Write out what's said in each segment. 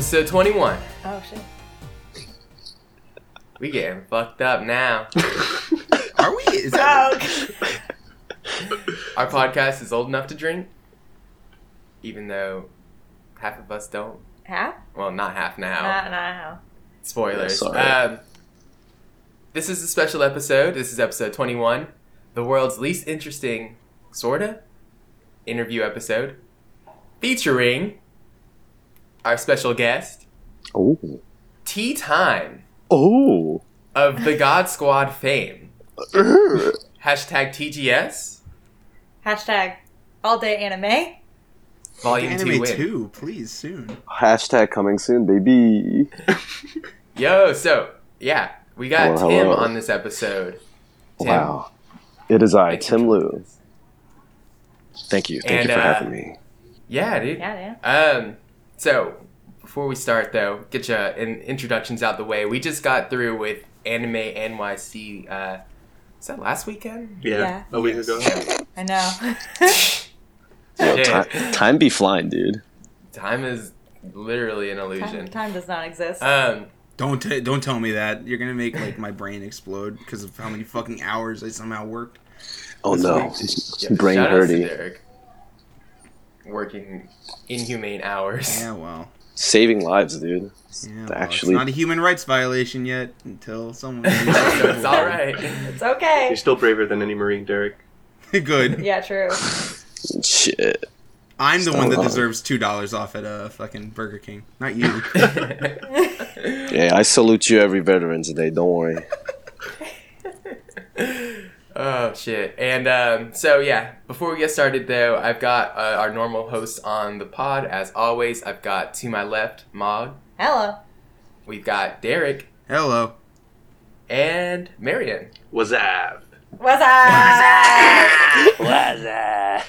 Episode 21. Oh shit. We getting fucked up now. Are we? Is that Oh, Our podcast is old enough to drink, even though half of us don't. half? Well, not half now. Nah, nah. Spoilers. Sorry. um, this is a special episode. This is episode 21. The world's least interesting, sorta, interview episode. Featuring our special guest, Oh. Tea Time Oh. of the God Squad fame. Hashtag TGS, Hashtag all day anime. Volume 2 anime win. two? Please soon. Hashtag coming soon, baby. Yo, so, yeah, we got Hello, Tim hello. on this episode. Tim, Wow. It is I, thank Tim for Lu. Thank you. Thank And, you for uh, having me. Yeah, dude. Yeah, yeah. Um, so before we start though, get your in- introductions out the way. We just got through with Anime NYC. Uh, was that last weekend? Yeah, Yeah. a week ago. I know. Yo, shit. time be flying, dude. Time is literally an illusion. time does not exist. Um, Don't t- don't tell me that. You're gonna make like my brain explode because of how many fucking hours I somehow worked. Oh That's no. yeah, Brain shout outs to hurty. Derek. Working inhumane hours. Yeah, well. Saving lives, dude. Yeah, well, Actually- it's not a human rights violation yet until someone. so it's all right. it's okay. You're still braver than any Marine, Derek. Good. Yeah, true. Shit. I'm the one that deserves two dollars off at a fucking Burger King, not you. Yeah, I salute you every Veterans Day. Don't worry. Oh shit! And um, so yeah, before we get started though, I've got uh, our normal hosts on the pod as always. I've got to my left Mog. Hello. We've got Derek Hello. and Marion. What's up? What's up? What's up?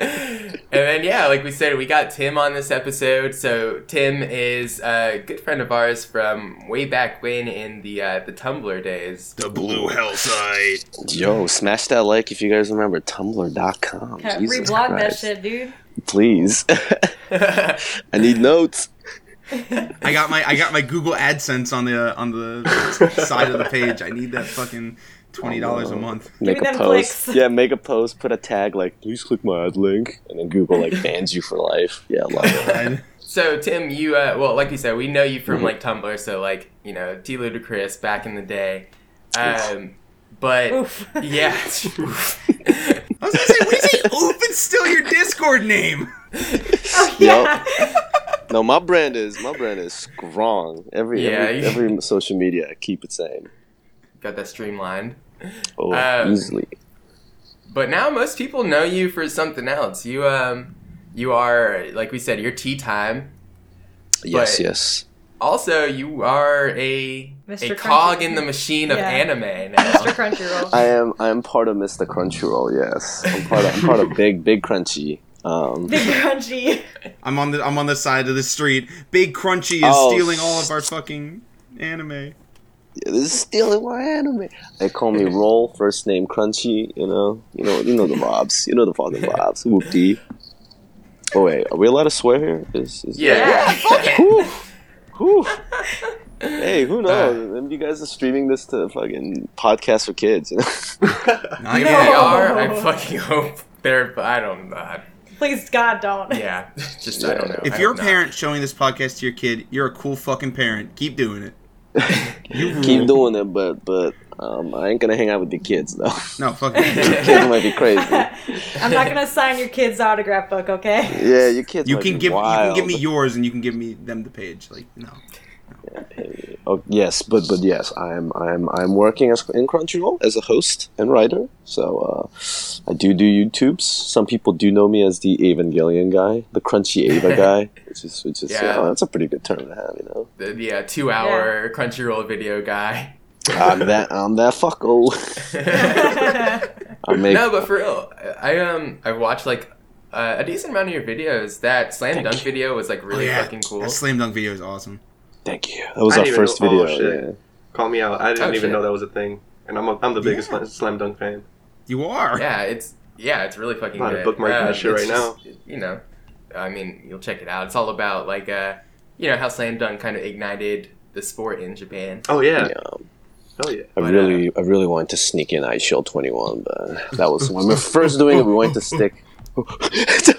and then yeah, like we said, we got Tim on this episode. So Tim is a good friend of ours from way back when in the uh, the Tumblr days. The blue hell site. Yo, smash that like if you guys remember Tumblr.com. Jesus Reblog that shit, dude. Please. I need notes. I got my I got my Google AdSense on the on the side of the page. I need that fucking twenty dollars a month. Make me a them post. clicks. Yeah, make a post, put a tag like, please click my ad link. And then Google like bans you for life. Yeah, love it. So Tim, you uh, well, like you said, we know you from Mhm. like Tumblr. So like you know T Ludacris back in the day. Um, but Oof. yeah. I was gonna say, what do you say? Oof, it's still your Discord name. Oh, yeah. No, my brand is my brand is strong. Every Yeah, every, you- every social media, I keep it same. got that streamlined. Oh, Um, easily. But now most people know you for something else. You um, you are like we said, you're tea time. Yes, yes. Also, you are a Mr. a cog Crunchy. in the machine of Yeah. anime Mr. Crunchyroll. I am I am part of Mr. Crunchyroll. Yes, I'm part of I'm part of Big Big Crunchy. Um, Big Crunchy. I'm on the I'm on the side of the street. Big Crunchy is Oh. stealing all of our fucking anime. This is stealing my anime. They call me Roll, first name Crunchy. You know, you know, you know the vibes. You know the fucking vibes. Whoopty. Oh wait, are we allowed to swear here? Is, is Yeah. Whew. Whew. Hey, who Uh, knows? Maybe you guys are streaming this to fucking podcast for kids. You know? Not If yet. they are, I fucking hope they're. but I don't know. Please, God, don't. Yeah, just I don't know. If I you're a hope not. parent showing this podcast to your kid, you're a cool fucking parent. Keep doing it. You Keep doing it, but but um, I ain't gonna hang out with the kids though. No, fuck it. kids might be crazy. I'm not gonna sign your kid's autograph book, okay? Yeah, your kids. You might can be give you can give me yours and you can give me them the page. Like no. Oh yes, but but yes, I'm I'm I'm working as in Crunchyroll as a host and writer. So uh, I do do YouTubes. Some people do know me as the Evangelion guy, the Crunchy Ava guy, which is which is Yeah. yeah. that's a pretty good term to have, you know. the, the uh, two-hour Crunchyroll video guy. I'm that I'm that fucko. I make no, but for real, I um I watched like uh, a decent amount of your videos. That slam Thank dunk you. video was like really oh, yeah. fucking cool. That slam dunk video is awesome. Thank you. That was I our didn't even first know- oh, video. shit. yeah. Call me out. I didn't Oh, even shit. know that was a thing, and I'm a, I'm the biggest Yeah. slam, slam dunk fan. You are. Yeah, it's yeah, it's really fucking I'm about to good. bookmark that Um, shit right just, You know, I mean, you'll check it out. It's all about like uh, you know how slam dunk kind of ignited the sport in Japan. Oh yeah. Yeah. Oh yeah. I But, really, I really wanted to sneak in Eyeshield 21, but that was when we were first doing it. We wanted to stick.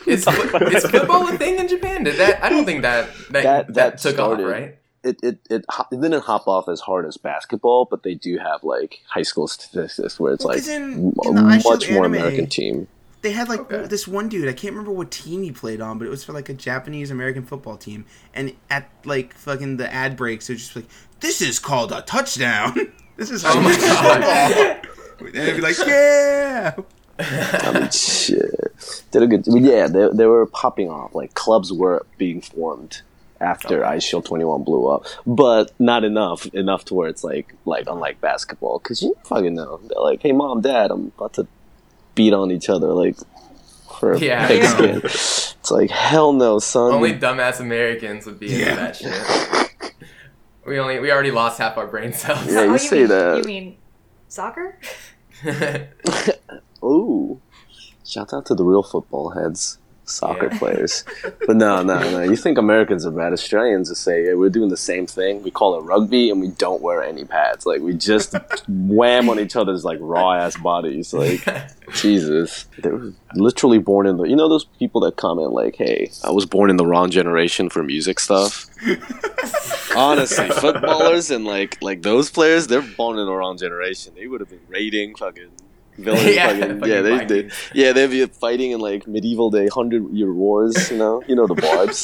Is, is football a thing in Japan? Did that? I don't think that that that, That- that took started- off, right? It, it, it, it didn't hop off as hard as basketball, but they do have like high school statistics where it's Well, like 'cause in- in the a Eyeshield much more anime- American team. They had like Okay. this one dude. I can't remember what team he played on, but it was for like a Japanese American football team. And at like fucking the ad breaks, they're just like, "This is called a touchdown. this is how Oh you my play God. football." And it'd be like, "Yeah." I mean, shit. Did a good. I mean, yeah, they, they were popping off. Like clubs were being formed after Okay. Eyeshield 21 blew up, but not enough. Enough to where it's like, like unlike basketball, because you fucking know they're like, "Hey, mom, dad, I'm about to beat on each other." Like for Yeah. pigskin. It's like hell no, son. Only dumbass Americans would be into Yeah. that shit. We only we already lost half our brain cells. Yeah, you oh, say mean, that. You mean soccer? Ooh. Shout out to the real football heads, soccer Yeah. players. But no, no, no. You think Americans are bad? Australians to say, yeah, we're doing the same thing. We call it rugby and we don't wear any pads. Like, we just wham on each other's, like, raw ass bodies. Like, Jesus. They were literally born in the. You know those people that comment, like, hey, I was born in the wrong generation for music stuff? Honestly, footballers and like like those players, they're born in the wrong generation. They would have been raiding fucking villains. Yeah, fucking, fucking yeah, they, they yeah they'd be fighting in like medieval day hundred year wars. You know, you know the vibes.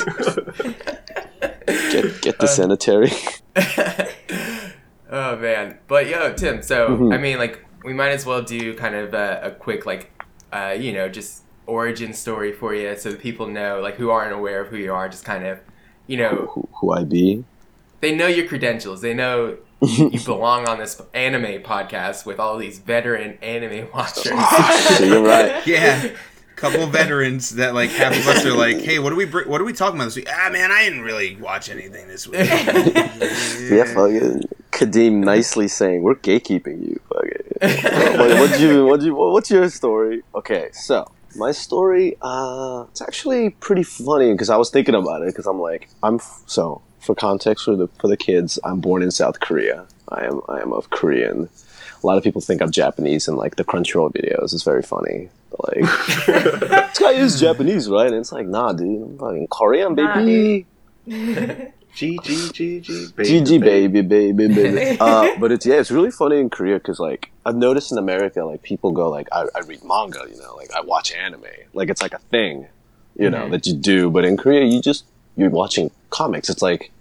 Get get the Uh, sanitary. oh man, but yo, Tim. So Mhm. I mean, like, we might as well do kind of a, a quick, like, uh, you know, just origin story for you, so that people know, like, who aren't aware of who you are, just kind of, you know, who, who I be? they know your credentials. They know you belong on this anime podcast with all these veteran anime watchers. so you're right. Yeah. Couple veterans that like half of us are like, hey, what are we br- what are we talking about this week? Ah, man, I didn't really watch anything this week. Yeah, fucking Kadeem nicely saying we're gatekeeping you. Fucking. what, what you what you what's your story? Okay, so my story, uh, it's actually pretty funny because I was thinking about it because I'm like I'm f- so for context for the for the kids, I'm born in South Korea. I am I am of Korean. A lot of people think I'm Japanese in like the Crunchyroll videos. It's very funny. Like this guy is Japanese, right? And it's like, nah, dude, I'm fucking Korean, baby. G G G G GG baby, baby, baby. uh, but it's yeah, it's really funny in Korea because like I've noticed in America, like people go like I, I read manga, you know, like I watch anime, like it's like a thing, you know, Mhm. that you do. But in Korea, you just you're watching comics. It's like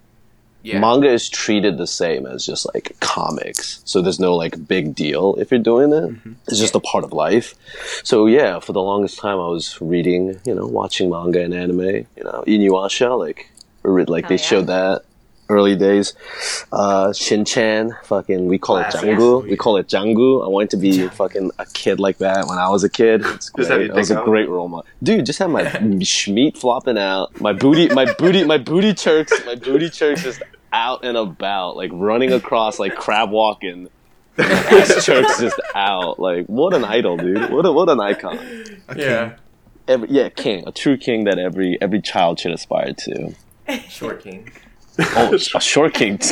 yeah. manga is treated the same as just like comics, so there's no like big deal if you're doing it. It's just a part of life. So yeah, for the longest time, I was reading, you know, watching manga and anime. You know, Inuyasha, like like Oh, they yeah. showed that early days. Uh, Shin-chan, fucking, we call it Classic. Jangu. We call it Jangu. I wanted to be fucking a kid like that when I was a kid. It's great. you was a great role model, dude. Just have my schmeat flopping out, my booty, my booty, my booty chirks, my booty chirks just out and about, like running across, like crab walking. My ass chirks just out. Like what an idol, dude. What a, what an icon. yeah. Every, yeah, king, a true king that every every child should aspire to. Short king. Oh, a short king.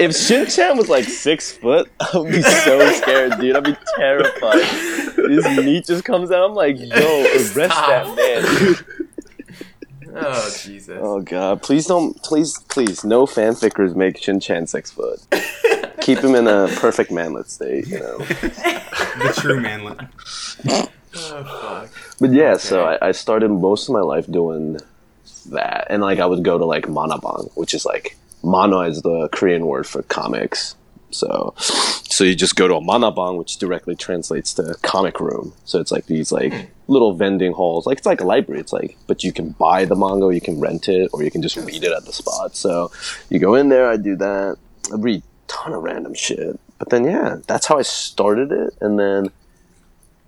if Shin Chan was like six foot, I would be so scared, dude. I'd be terrified. His meat just comes out. I'm like, yo, arrest Stop. that man, dude. Oh Jesus. Oh god, please don't, please, please, no fanfickers make Shin Chan six foot. Keep him in a perfect manlet state, you know. the true manlet. Oh fuck. But yeah, so I, I started most of my life doing that, and like I would go to like Manhwabang, which is like Manhwa is the Korean word for comics. So, so you just go to a Manhwabang, which directly translates to comic room. So it's like these like little vending halls, like it's like a library. It's like, but you can buy the manga, you can rent it, or you can just read it at the spot. So you go in there, I do that, I read a ton of random shit. But then yeah, that's how I started it, and then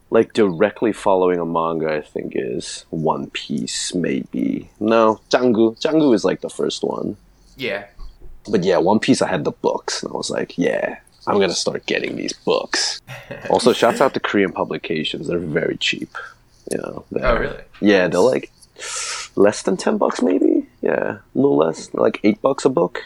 like directly following a manga, I think is One Piece, maybe. No, Jangu. Jangu is like the first one. Yeah. But yeah, One Piece, I had the books, and I was like, yeah, I'm gonna start getting these books. also, shouts out to Korean publications; they're very cheap. You know. Oh really? Yeah, they're like less than ten bucks, maybe. Yeah, a little less, like eight bucks a book.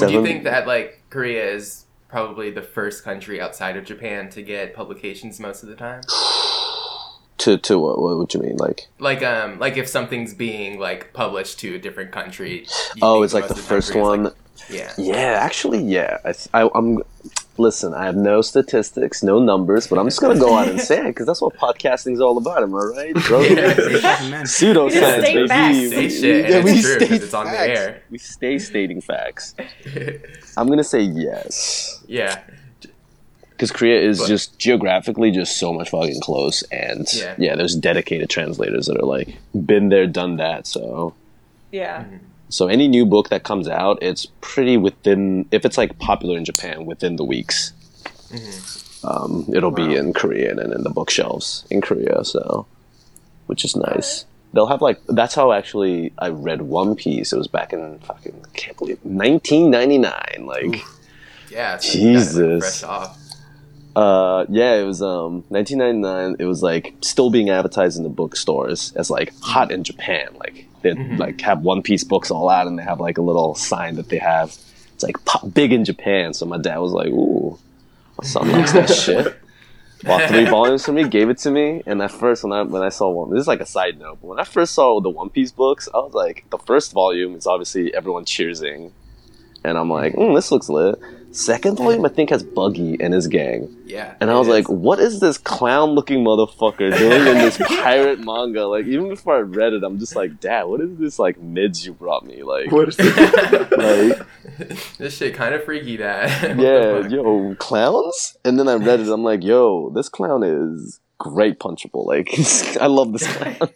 Would you think that like Korea is probably the first country outside of Japan to get publications most of the time? to to what? What would you mean? Like Like um like if something's being like published to a different country. oh, it's like the first one. like- yeah. Yeah, actually, yeah. I, I, I'm. Listen, I have no statistics, no numbers, but I'm just gonna go out and say it because that's what podcasting's all about. Am I right, bro? Yeah. Pseudoscience, baby. facts. Say shit, and it's true 'cause state it's on the facts. air. We stay stating facts. I'm gonna say yes yeah. because Korea is But- just geographically just so much fucking close, and Yeah. yeah. there's dedicated translators that are like been there, done that. So, Yeah. So any new book that comes out, it's pretty within. If it's like popular in Japan, within the weeks. Um, it'll be in Korean and in the bookshelves in Korea, so which is nice. They'll have like that's how actually I read One Piece. It was back in fucking I can't believe 1999. Like Yeah. it's Jesus. uh yeah, it was um 1999. It was like still being advertised in the bookstores as like hot in Japan. Like they like have One Piece books all out and they have like a little sign that they have. It's like pop, big in Japan. So my dad was like, "Ooh, my son likes that shit." Bought three volumes for me, gave it to me, and at first when I when I saw one, this is like a side note, but when I first saw the One Piece books, I was like, the first volume is obviously everyone cheersing, and I'm like, mm, this looks lit. Second volume, I think has Buggy and his gang, Yeah. and I was is. like, what is this clown-looking motherfucker doing in this pirate manga? Like, even before I read it, I'm just like, Dad, what is this like mids you brought me? Like, What is like this shit kind of freaky, Dad. Yeah, fuck? yo, clowns? And then I read it, I'm like, yo, this clown is great punchable. Like, I love this clown.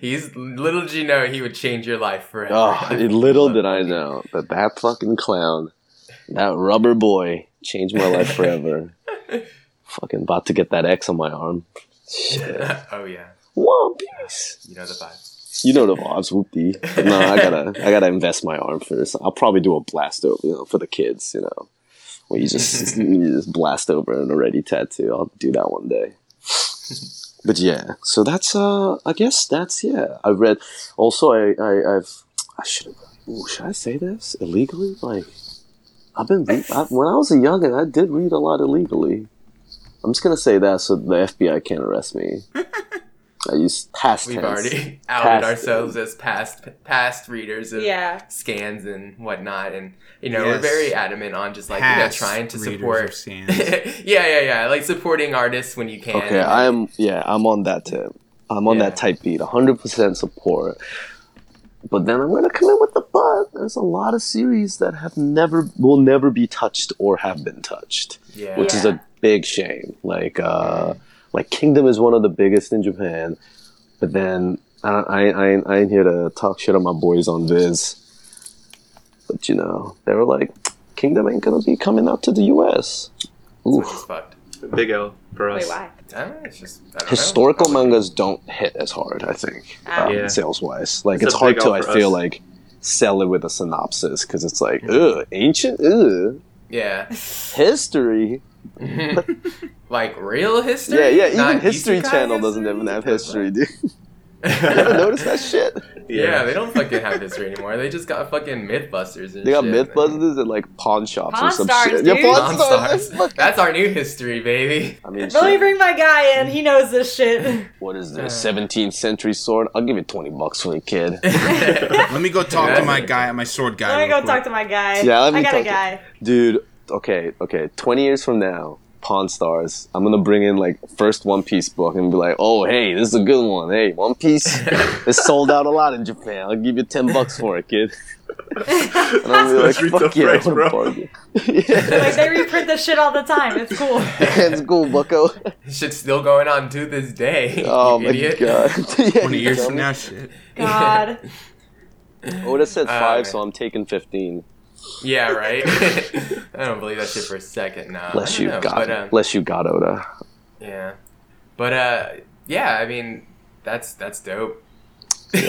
He's little did you know he would change your life forever. Oh, little did I know that that fucking clown, that rubber boy, changed my life forever. fucking about to get that X on my arm. Shit. oh yeah, One Piece. you know the vibe. You know the vibes, whoopty. But no, I gotta, I gotta invest my arm first. I'll probably do a blast over, you know, for the kids, you know, where you just, you just blast over an already tattoo. I'll do that one day. But yeah, so that's, uh, I guess that's yeah. I've read. Also, I, I, I've, I should, ooh, should I say this illegally? Like, I've been re- I, when I was a youngin, I did read a lot illegally. I'm just gonna say that so the FBI can't arrest me. I use past We've tense. already outed Past- ourselves as past past readers of Yeah. scans and whatnot, and you know we're very adamant on just like Past you know trying to support. of scans. yeah, yeah, yeah, like supporting artists when you can. Okay, I am. Yeah, I'm on that tip. I'm on Yeah. that type beat. 100% support. But then I'm gonna come in with the but. There's a lot of series that have never, will never be touched or have been touched, Yeah. which is a big shame. Like, uh, like Kingdom is one of the biggest in Japan. But then I, I, I, ain't- I ain't here to talk shit on my boys on Viz. But you know, they were like, Kingdom ain't gonna be coming out to the U.S. which Oof. fucked. Big L for us. Wait, why? I know, it's just historical know. mangas don't hit as hard. I think Ah. um, Yeah. sales wise. Like It's it's, hard to I for feel us. like sell it with a synopsis because it's like ugh ancient ugh Yeah. history. like real history. Yeah, yeah. Even Not History isekai Channel doesn't even have history, dude. You ever notice that shit? Yeah. they don't fucking have history anymore. They just got fucking MythBusters and They got shit. MythBusters at like pawn shops or Pawn some Stars, shit. dude. Yeah, Pawn Pawn Stars. Stars. that's fucking- That's our new history, baby. I mean, Let me bring my guy in. He knows this shit. what is Uh. this? 17th century sword? I'll give you 20 bucks for a kid. Let me go talk Yeah. to my guy, my sword guy. Let me real go quick. talk to my guy. Yeah, let me I got a talk to- guy. Dude, okay, okay. 20 years from now, Pawn Stars, I'm gonna bring in like first One Piece book and be like, oh, hey, this is a good one. Hey, One Piece is sold out a lot in Japan. I'll give you 10 bucks for it, kid. And I'll be like, fuck yeah, price, what a bro. bargain. Like they reprint this shit all the time. It's cool. It's cool, bucko. Shit's still going on to this day. Oh my idiot. god. yeah, 20 years from now, shit. God. I would have said five, man. so I'm taking 15. Yeah, right. I don't believe that shit for a second. No, Bless you, know, God. But, um, Bless you, God Oda. yeah, but uh, yeah. I mean, that's that's dope. yo,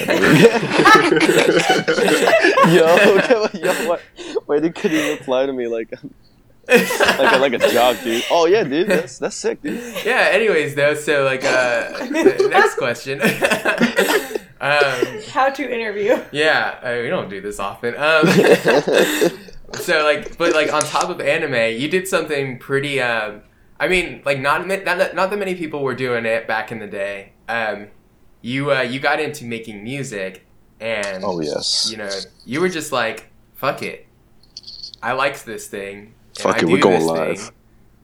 yo, why, why did could he reply to me like like a, like a job, dude? Oh yeah, dude, that's that's sick, dude. yeah. Anyways, though, so like uh, next question. Um, How to interview. yeah, uh, we don't do this often. Um, so like, but like on top of anime, you did something pretty. Um, I mean, like not ma- not not that many people were doing it back in the day. Um, you uh, you got into making music, and oh yes. you know you were just like, fuck it, I like this thing. Fuck I it, we're going live. thing,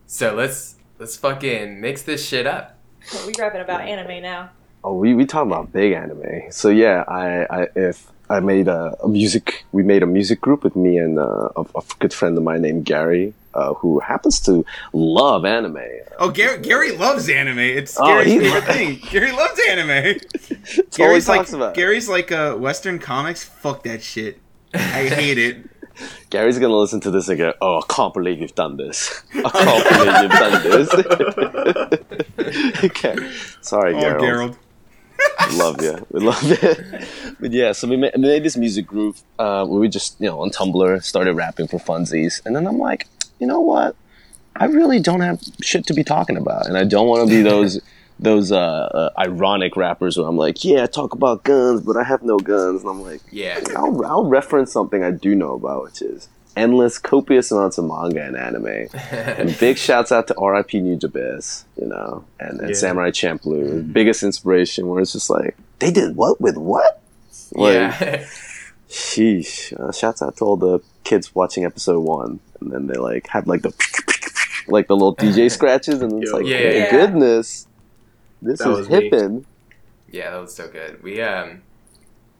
So let's let's fucking mix this shit up. We're rapping about anime now. Oh, we we talking about big anime. So yeah, I, I if I made a, a music, we made a music group with me and uh, a, a good friend of mine named Gary, uh, who happens to love anime. Oh, Gary, Gary loves anime. It's Oh, Gary's favorite thing. Gary loves anime. He Gary's like talks about. Gary's like uh, Western comics. Fuck that shit. I hate it. Gary's gonna listen to this and go, "Oh, I can't believe you've done this. I can't believe you've done this." okay, sorry, Oh, Gerald. Gerald. We love you. We love it. But yeah, so we made, we made this music group uh, where we just, you know, on Tumblr started rapping for funsies. And then I'm like, you know what? I really don't have shit to be talking about. And I don't want to be those those uh, uh, ironic rappers where I'm like, yeah, I talk about guns, but I have no guns. And I'm like, Yeah. I'll, I'll reference something I do know about, which is endless, copious amounts of manga and anime. And big shouts out to R.I.P. Nujabes, you know, and, and Yeah. Samurai Champloo. Biggest inspiration where it's just like, they did what with what? Like, yeah. sheesh. Uh, shouts out to all the kids watching episode one. And then they like have like the like the little DJ scratches, and it's Yo. like, Yeah. oh, Yeah. goodness, this That is was me. yeah, that was so good. We um,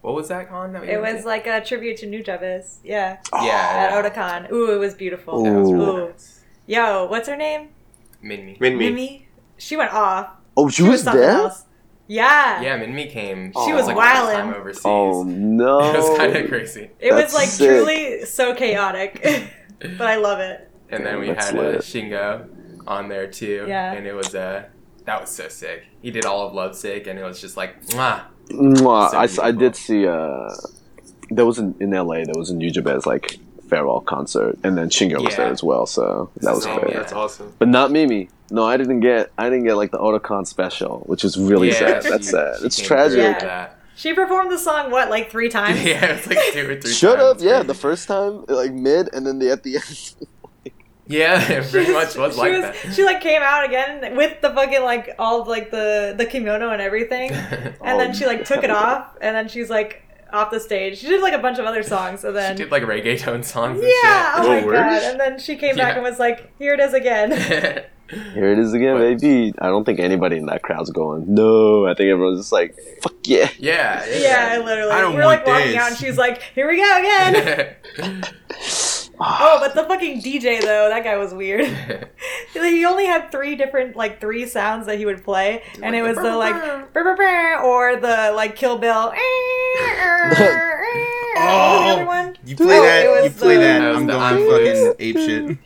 what was that con? That we It was to? like a tribute to New Nujabes. Yeah. yeah, At Otakon. Ooh, it was beautiful. That was really Ooh. nice. Yo, what's her name? Minmi. Min me. Mimi. She went off. Oh, she, was, something there. else. Yeah. Yeah, Minmi came. She it was like the first wildin'. time overseas. Oh no! it was kind of crazy. It was like sick. truly so chaotic, but I love it. And then we had uh. Shingo on there too. Yeah. And it was uh, that was so sick. He did all of Lovesick, and it was just like, mwah. Mwah. So I, s- I beautiful. did see uh there was an, in LA there was a Nujabes like farewell concert and then Shingo was Yeah. there as well so that was Oh, great yeah. That's awesome. but not Mimi no I didn't get I didn't get like the Otakon special which is really sad she- that's sad she it's tragic through Yeah. with that. She performed the song what, like three times? yeah, it's like two or three. shut times. up yeah the first time like mid and then the at the end Yeah, it pretty much was she like was, that. She like came out again with the fucking like all like the the kimono and everything, and Oh, then she like took it off, and then she's like off the stage. She did like a bunch of other songs, and she then did like reggaeton songs. And yeah, oh my word? god, and then she came back and was like, "Here it is again." here it is again But- baby I don't think anybody in that crowd's going no I think everyone's just like fuck yeah yeah, yeah, literally. I don't we were like want walking this. out, and she's like, "Here we go again." Oh, but the fucking DJ though, that guy was weird. he only had three different like three sounds that he would play, and it was the like "brr, brr, brr," or the like Kill Bill. oh, the other one. Oh, you play Oh, that. You play the- that. That I'm the going I'm fucking ape shit.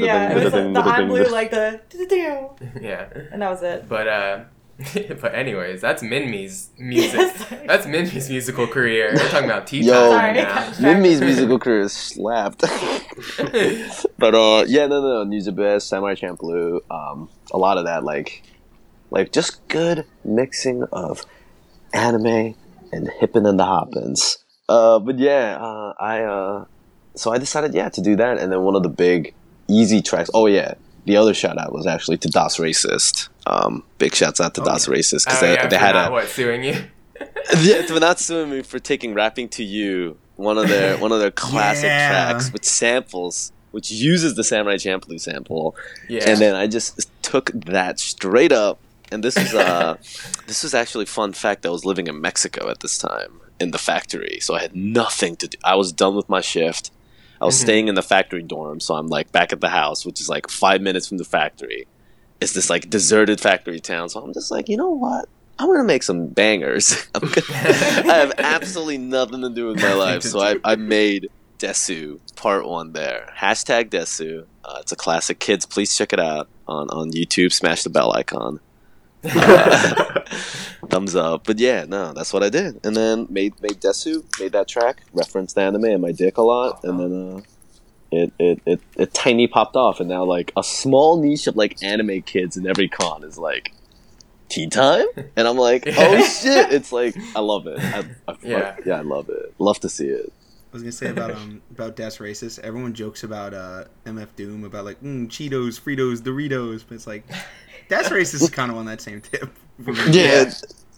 Yeah, it was like the I'm blue, like the, yeah, and that was it. but uh, but anyways, that's Minmi's music. Yes. That's Minmi's musical career. We're talking about tea Yo. time Sorry. right musical career is slapped. but uh, yeah, no, no, Nujabes, Samurai Champloo, um, a lot of that, like, like just good mixing of anime and hippin' and the hoppins. Uh, but yeah, uh, I uh, so I decided, yeah, to do that, and then one of the big easy tracks. Oh yeah, the other shout out was actually to Das Racist. Um, big shouts out to Oh, Das yeah. Racist because Oh, they, yeah, they had not, a what suing you. yeah, for not suing me for taking rapping to you, one of their one of their classic Yeah. tracks with samples, which uses the Samurai Champloo sample, Yeah, and then I just took that straight up. And this was uh, this was actually fun fact. I was living in Mexico at this time in the factory, so I had nothing to do. I was done with my shift. I was Mhm. staying in the factory dorm, so I'm like back at the house, which is like five minutes from the factory. It's this like deserted factory town, so I'm just like, you know what? I'm gonna make some bangers. Gonna, I have absolutely nothing to do with my life, so I, I made Desu Part One there. Hashtag Desu. Uh, it's a classic. Kids, please check it out on on YouTube. Smash the bell icon. Thumbs up. But yeah, no, that's what I did, and then made made Desu, made that track, referenced anime and my dick a lot, and then uh, it, it it it tiny popped off, and now like a small niche of like anime kids in every con is like tea time, and I'm like, oh shit! It's like I love it. I, I, Yeah. yeah, I love it. Love to see it. I was gonna say about um about Das Racist. Everyone jokes about uh MF Doom about like mm, Cheetos, Fritos, Doritos, but it's like Das Racist is kind of on that same tip. Yeah,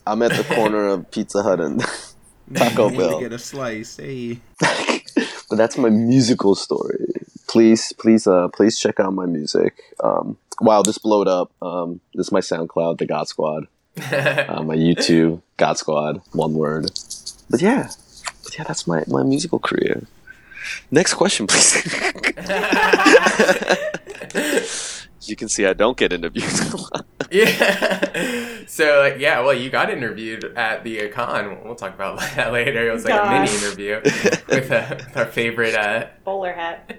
I'm at the corner of Pizza Hut and Taco You need to Bell. get a slice. Hey, but that's my musical story. Please, please, uh, please check out my music. Um, wow, this blowed up. Um, this is my SoundCloud, the God Squad. Uh, my YouTube, God Squad, one word. But yeah, but yeah, that's my my musical career. Next question, please. As you can see, I don't get interviews a lot. yeah. So like, yeah, well, you got interviewed at the con. We'll talk about that later. It was like a mini interview with, uh, with our favorite. Uh... Bowler hat.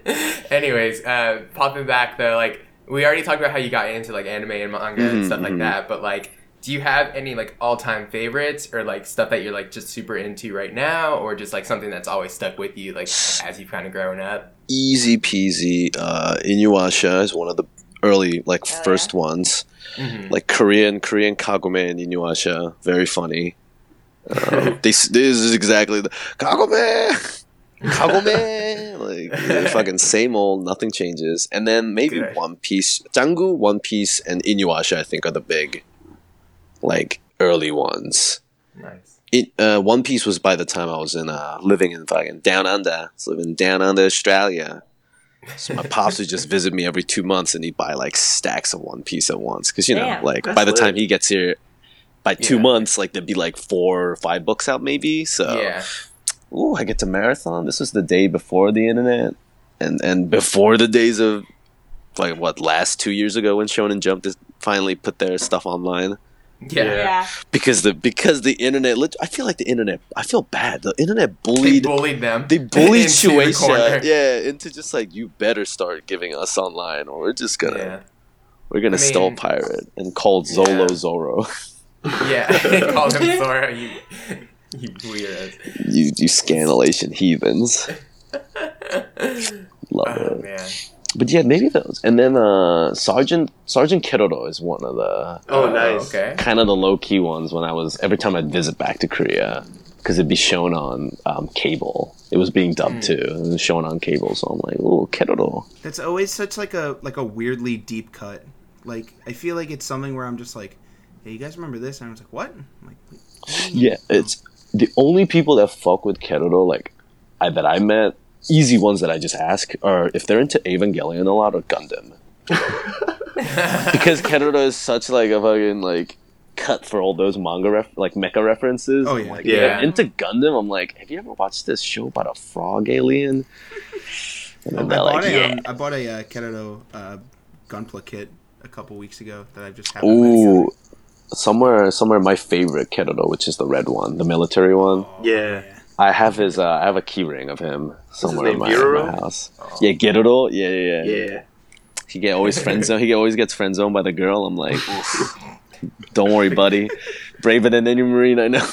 Anyways, uh, popping back though, like we already talked about how you got into like anime and manga and Mhm, stuff like mhm. that. But like, do you have any like all-time favorites or like stuff that you're like just super into right now, or just like something that's always stuck with you like as you've kind of grown up? Easy peasy. Uh, Inuyasha is one of the early, like, Oh, first ones. Mhm. like Korean Korean Kagome and Inuyasha, very funny. Um, they, s- this is exactly the Kagome, Kagome, like the fucking same old, nothing changes. And then maybe Good. One Piece, Jangu, One Piece, and Inuyasha. I think are the big, like early ones. Nice. It, uh, One Piece was by the time I was in uh, living in fucking down under. I was living down under Australia. So my pops would just visit me every two months, and he'd buy like stacks of One Piece at once. Because you know, Damn. like by the lit. time he gets here, by two Yeah. months, like there'd be like four or five books out, maybe. So, Yeah. ooh, I get to marathon. This was the day before the internet, and and before the days of like what last two years ago when Shonen Jump just finally put their stuff online Yeah. Yeah. Yeah. because the because the internet. I feel like the internet. I feel bad. The internet They bullied. bullied them. They bullied into the yeah, into just like you better start giving us online, or we're just gonna Yeah. we're gonna I mean- still pirate and called Zolo Yeah. Zoro. Yeah. Call them Sora. You, you weirdos. you you scanlation heathens. Love Oh it. man. But yeah, maybe those. And then uh Sergeant Sergeant Keroro is one of the Oh, nice. Okay. kind of the low key ones when I was every time I'd visit back to Korea because it'd be shown on um, cable. It was being dubbed Hmm. too. It was shown on cable, so I'm like, oh, Keroro. that's always such like a like a weirdly deep cut. Like I feel like it's something where I'm just like, hey, you guys remember this? And I was like, what? I'm like, what do you mean? Yeah, it's the only people that fuck with Keroro like I, that I met. Easy ones that I just ask are if they're into Evangelion a lot or Gundam. because Keroro is such like a fucking like cut for all those manga ref- like mecha references. Oh, yeah. like, Yeah. Into Gundam, I'm like, have you ever watched this show about a frog alien? And I then they're bought like, a yeah. um, I bought a uh, Keroro uh, Gunpla kit a couple weeks ago that I just haven't. put Ooh, somewhere, somewhere, my favorite Kiroro, which is the red one, the military one. Oh, Yeah. I have his, uh, I have a key ring of him somewhere in my, in Giroro? my house. Oh. Yeah, Kiroro. Yeah, yeah, yeah. Yeah. He get always friend zone. He always gets friend zoned by the girl. I'm like, don't worry, buddy. Braver than any marine I know.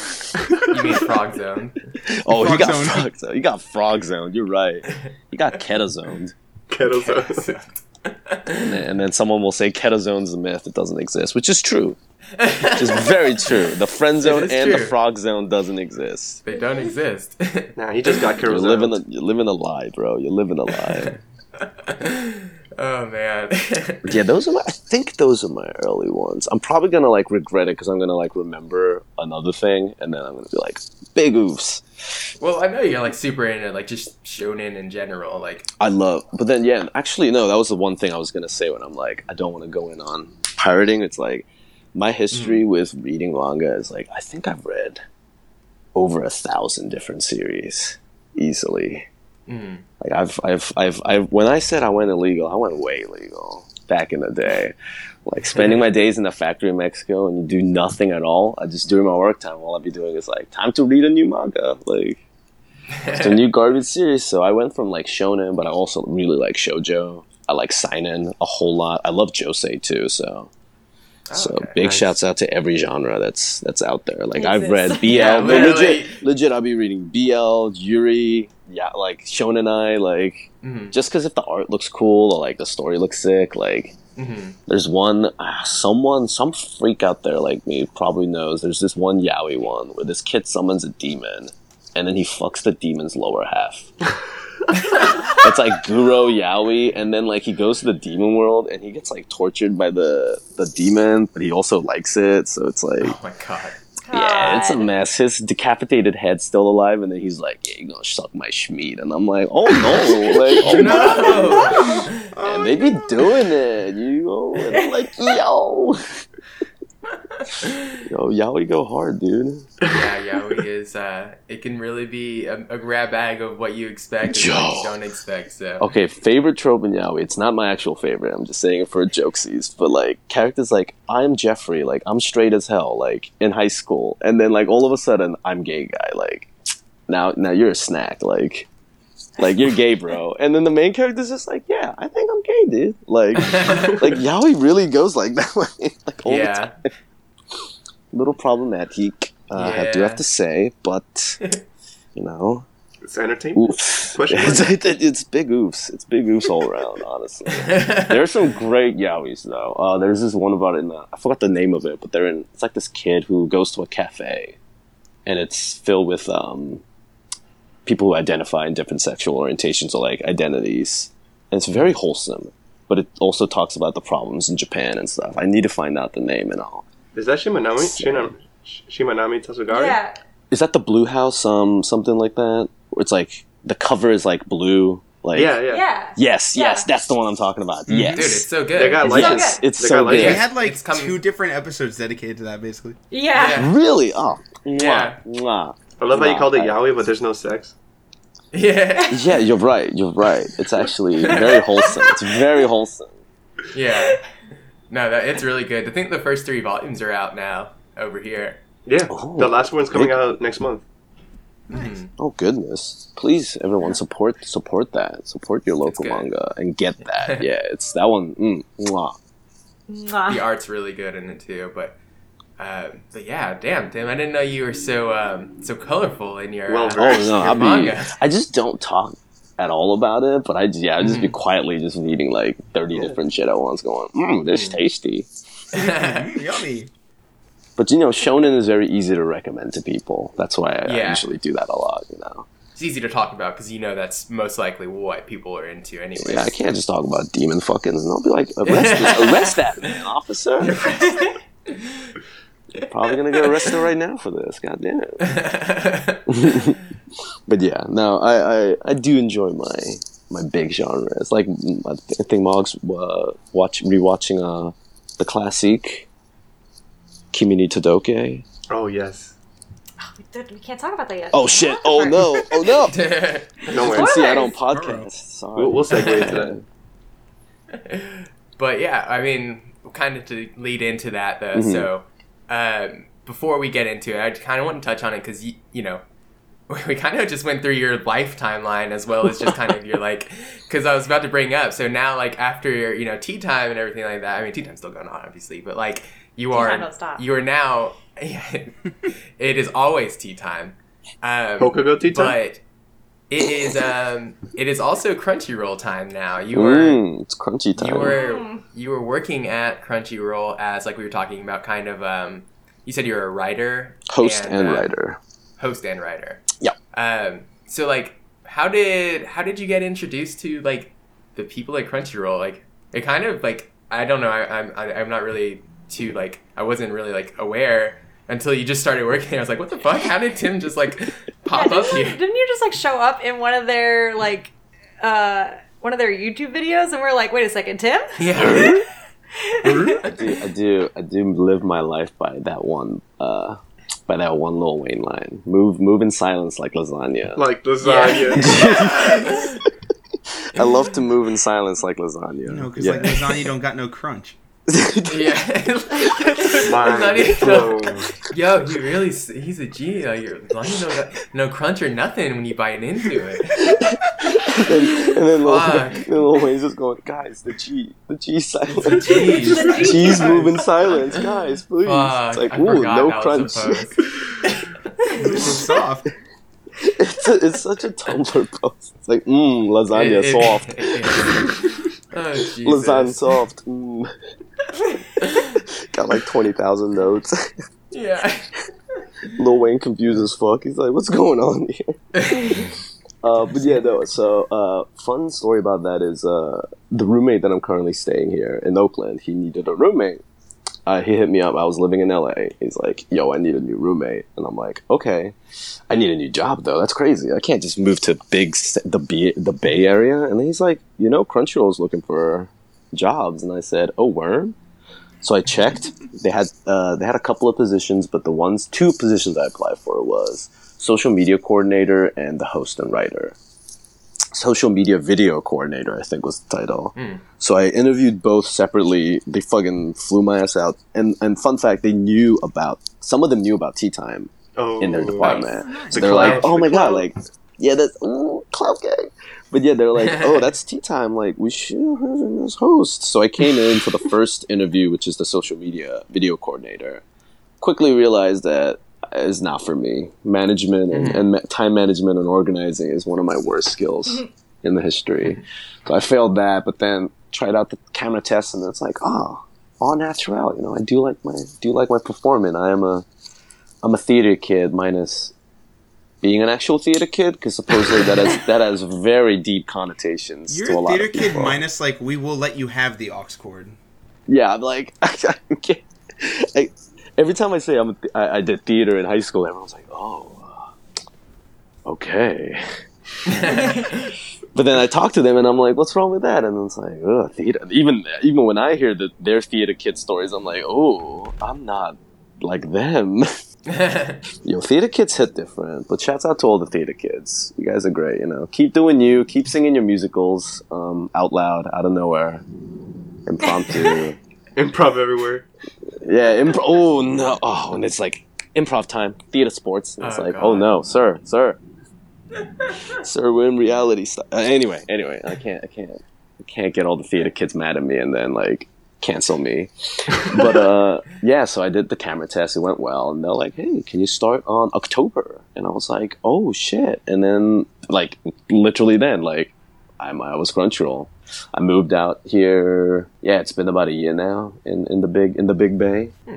You mean Frog Zone? oh, he got zone. frog zoned. He got frog zoned. You're right. He got keta zoned. Kettle Zone. And then, and then someone will say keta zone's a myth. It doesn't exist, which is true. Which is very true. The friend zone is and the frog zone doesn't exist. they don't exist. Nah, he just got You're living a you're living a lie, bro. You're living a lie. oh man. yeah, those are my. I think those are my early ones. I'm probably gonna like regret it because I'm gonna like remember another thing, and then I'm gonna be like, big oofs. well, I know you're like super into like just shonen in general. Like, I love, but then yeah, actually no, that was the one thing I was gonna say when I'm like, I don't want to go in on pirating. It's like my history mm-hmm. with reading manga is like I think I've read over a thousand different series easily. Mm, Like I've, I've, I've, I've, when I said I went illegal, I went way illegal back in the day. Like spending my days in the factory in Mexico and you do nothing at all. I just during my work time, all I'd be doing is like time to read a new manga, like it's a new garbage series. So I went from like shonen, but I also really like shojo. I like seinen a whole lot. I love josei too. So. So okay, big nice. shouts out to every genre that's that's out there. Like I've read BL, Yeah, no, legit, legit. I'll be reading BL, Yuri, yeah, like Shonen I, like Mhm. just because if the art looks cool or like the story looks sick, like Mhm. There's one, ah, someone, some freak out there like me probably knows. There's this one yaoi one where this kid summons a demon, and then he fucks the demon's lower half. it's like Guro Yaoi, and then like he goes to the demon world and he gets like tortured by the the demon, but he also likes it. So it's like, Oh my god. yeah, it's a mess. His decapitated head's still alive, and then he's like, "Yeah, you're gonna suck my schmeat," and I'm like, "Oh no!" like, oh no. No. And they be oh, doing it, you know, and I'm like, yo, yo, yaoi go hard, dude. yeah, yaoi is. Uh, it can really be a, a grab bag of what you expect and what Yo. you don't expect. So. Okay, favorite trope in yaoi. It's not my actual favorite. I'm just saying it for jokesies. But like characters like I'm Jeffrey, like I'm straight as hell, like in high school, and then like all of a sudden I'm gay guy, like now now you're a snack, like. Like you're gay, bro, and then the main character's just like, "Yeah, I think I'm gay, dude." Like, like yaoi really goes like that way, like all the time. little problematic, uh, I do have to say, but you know, It's entertainment. oof. Question? It's, it's, it's big oofs. It's big oofs all around, honestly. There are some great yaois though. Uh, there's this one about in uh, I forgot the name of it, but they're in. It's like this kid who goes to a cafe, and it's filled with um, people who identify in different sexual orientations or like identities, and it's very wholesome. But it also talks about the problems in Japan and stuff. I need to find out the name and all. Is that Shimanami? Shina, Shimanami Tasogare? Yeah. is that the blue house um something like that it's like the cover is like blue like Yeah, yeah. Yeah. yes Yeah. yes that's the one i'm talking about yes Dude, it's so good. They got It's like so good. it's They so good We had like coming- two different episodes dedicated to that, basically. Yeah. Yeah. really oh Yeah. mwah. I love how you called it I- yaoi, but there's no sex. Yeah. yeah you're right you're right it's actually very wholesome it's very wholesome Yeah. No, that it's really good. I think the first three volumes are out now over here. Yeah. Oh, the last one's coming big- out next month. Mhm. oh goodness please everyone support support that support your local manga and get that yeah it's that one mm, mwah. Mwah. The art's really good in it too, but. Uh, but yeah, damn, Tim! I didn't know you were so um, so colorful in your Well uh, Oh no, I be, manga. I just don't talk at all about it, but I just, yeah, I just be Mhm. quietly just reading like thirty different shit at once, going, mm, this Mm. tasty. Mm, yummy. But you know, shonen is very easy to recommend to people. That's why I, I usually do that a lot. You know, It's easy to talk about because you know that's most likely what people are into, anyway. yeah, I can't just talk about demon fuckings, and I'll be like, arrest, arrest that man, officer. Probably gonna get arrested right now for this. God damn it. but yeah, no, I, I, I do enjoy my my big genres. Like I think Mog's uh, watch rewatching uh the classic Kimi ni Todoke. Oh yes. Dude, we can't talk about that yet. Oh shit! Oh no! Oh no! Don't worry. See, I don't podcast. Sorry. We'll, we'll segue into that. but yeah, I mean, kind of to lead into that though. Mhm. So um, before we get into it, I kind of want to touch on it because you, you know. We kind of just went through your life timeline as well as just kind of your like, because I was about to bring up. So now, like after your, you know, tea time and everything like that. I mean, tea time's still going on, obviously, but like you Tea are, stop. you are now. it is always tea time. Um, Hokugo tea time? but it is um it is also Crunchyroll time now. You were Mm, it's crunchy time. you were Mm. you were working at Crunchyroll as like we were talking about kind of um you said you're a writer host and, uh, writer. host and writer. Yeah. Um so like how did how did you get introduced to like the people at Crunchyroll? Like it kind of like I don't know I, I'm I, I'm not really too like I wasn't really like aware until you just started working. I was like, what the fuck? How did Tim just like pop Yeah, up didn't, you, here? didn't you just like show up in one of their like uh one of their YouTube videos and we're like, wait a second, Tim? Yeah. I do, I do, I do live my life by that one, uh, by that one Lil Wayne line. Move, move in silence like lasagna. Like lasagna. I love to move in silence like lasagna. No, because Yeah. like lasagna don't got no crunch. Yeah. Mind Not even- blown. Yo, he really he's a G. Like, you're, as long as you know that- no crunch or nothing when you bite into it. and, and then Lil, Fuck. then Lil Wayne's just going, guys, the G, the G silence. The G's. The G. G's move in silence, guys, please. Fuck, it's like, ooh, no crunch. was a It's so soft. it's, a, it's such a Tumblr post. It's like, mmm, lasagna It- it- soft. it- it- oh, Jesus. Lasagna soft. Mm. Got like twenty thousand notes. Yeah. Lil Wayne confused as fuck. He's like, "What's going on here?" Uh, but yeah, no. So, uh, fun story about that is uh, the roommate that I'm currently staying here in Oakland. He needed a roommate. Uh, he hit me up. I was living in LA. He's like, "Yo, I need a new roommate," and I'm like, "Okay." I need a new job though. That's crazy. I can't just move to big the B, the Bay Area. And he's like, "You know, Crunchyroll's looking for jobs," and I said, "Oh, worm." So I checked. They had uh, they had a couple of positions, but the ones two positions I applied for was social media coordinator and the host and writer. Social media video coordinator, I think was the title. So I interviewed both separately. They fucking flew my ass out. And and fun fact, they knew about some of them knew about tea time Oh, in their department. The So they're like, clout. oh my The god, like, yeah, that's ooh, cloud gang. But yeah, they're like, oh, that's tea time. Like, we should have host. So I came in for the first interview, which is the social media video coordinator. Quickly realized that is not for me. Management and, mm-hmm. and time management and organizing is one of my worst skills mm-hmm. in the history. So I failed that, but then tried out the camera test, and it's like, oh, all natural. You know, I do like my do like my performing. I am a I'm a theater kid minus being an actual theater kid because supposedly that has that has very deep connotations You're to a a lot theater kid minus like we will let you have the aux cord. yeah, I'm like I can't, I, every time I say I'm a th- I, I did theater in high school, everyone's like, oh, uh, okay. but then I talk to them and I'm like, what's wrong with that? And it's like, ugh, theater. Even even when I hear the, their theater kid stories, I'm like, oh, I'm not like them. Yo, theater kids hit different, but shouts out to all the theater kids. You guys are great, you know. Keep doing you, keep singing your musicals um, out loud, out of nowhere, impromptu. Improv everywhere. yeah, improv. Oh no! Oh, and it's like improv time, theater sports. It's Oh, like, God. oh no, sir, sir, sir, we're in reality. St- uh, anyway, anyway, I can't, I can't, I can't get all the theater kids mad at me and then like cancel me. but uh, yeah, so I did the camera test. It went well, and they're like, "Hey, can you start on October?" And I was like, "Oh shit!" And then like literally then like I'm I was Crunchyroll. I moved out here. Yeah, it's been about a year now in, in the big in the Big Bay.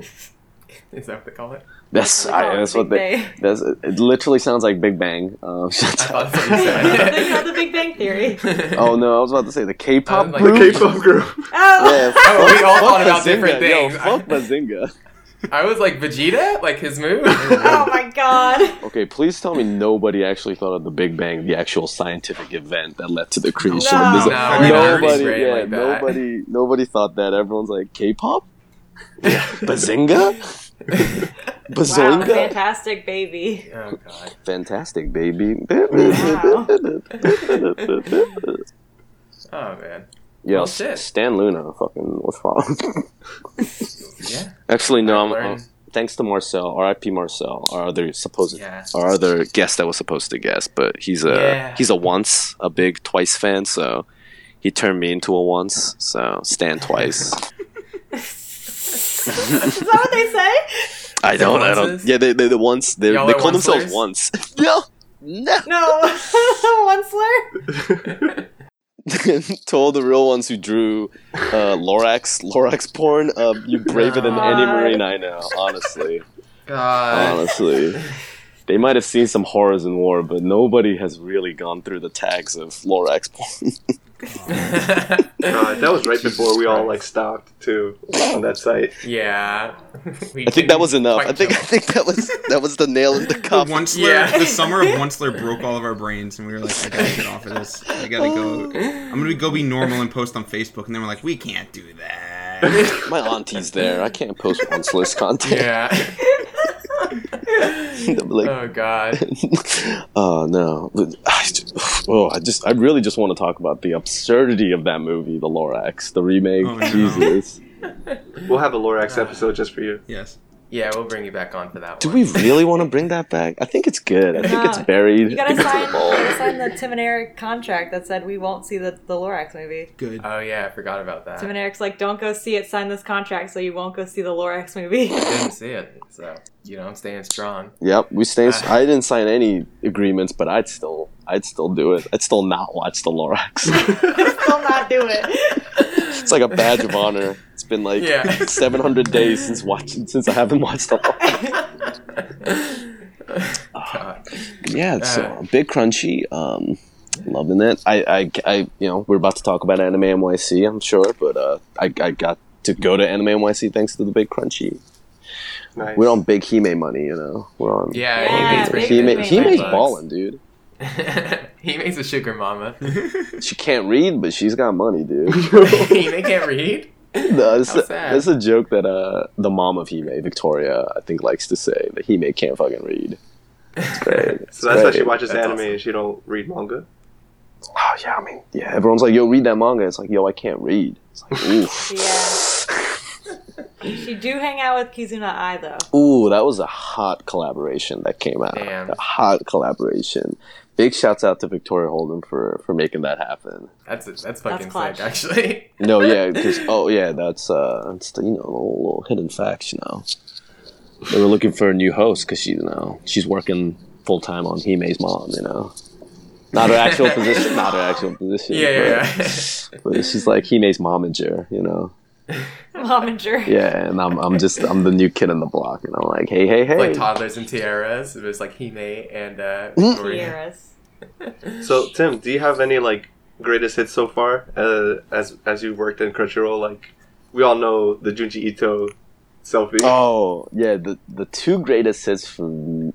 Is that what they call it? That's I, that's what they. Bay. That's it. Literally sounds like Big Bang. Um, I thought that's what you they call the Big Bang Theory. oh no, I was about to say the K-pop I was like, group. K-pop group. Oh, Yeah, Oh, we all thought about Bazinga. different things. Yo, fuck Bazinga. I was like Vegeta, like his move. oh my god. Okay, please tell me nobody actually thought of the Big Bang, the actual scientific event that led to the creation No. of this. No, we're not nobody, yeah, like nobody, nobody thought that. Everyone's like K-pop, Bazinga, Wow, fantastic baby. oh god. Fantastic, baby. Wow. Oh man. Yeah, Well. Stan LOONA, fucking, what's wrong? Yeah. Actually, no. I I'm, uh, thanks to Marcel, R.I.P. Marcel, our other supposed, Yeah. our other guest that was supposed to guest, but he's a Yeah. he's a once a big twice fan, so he turned me into a once. So Stan twice. Is that what they say? I don't. I don't. Yeah, they they the once they Y'all they are call themselves oncelers? once. no, no. No. Onceler? to all the real ones who drew uh, Lorax Lorax porn, uh, you braver than any marine I know. Honestly. God. honestly. They might have seen some horrors in war, but nobody has really gone through the tags of Lorax porn. God, that was right before we all like stopped too on that site. yeah. I think that was enough. I think I think that was that was the nail in the The coffin. Onceler, Yeah. the summer of Onceler broke all of our brains, and we were like, I gotta get off of this. I gotta go. I'm gonna go be normal and post on Facebook, and then we're like, we can't do that. My auntie's there. I can't post onceless content. Yeah. They'll be like, Oh god. oh no. But I just, oh, I just, I really just want to talk about the absurdity of that movie, the Lorax, the remake. Oh, no. Jesus. We'll have a Lorax episode just for you. yes. Yeah, we'll bring you back on for that one. Do one. we really want to bring that back? I think it's good. I think No. it's buried. You gotta I think it's sign, you evolved. gotta sign the Tim and Eric contract that said we won't see the, the Lorax movie. Good. Oh yeah, I forgot about that. Tim and Eric's like, don't go see it, sign this contract so you won't go see the Lorax movie. I didn't see it, so you know I'm staying strong. Yep, we stay. Ah. I didn't sign any agreements, but I'd still, I'd still do it. I'd still not watch the Lorax. Still not do it. it's like a badge of honor. It's been like Yeah. 700 days since watching since I haven't watched the God. Yeah, so Uh. big crunchy. Um, loving it. I, I, I, you know, we're about to talk about Anime NYC, I'm sure, but uh, I, I got to go to Anime NYC thanks to the big crunchy. Nice. We're on big Hime money, you know. We're on. Yeah, Yeah, he makes big pretty Hime, Hime Hime's balling, dude. he makes a sugar mama. She can't read, but she's got money, dude. Hime can't read. no, that's, a, that's a joke that uh, the mom of Hime, Victoria, I think likes to say that Hime can't fucking read. It's great. It's So that's why she watches That's anime awesome. and she don't read manga. Oh yeah, I mean, yeah. Everyone's like, "Yo, read that manga." It's like, "Yo, I can't read." It's like, oof. Yeah. She do hang out with Kizuna Ai though. Ooh, that was a hot collaboration that came out. Damn. A hot collaboration. Big shouts out to Victoria Holden for for making that happen. That's that's fucking clutch. sick, actually. No, yeah, because oh yeah, that's uh, that's the, you know, little, little hidden facts. You know, they were looking for a new host because she, you know, she's working full time on Hime's mom. You know, not her actual position, not her actual position. Yeah, yeah, but, yeah. but she's like Hime's momager. You know. Momager. Yeah, and I'm I'm just I'm the new kid in the block, and I'm like, hey, hey, hey. like toddlers and tiaras. It was like Hime and uh, Mm. Tiaras. So Tim, do you have any like greatest hits so far? Uh, as as you worked in Crunchyroll, like we all know the Junji Ito selfie. Oh yeah, the the two greatest hits for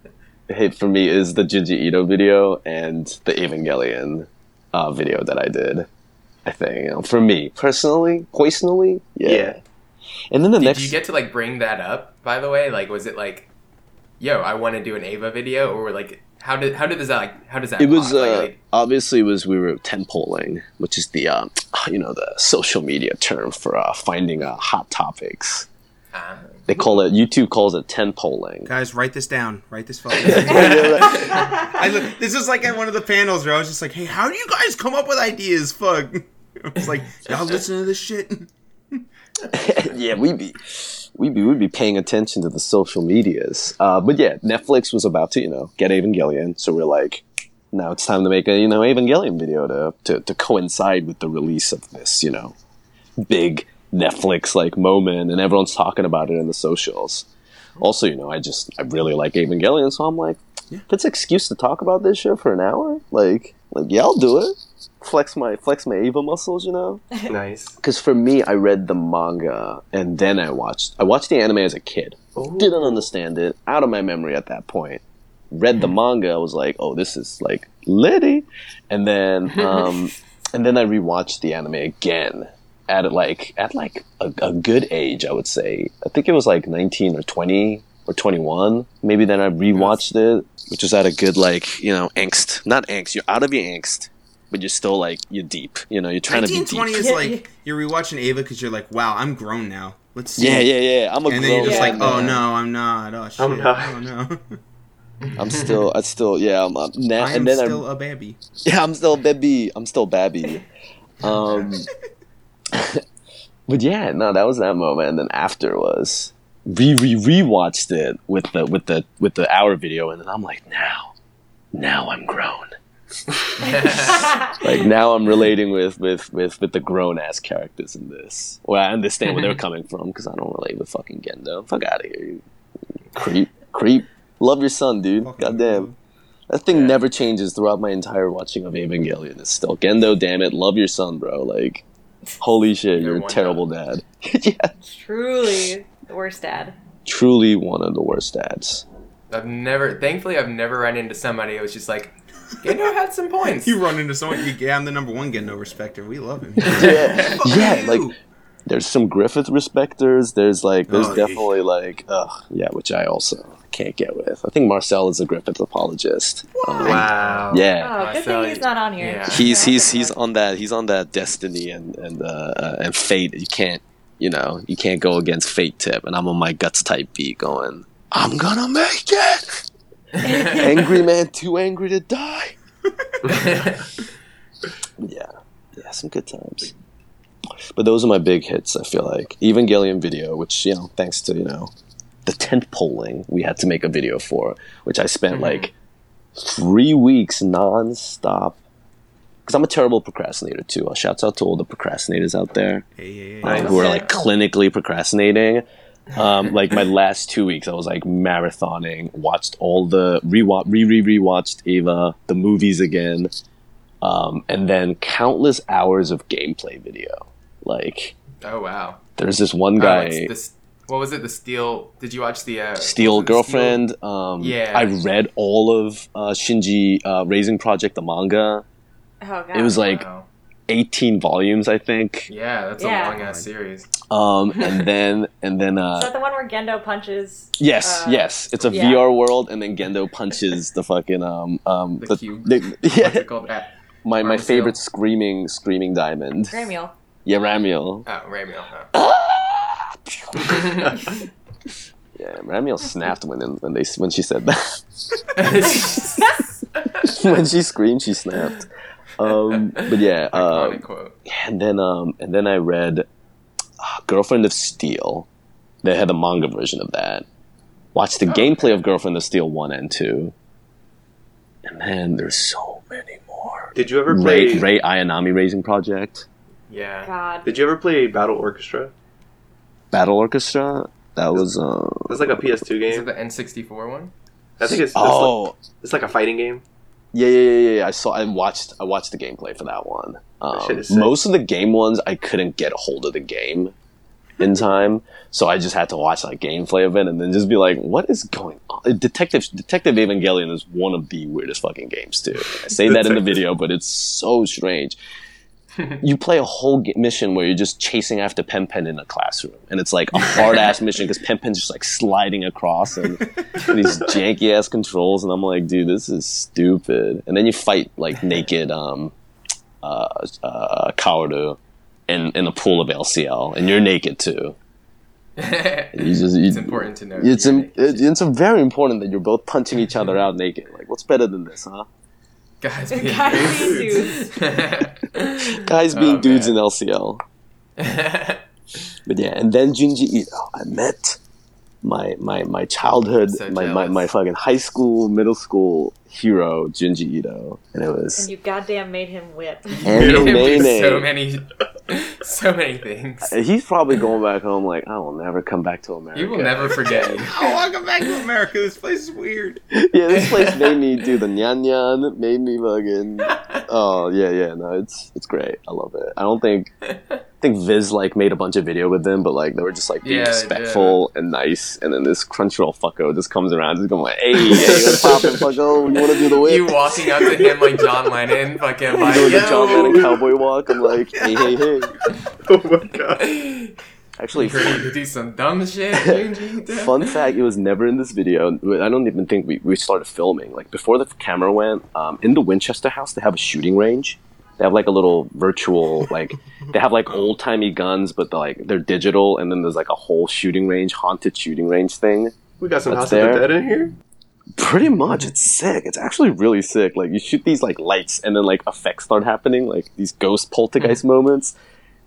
hit for me is the Junji Ito video and the Evangelion uh, video that I did. I think you know, for me personally, personally, yeah. Yeah. And then the next Did next, you get to like bring that up? By the way, like, was it like, yo, I want to do an Eva video, or like, how did how did this that like how does that? it was? Like, uh, like, obviously it was we were tent polling, which is the um, you know the social media term for uh, finding uh, hot topics. ah. They call it YouTube calls it tent polling. Guys, write this down. Write this fucking. I look, this is like at one of the panels where I was just like, "Hey, how do you guys come up with ideas?" Fuck. I was like, "Y'all listen to this shit." yeah, we be we be we'd be paying attention to the social medias. Uh, but yeah, Netflix was about to you know get Evangelion, so we're like, now it's time to make a you know Evangelion video to to, to coincide with the release of this you know big Netflix like moment, and everyone's talking about it in the socials. Also, you know, I just I really like Evangelion, so I'm like, if it's an excuse to talk about this shit for an hour, like like yeah, I'll do it. Flex my flex my Eva muscles, you know Nice. because for me, I read the manga and then I watched. I watched the anime as a kid. Didn't understand it. Out of my memory at that point. Read the manga. I was like, "Oh, this is like litty," and then um, and then I rewatched the anime again at like at like a, a good age. I would say. I think it was like nineteen or twenty or twenty one. Maybe then I rewatched it, which was at a good like you know angst. Not angst. You're out of your angst. But you're still like you're deep, you know. You're trying to be Nineteen deep. twenty is like you're rewatching Eva because you're like, "Wow, I'm grown now." Let's see. Yeah, yeah, yeah. I'm a And then you're just Yeah. like, man. "Oh no, I'm not. Oh shit. I'm not. Oh no, I'm still, I still, yeah. I'm, I'm now, I am and then still I'm, a baby." yeah, I'm still a baby. I'm still babby. Um, but yeah, no, that was that moment. And then after was re re rewatched it with the with the with the hour video, and then I'm like, now, now I'm grown. Like now I'm relating with with with with the grown ass characters in this. Well, I understand where they're coming from because I don't relate with fucking Gendo. Fuck out of here, you creep, creep. Love your son, dude. Fucking Goddamn. That thing never changes throughout my entire watching of Evangelion. It's still Gendo, damn it, love your son, bro. Like, holy shit, You're you're, a terrible dad. yeah, Truly the worst dad. truly one of the worst dads. I've never, thankfully, I've never run into somebody who was just like, Gendo had some points. You run into someone, you, yeah, I'm the number one, get no respecter. We love him. Yeah, yeah, like there's some Griffith respecters. There's like, there's Oh, yeah. definitely like, ugh, yeah, which I also can't get with. I think Marcel is a Griffith apologist. Um, Wow. Yeah. Oh, good Marcel, thing he's not on here. yeah. he's he's he's on that he's on that destiny and and uh, uh, and fate. You can't you know you can't go against fate tip. And I'm on my guts type beat going. I'm gonna make it. angry man, too angry to die. Yeah, yeah, some good times. But those are my big hits. I feel like Evangelion video, which you know, thanks to you know the tent polling, we had to make a video for, which I spent Mhm. like three weeks non-stop because I'm a terrible procrastinator too. Uh, shouts out to all the procrastinators out there Hey, hey, hey. Nice. who are like clinically procrastinating. Um, like my last two weeks, I was like marathoning, watched all the re re re rewatched Eva, the movies again, um, and then countless hours of gameplay video. Like Oh wow. there's this one guy, it's this, what was it? The Steel. Did you watch the uh, Steel was it the Girlfriend. Um, Yeah. I read all of uh, Shinji uh, Raising Project, the manga. Oh god. It was like Wow. 18 volumes, I think. Yeah, that's Yeah. a long ass series. Um, and then and then Is uh, that the one where Gendo punches? Yes, Uh, yes. It's a yeah. VR world, and then Gendo punches the fucking um um The cube. the- What's yeah, it called? Ah, my my Armasil? favorite screaming screaming diamond. Gramiel. Yeah, Ramiel. Oh, Ramiel. Yeah, Ramiel snapped when when they when she said that. When she screamed, she snapped. Um, but yeah, Iconic um, quote. and then um and then I read uh, Girlfriend of Steel. They had a manga version of that. Watched the Oh, gameplay of Girlfriend of Steel one and two. And then there's so many more. Did you ever play? Rei Rei Ayanami Raising Project, Yeah. God. Did you ever play Battle Orchestra? Battle Orchestra. That was uh That's like a PS2 game. Is it the N64 one? I think it's it's, oh like, it's like a fighting game. yeah yeah yeah yeah. yeah. I saw I watched I watched the gameplay for that one. Um, shit most of the game ones I couldn't get a hold of the game in time, so I just had to watch like gameplay of it and then just be like, what is going on? Detective Detective Evangelion is one of the weirdest fucking games too. I say that in the video, but it's so strange. you play a whole g- mission where you're just chasing after Pen Pen in a classroom, and it's like a hard ass mission because Pen Pen's just like sliding across and these janky ass controls, and I'm like, dude, this is stupid. And then you fight like naked um, uh, uh, Kaoru in in a pool of LCL, and you're naked too. You just, you, it's important to know. It's that you're im- naked. it, it's very important that you're both punching each other out naked. Like, what's better than this, huh? Guys being Guys being dudes. Guys being Oh, dudes man. in LCL. But yeah, and then Junji Ito. Oh, I met my my my childhood, So my, my my fucking high school, middle school hero, Junji Ito, and it was And you goddamn made him whip. Anime Nene. so many, so many things. He's probably going back home like I will never come back to America. You will never forget. Oh, welcome back to America. This place is weird. yeah, this place made me do the nyan nyan. Made me fucking. Oh yeah, yeah. No, it's it's great. I love it. I don't think I think Viz like made a bunch of video with them, but like they were just like being Yeah, they respectful and nice. And then this Crunchyroll fucko just comes around, just going like, "Hey, hey, what's poppin', fucko? You want to do the whip?" You walking up to him like John Lennon, fucking like, doing the. John Lennon cowboy walk. I'm like, "Hey, hey, hey." Oh my god. Actually, You ready to do some dumb shit, Fun fact: It was never in this video. I don't even think we, we started filming. Like before the camera went um, in the Winchester house, they have a shooting range. They have like a little virtual like they have like old timey guns, but they're like they're digital, and then there's like a whole shooting range, haunted shooting range thing. We got some That's House of the. Dead in here. Pretty much, it's sick. It's actually really sick. Like you shoot these like lights, and then like effects start happening, like these ghost poltergeist moments.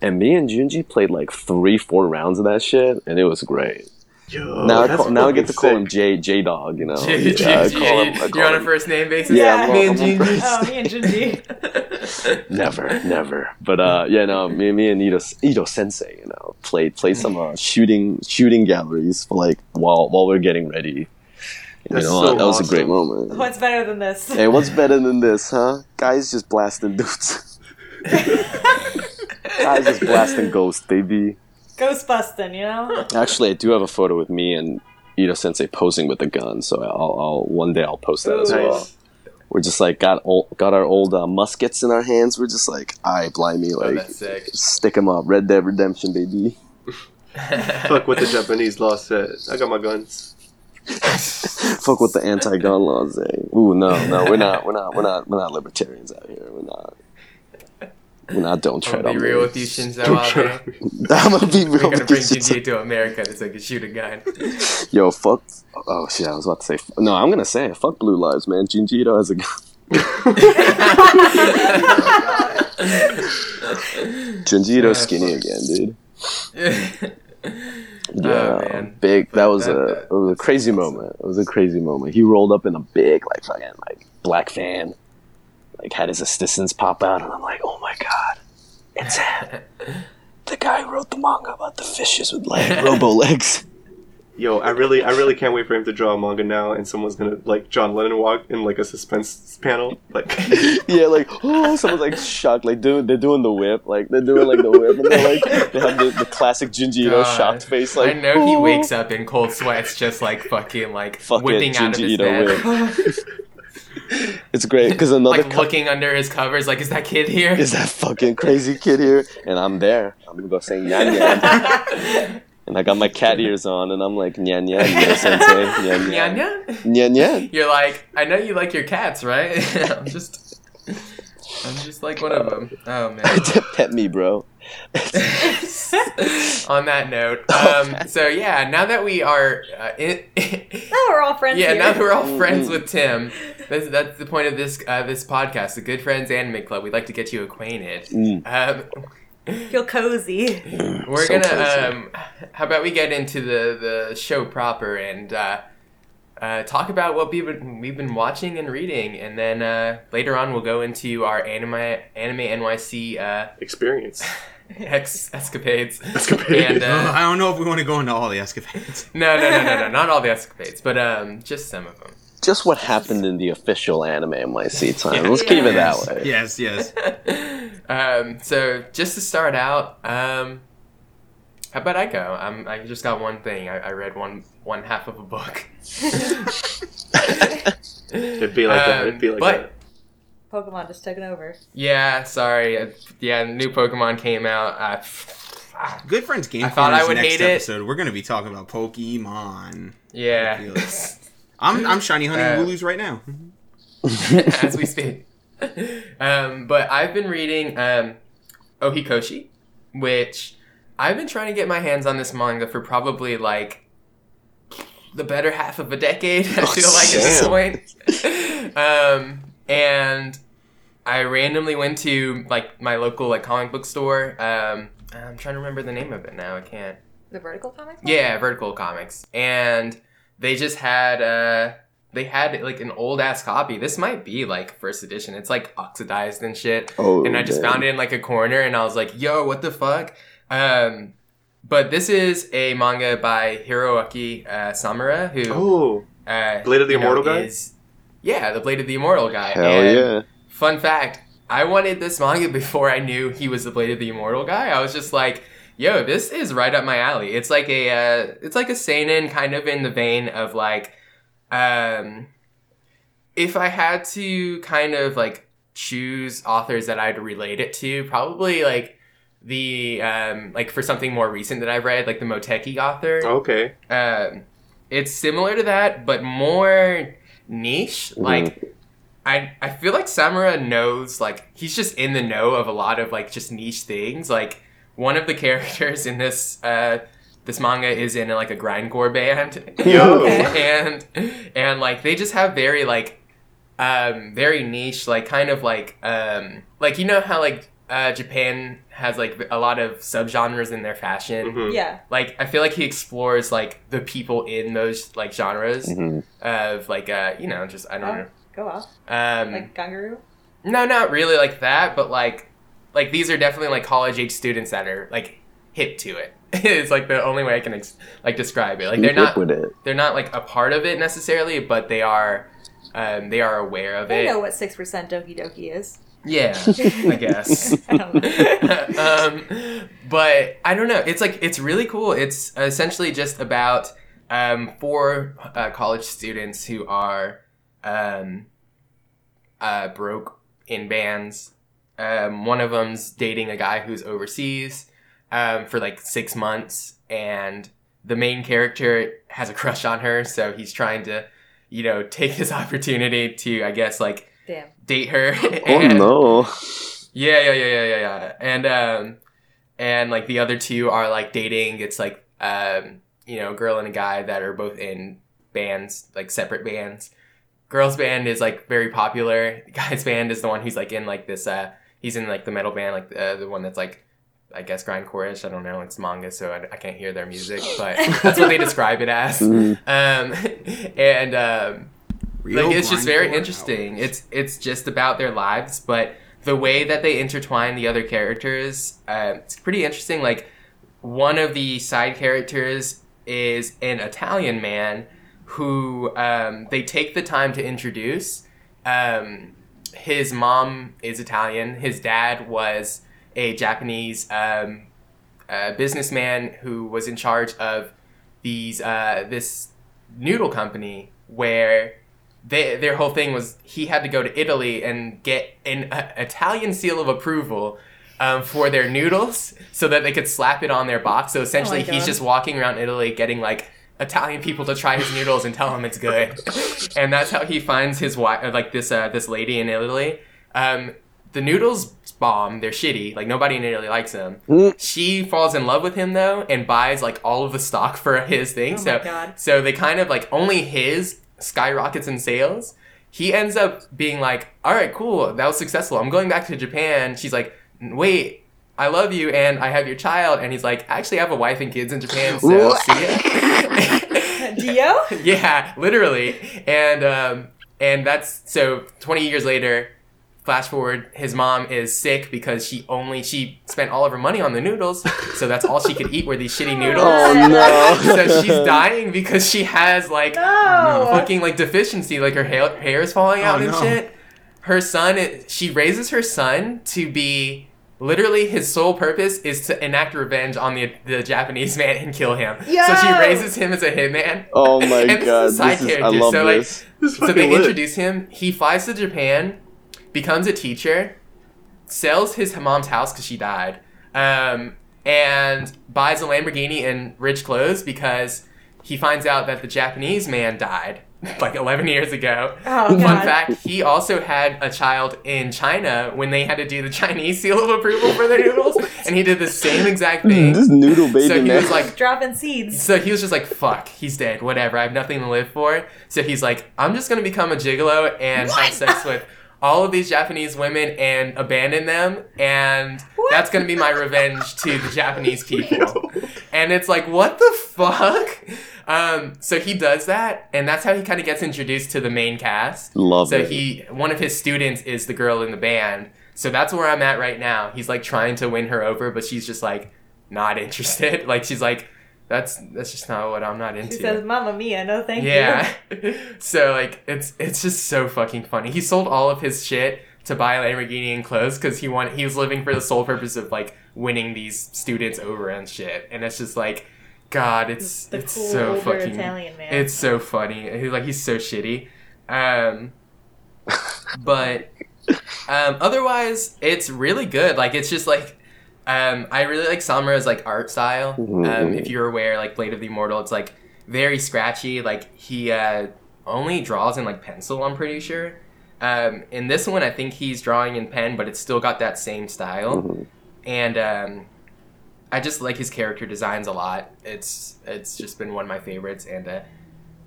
And me and Junji played like three, four rounds of that shit, and it was great. Yo, now I call, now I get fucking to call him sick. J J Dog. You know, J- J- Yeah, I J- call him- You're call on a first name basis. Yeah, I'm me on- and I'm on Junji. Oh, me and Junji. Never, never. But uh, yeah, no, me, me and Ito, Ito Sensei, you know, played played some uh, shooting shooting galleries for like while while we are getting ready. You That's know, so that was a great moment. What's better than this? Hey, what's better than this, huh? Guys just blasting dudes. Guys just blasting ghosts, baby. Ghost busting, you know? Actually, I do have a photo with me and Ito Sensei posing with a gun, so I'll, I'll one day I'll post that as Ooh. well. We're just like got old, got our old uh, muskets in our hands. We're just like, I blimey, Oh, like that's sick. stick 'em up. Red Dead Redemption, baby. Fuck what the Japanese law said. I got my guns. Fuck with the anti-gun laws say. Ooh, no, no, we're not, we're not, we're not, we're not libertarians out here. We're not. We're not. Don't I'm tread gonna on be real with you, Shinzo. Out there. I'm gonna be We're real gonna with bring you. Junji to America so he can shoot a gun. Yo, fuck. Oh shit, I was about to say. No, I'm gonna say it. Fuck blue lives, man. Junji Ito has a gun. Junji Ito's skinny again, dude. Oh, Yeah, man. big. That was That- a that- it was a crazy moment. It was a crazy moment. He rolled up in a big like fucking like black van, like had his assistants pop out, and I'm like, oh my god, it's him, the guy who wrote the manga about the fishes with leg robo legs. Yo, I really, I really can't wait for him to draw a manga now, and someone's gonna like John Lennon walk in like a suspense panel, like yeah, like oh, someone's like shocked, like doing they're doing the whip, like they're doing like the whip, and they're like they have the, the classic Junji shocked face, like I know he "Oh." wakes up in cold sweats, just like fucking like Fuck it, whipping out of his bed, whip. It's great because another like co- looking under his covers, like is that kid here? is that fucking crazy kid here, and I'm there. I'm gonna go say nyan nyan, and I got my cat ears on, and I'm like nyan nyan, nyan sensei, nyan nyan, Nyanya? nyan nyan. You're like, I know you like your cats, right? I'm just, I'm just like one of them. Oh man. Pet me, bro. On that note, um, so yeah, now that we are, uh, in, now we're all friends. yeah, here. now that we're all Mm-hmm. friends with Tim, that's, that's the point of this uh, this podcast, the Good Friends Anime Club. We'd like to get you acquainted. Mm. Um, feel cozy. we're So gonna, cozy. um, how about we get into the the show proper and. Uh, uh, talk about what we've been, we've been watching and reading, and then uh, later on we'll go into our anime anime NYC uh, experience. ex- escapades. Escapades. And, uh, I don't know if we want to go into all the escapades. no, no, no, no, no, not all the escapades, but um, just some of them. Just what happened in the official anime NYC time. Yeah. Let's keep it that way. yes, yes. um, so just to start out, um, how about I go? Um, I just got one thing. I, I read one one half of a book. It'd be like that. Um, It'd be like but- that. Pokemon just taking over. Yeah, sorry. Uh, Yeah, new Pokemon came out. Uh, Good friends game. I thought I would next hate it. episode, We're gonna be talking about Pokemon. yeah. I feel it. I'm I'm shiny hunting Uh, Wooloos right now. as we speak. Um, but I've been reading um, Ohikkoshi, which I've been trying to get my hands on this manga for probably like the better half of a decade. I Oh, feel like at this point. um, and I randomly went to like my local like comic book store. Um, I'm trying to remember the name of it now. I can't. The vertical comics. Yeah, Vertical Comics, and they just had uh they had like an old ass copy. This might be like first edition. It's like oxidized and shit. Oh, and I just damn. found it in like a corner, and I was like, "Yo, what the fuck?" Um, but this is a manga by Hiroaki uh, Samura, who Oh, uh, Blade of the you know, Immortal guy? is- yeah, the Blade of the Immortal guy. Hell And yeah. Fun fact: I wanted this manga before I knew he was the Blade of the Immortal guy. I was just like, "Yo, this is right up my alley." It's like a, uh, it's like a seinen, kind of in the vein of like, um, if I had to kind of like choose authors that I'd relate it to, probably like the um, like for something more recent that I've read, like the Moteki author. okay. Um, it's similar to that, but more niche. Like, I I feel like Samura knows like he's just in the know of a lot of like just niche things. Like one of the characters in this uh this manga is in like a grindcore band. Yo. and and like they just have very like um very niche like kind of like um like you know how like uh Japan has like a lot of subgenres in their fashion Mhm. Yeah. like I feel like he explores like the people in those like genres Mhm. of like uh you know just I don't Oh, go off. um Like Ganguro. no not really like that but like like these are definitely like college age students that are like hip to it it's like the only way I can ex- like describe it like they're not with it. they're not like a part of it necessarily but they are um they are aware of They it know what six percent Doki Doki is. yeah I guess I don't know. um, but I don't know. It's like it's really cool. It's essentially just about um, four uh, college students who are um, uh, broke in bands. Um, one of them's dating a guy who's overseas um, for like six months, and the main character has a crush on her. So he's trying to, you know, take this opportunity to, I guess, like Damn. date her. Oh no. yeah, yeah, yeah, yeah, yeah, yeah. And um and like the other two are like dating. It's like um, you know, a girl and a guy that are both in bands, like separate bands. Girl's band is like very popular. Guy's band is the one who's like in like this uh he's in like the metal band, like uh, the one that's like I guess grindcore-ish. I don't know. It's manga, so I, I can't hear their music, but that's what they describe it as. Mhm. Um, and um, like it's just very interesting. hours. It's it's just about their lives, but the way that they intertwine the other characters, uh, it's pretty interesting. Like one of the side characters is an Italian man who um, they take the time to introduce. Um, his mom is Italian. His dad was a Japanese um, uh, businessman who was in charge of these uh, this noodle company where they, their whole thing was he had to go to Italy and get an uh, Italian seal of approval um, for their noodles so that they could slap it on their box. So essentially, Oh he's just walking around Italy getting like Italian people to try his noodles and tell him it's good, and that's how he finds his wife, like this uh, this lady in Italy. Um, the noodles bomb. They're shitty. Like nobody in Italy likes them. Mm. She falls in love with him though and buys like all of the stock for his thing. Oh so my God. so they kind of like only his skyrockets in sales. He ends up being like, "All right, cool, that was successful. I'm going back to Japan." She's like, "Wait, I love you and I have your child." And he's like, "Actually, I have a wife and kids in Japan, so What? see ya." Dio? yeah, literally. And um, and that's so 20 years later. Flash forward, his mom is sick because she only she spent all of her money on the noodles, so that's all she could eat were these shitty noodles. Oh no! so she's dying because she has like No. fucking like deficiency, like her hair, hair is falling out Oh, and no. shit. Her son, i- she raises her son to be literally his sole purpose is to enact revenge on the the Japanese man and kill him. So she raises him as a hitman. Oh my And this is god! a side This is, I love so, like, this. This So they lit. introduce him. He flies to Japan, becomes a teacher, sells his mom's house because she died, um, and buys a Lamborghini and rich clothes because he finds out that the Japanese man died like 11 years ago. Oh, Fun God. fact: He also had a child in China when they had to do the Chinese seal of approval for their noodles, and he did the same exact thing. This noodle baby So he man. was like, Dropping seeds. so he was just like, fuck, he's dead, whatever, I have nothing to live for. So he's like, I'm just gonna become a gigolo and have sex with all of these Japanese women and abandon them, and that's gonna be my revenge to the Japanese people. And it's like, what the fuck? Um, so he does that, and that's how he kind of gets introduced to the main cast. Love so it. he, one of his students is the girl in the band. So that's where I'm at right now. He's like trying to win her over, but she's just like not interested. Like she's like, that's that's just not what I'm not into. She says, Mamma Mia, no thank you. yeah. so like it's it's just so fucking funny. He sold all of his shit to buy a Lamborghini and clothes because he wanted he was living for the sole purpose of like winning these students over and shit. And it's just like, God, it's The it's cool so older fucking Italian man. it's so funny. He's like he's so shitty. Um, but um, otherwise, it's really good. Like it's just like um, I really like Samura's like art style. Um, Mhm. if you're aware, like Blade of the Immortal, it's like very scratchy. Like he uh, only draws in like pencil. I'm pretty sure. Um, in this one, I think he's drawing in pen, but it's still got that same style. Mhm. And um, I just like his character designs a lot. It's it's just been one of my favorites. And uh,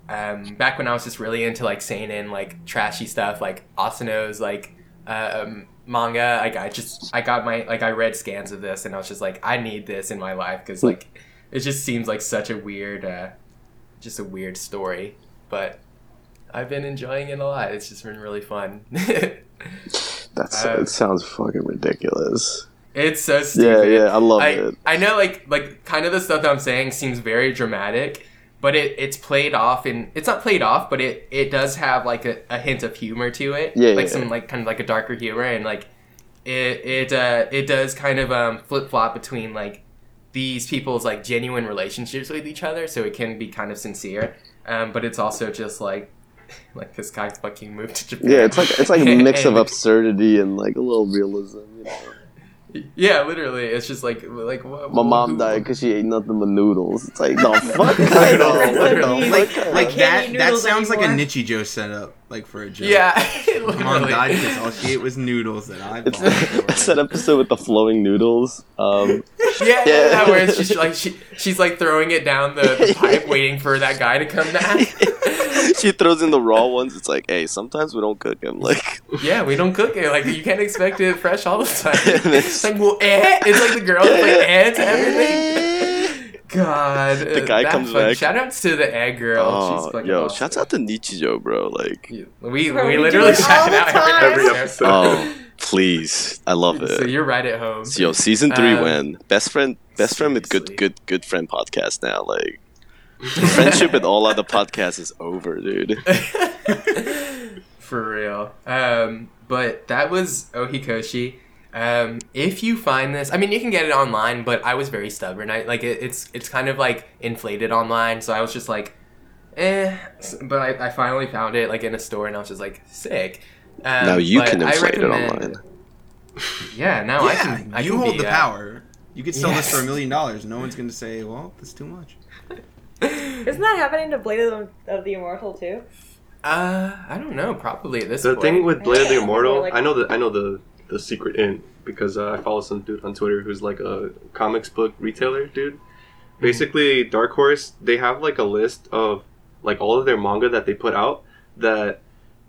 um, back when I was just really into like seinen, like trashy stuff, like Asano's like um, manga, like I just I got my like I read scans of this, and I was just like, I need this in my life because like it just seems like such a weird, uh, just a weird story, but. I've been enjoying it a lot. It's just been really fun. That's uh, it. Sounds fucking ridiculous. it's so Yeah, yeah, I love I, it. I know like like kind of the stuff that I'm saying seems very dramatic, but it, it's played off and it's not played off, but it, it does have like a, a hint of humor to it. Yeah, Like yeah. some like kind of like a darker humor and like it it uh it does kind of um flip flop between like these people's like genuine relationships with each other, so it can be kind of sincere. Um, but it's also just like like this guy fucking moved to Japan. Yeah, it's like it's like a mix of absurdity and like a little realism. You know? Yeah, literally, it's just like like what, My mom who- died because she ate nothing but noodles. It's like the fuck. I know, What the literally. fuck? Like, like that. That noodles sounds like a anymore. Nichi setup, like for a joke. Yeah, My mom literally. died because all she ate was noodles that I It's, bought. it's that episode with the flowing noodles. Um, Yeah, yeah, Yeah. yeah, where it's just like she, she's like throwing it down the, the pipe, waiting for that guy to come back. she throws in the raw ones. It's like, hey, sometimes we don't cook them. Like, Yeah, we don't cook it. Like you can't expect it fresh all the time. It's like well, eh. It's like the girl that's like eh to everything. God, The guy that comes fun- back. Shout outs to the egg girl. Oh, She's fucking yo, awesome. shouts out to Nichijou, bro. Like, We Bro, we we literally shout out time. every Every episode. episode. oh, please, I love it. So you're right at home. So, yo, season three Um, win. Best friend, best friend with good, good, good friend podcast now. Like, friendship with all other podcasts is over, dude. For real. Um, but that was Ohikkoshi. Um, if you find this, I mean, you can get it online, but I was very stubborn. I like it, it's it's kind of like inflated online, so I was just like, eh. But I, I finally found it like in a store, and I was just like, sick. Um, now you can inflate it online. Yeah, now I can. I you can hold be the that. power. You could sell this for a million dollars. No one's going to say, "Well, that's too much." Isn't that happening to Blade of the, of the Immortal too? Uh, I don't know. Probably at this The point. thing with Blade of the Immortal, I know that I know the the secret in because uh, I follow some dude on Twitter who's like a comics book retailer dude. Basically, Dark Horse they have like a list of like all of their manga that they put out that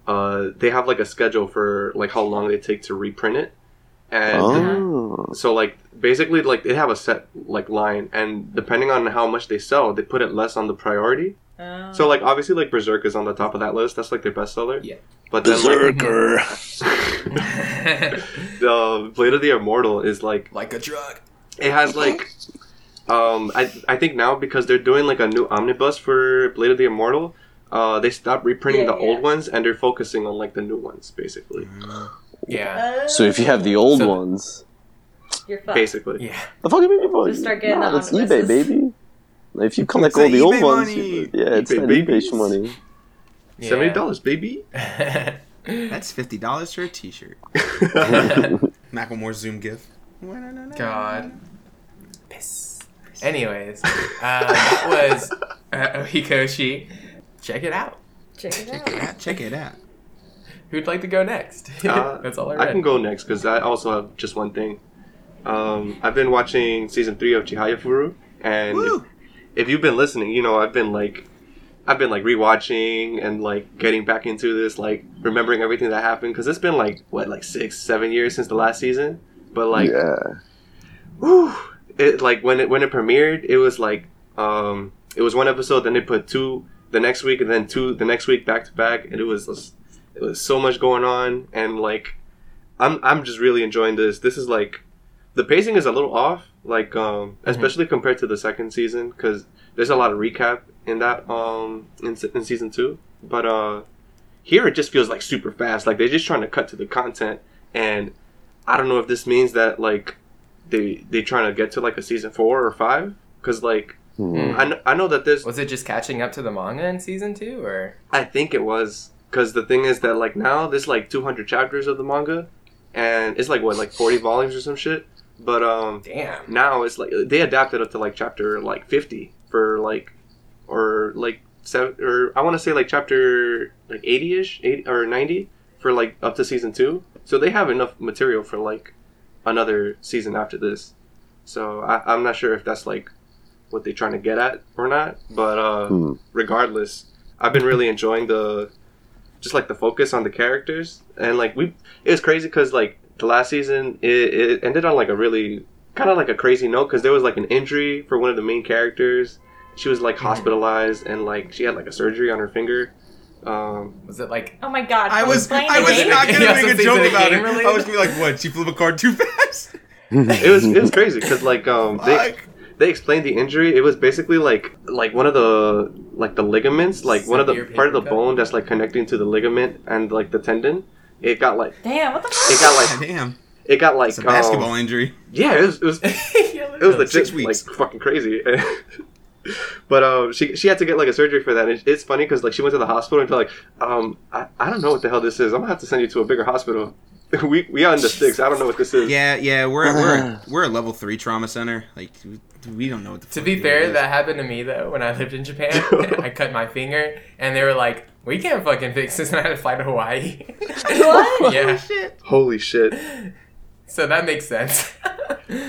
uh, they have like a schedule for like how long they take to reprint it, and Oh, so like basically like they have a set like line, and depending on how much they sell, they put it less on the priority. Oh. So like obviously like Berserk is on the top of that list. That's like their bestseller. Yeah. But then Berserker. the Blade of the Immortal is like like a drug. it has like um I I think now because they're doing like a new omnibus for Blade of the Immortal, uh they stopped reprinting Yeah, the yeah. old ones and they're focusing on like the new ones basically. Yeah. Oh. so if you have the old So- ones, you're fucked. Basically. Yeah. the fucking people, Just start getting nah, the that's eBay, baby. Like, if you collect that all the old eBay ones, you- yeah, it's eBay that babies. eBay money. Yeah. Seventy dollars, baby. That's fifty dollars for a T-shirt. Macklemore Zoom gift. God. Piss. Anyways, uh, that was uh, Ohikkoshi. Check it out. Check it Check out. it out. Check it out. Who'd like to go next? Uh, That's all I read. I can go next because I also have just one thing. Um, I've been watching season three of Chihaya Furu, and Woo! If you've been listening, you know I've been like, I've been like rewatching and like getting back into this, like remembering everything that happened because it's been like what, like six, seven years since the last season. But like, yeah. whew, it like when it when it premiered, it was like, um, it was one episode, then they put two the next week, and then two the next week back to back, and it was it was so much going on, and like, I'm I'm just really enjoying this. This is like, the pacing is a little off, like um, especially compared to the second season, because there's a lot of recap in that um in, in season two, but uh, here it just feels like super fast. Like they're just trying to cut to the content, and I don't know if this means that like they they trying to get to like a season four or five, because like Hmm. I kn- I know that this Was it just catching up to the manga in season two, or I think it was because the thing is that like now there's like 200 chapters of the manga, and it's like what like 40 volumes or some shit. But um, damn? now it's like they adapted up to like chapter like 50 for like or like seven or I want to say like chapter like 80 ish, 80 or 90 for like up to season two. So they have enough material for like another season after this. So I, I'm not sure if that's like what they're trying to get at or not. But uh, Hmm. regardless, I've been really enjoying the just like the focus on the characters and like we it was crazy because like the last season it, it ended on like a really kind of like a crazy note because there was like an injury for one of the main characters she was like hospitalized and like she had like a surgery on her finger um Was it like? Oh my god. I was I was game? not gonna make a joke about it. related? I was gonna be like, what? She flew a card too fast. it was it was crazy because like um they Fuck. they explained the injury it was basically like like one of the like the ligaments like one of the part of the cut? bone that's like connecting to the ligament and like the tendon it got like Damn, what the Fuck? it got like damn. it got like It's a basketball um, injury. yeah it was, it was it it was legit Six like fucking crazy. but um, she she had to get like a surgery for that. And it's funny because like she went to the hospital and they're like, um, I, I don't know what the hell this is. I'm gonna have to send you to a bigger hospital. we we are in the sticks. I don't know what this is. Yeah, yeah, we're we're we're a level three trauma center. Like we, we don't know what the. To fuck be fair, is. that happened to me though when I lived in Japan. I cut my finger, and they were like, "We can't fucking fix this," and I had to fly to Hawaii. What? yeah, Holy shit. so that makes sense.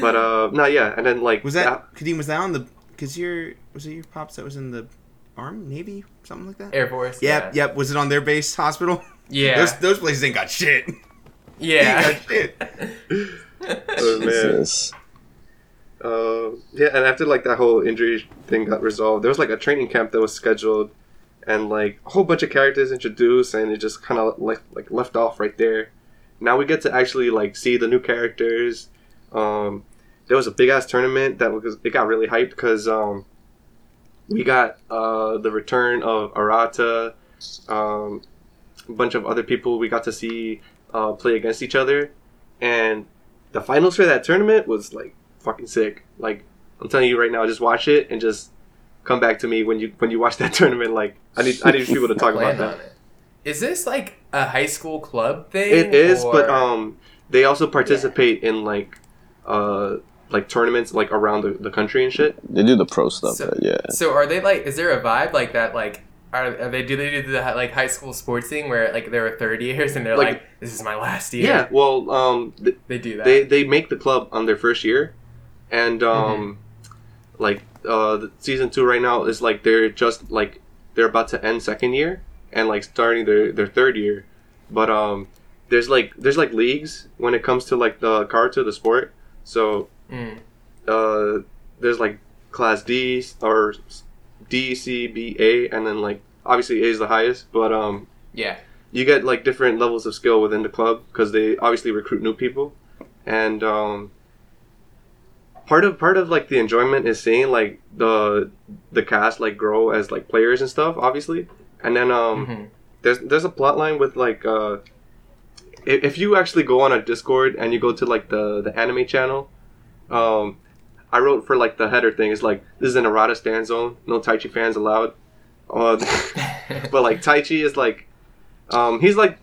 But uh, no, yeah. And then like was that Kadeem? Was that on the? Because your was it your pops that was in the army, navy, something like that? Air Force? Yep, yep. Was it on their base hospital? Yeah. Those those places ain't got shit. Yeah. Ain't got shit. Oh, man. Jesus. Uh, yeah, and after like that whole injury thing got resolved, there was like a training camp that was scheduled, and like a whole bunch of characters introduced, and it just kind of like like left off right there. Now we get to actually like see the new characters. Um, there was a big ass tournament that was it got really hyped because um, we got uh, the return of Arata, um, a bunch of other people we got to see uh, play against each other, and the finals for that tournament was like fucking sick. Like I'm telling you right now, just watch it and just come back to me when you when you watch that tournament. Like I need I need people to talk about Plan on that. it. Is this like a high school club thing? It is, but um, they also participate in like uh like tournaments like around the, the country and shit. They do the pro stuff, So- but yeah. So are they like? Is there a vibe like that? Like, are, are they? Do they do the like high school sports thing where like they were third years and they're like, Like- "This is my last year." Yeah, well, um, th- they do that. they they make the club on their first year, and um, like uh, the season two right now is like they're just like they're about to end second year and like starting their their third year, but um, there's like there's like leagues when it comes to like the Karuta the sport, so Mm. uh, there's like class D or D C B A, and then like obviously A is the highest, but um, Yeah. you get like different levels of skill within the club because they obviously recruit new people and um part of part of like the enjoyment is seeing like the the cast like grow as like players and stuff obviously. And then um Mhm. there's there's a plot line with like uh if, if you actually go on a discord and you go to like the the anime channel um i wrote for like the header thing. It's like this is an Arata stand zone. No taichi fans allowed. Uh, but like Taichi is like, um, he's like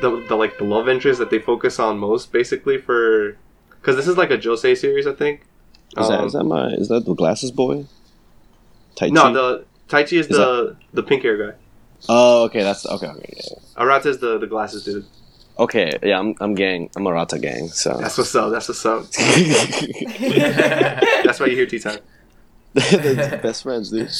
the, the like the love interest that they focus on most, basically for, because this is like a josei series, I think. Is that Um, is that my is that the glasses boy? Tai no, Chi? the Taichi is, Is the the pink hair guy. Oh, okay, that's okay. Okay, yeah. Arata is the the glasses dude. okay, yeah. I'm I'm gang. I'm Arata gang. So That's what's up. That's what's up. That's why you hear T time. best friends, dude.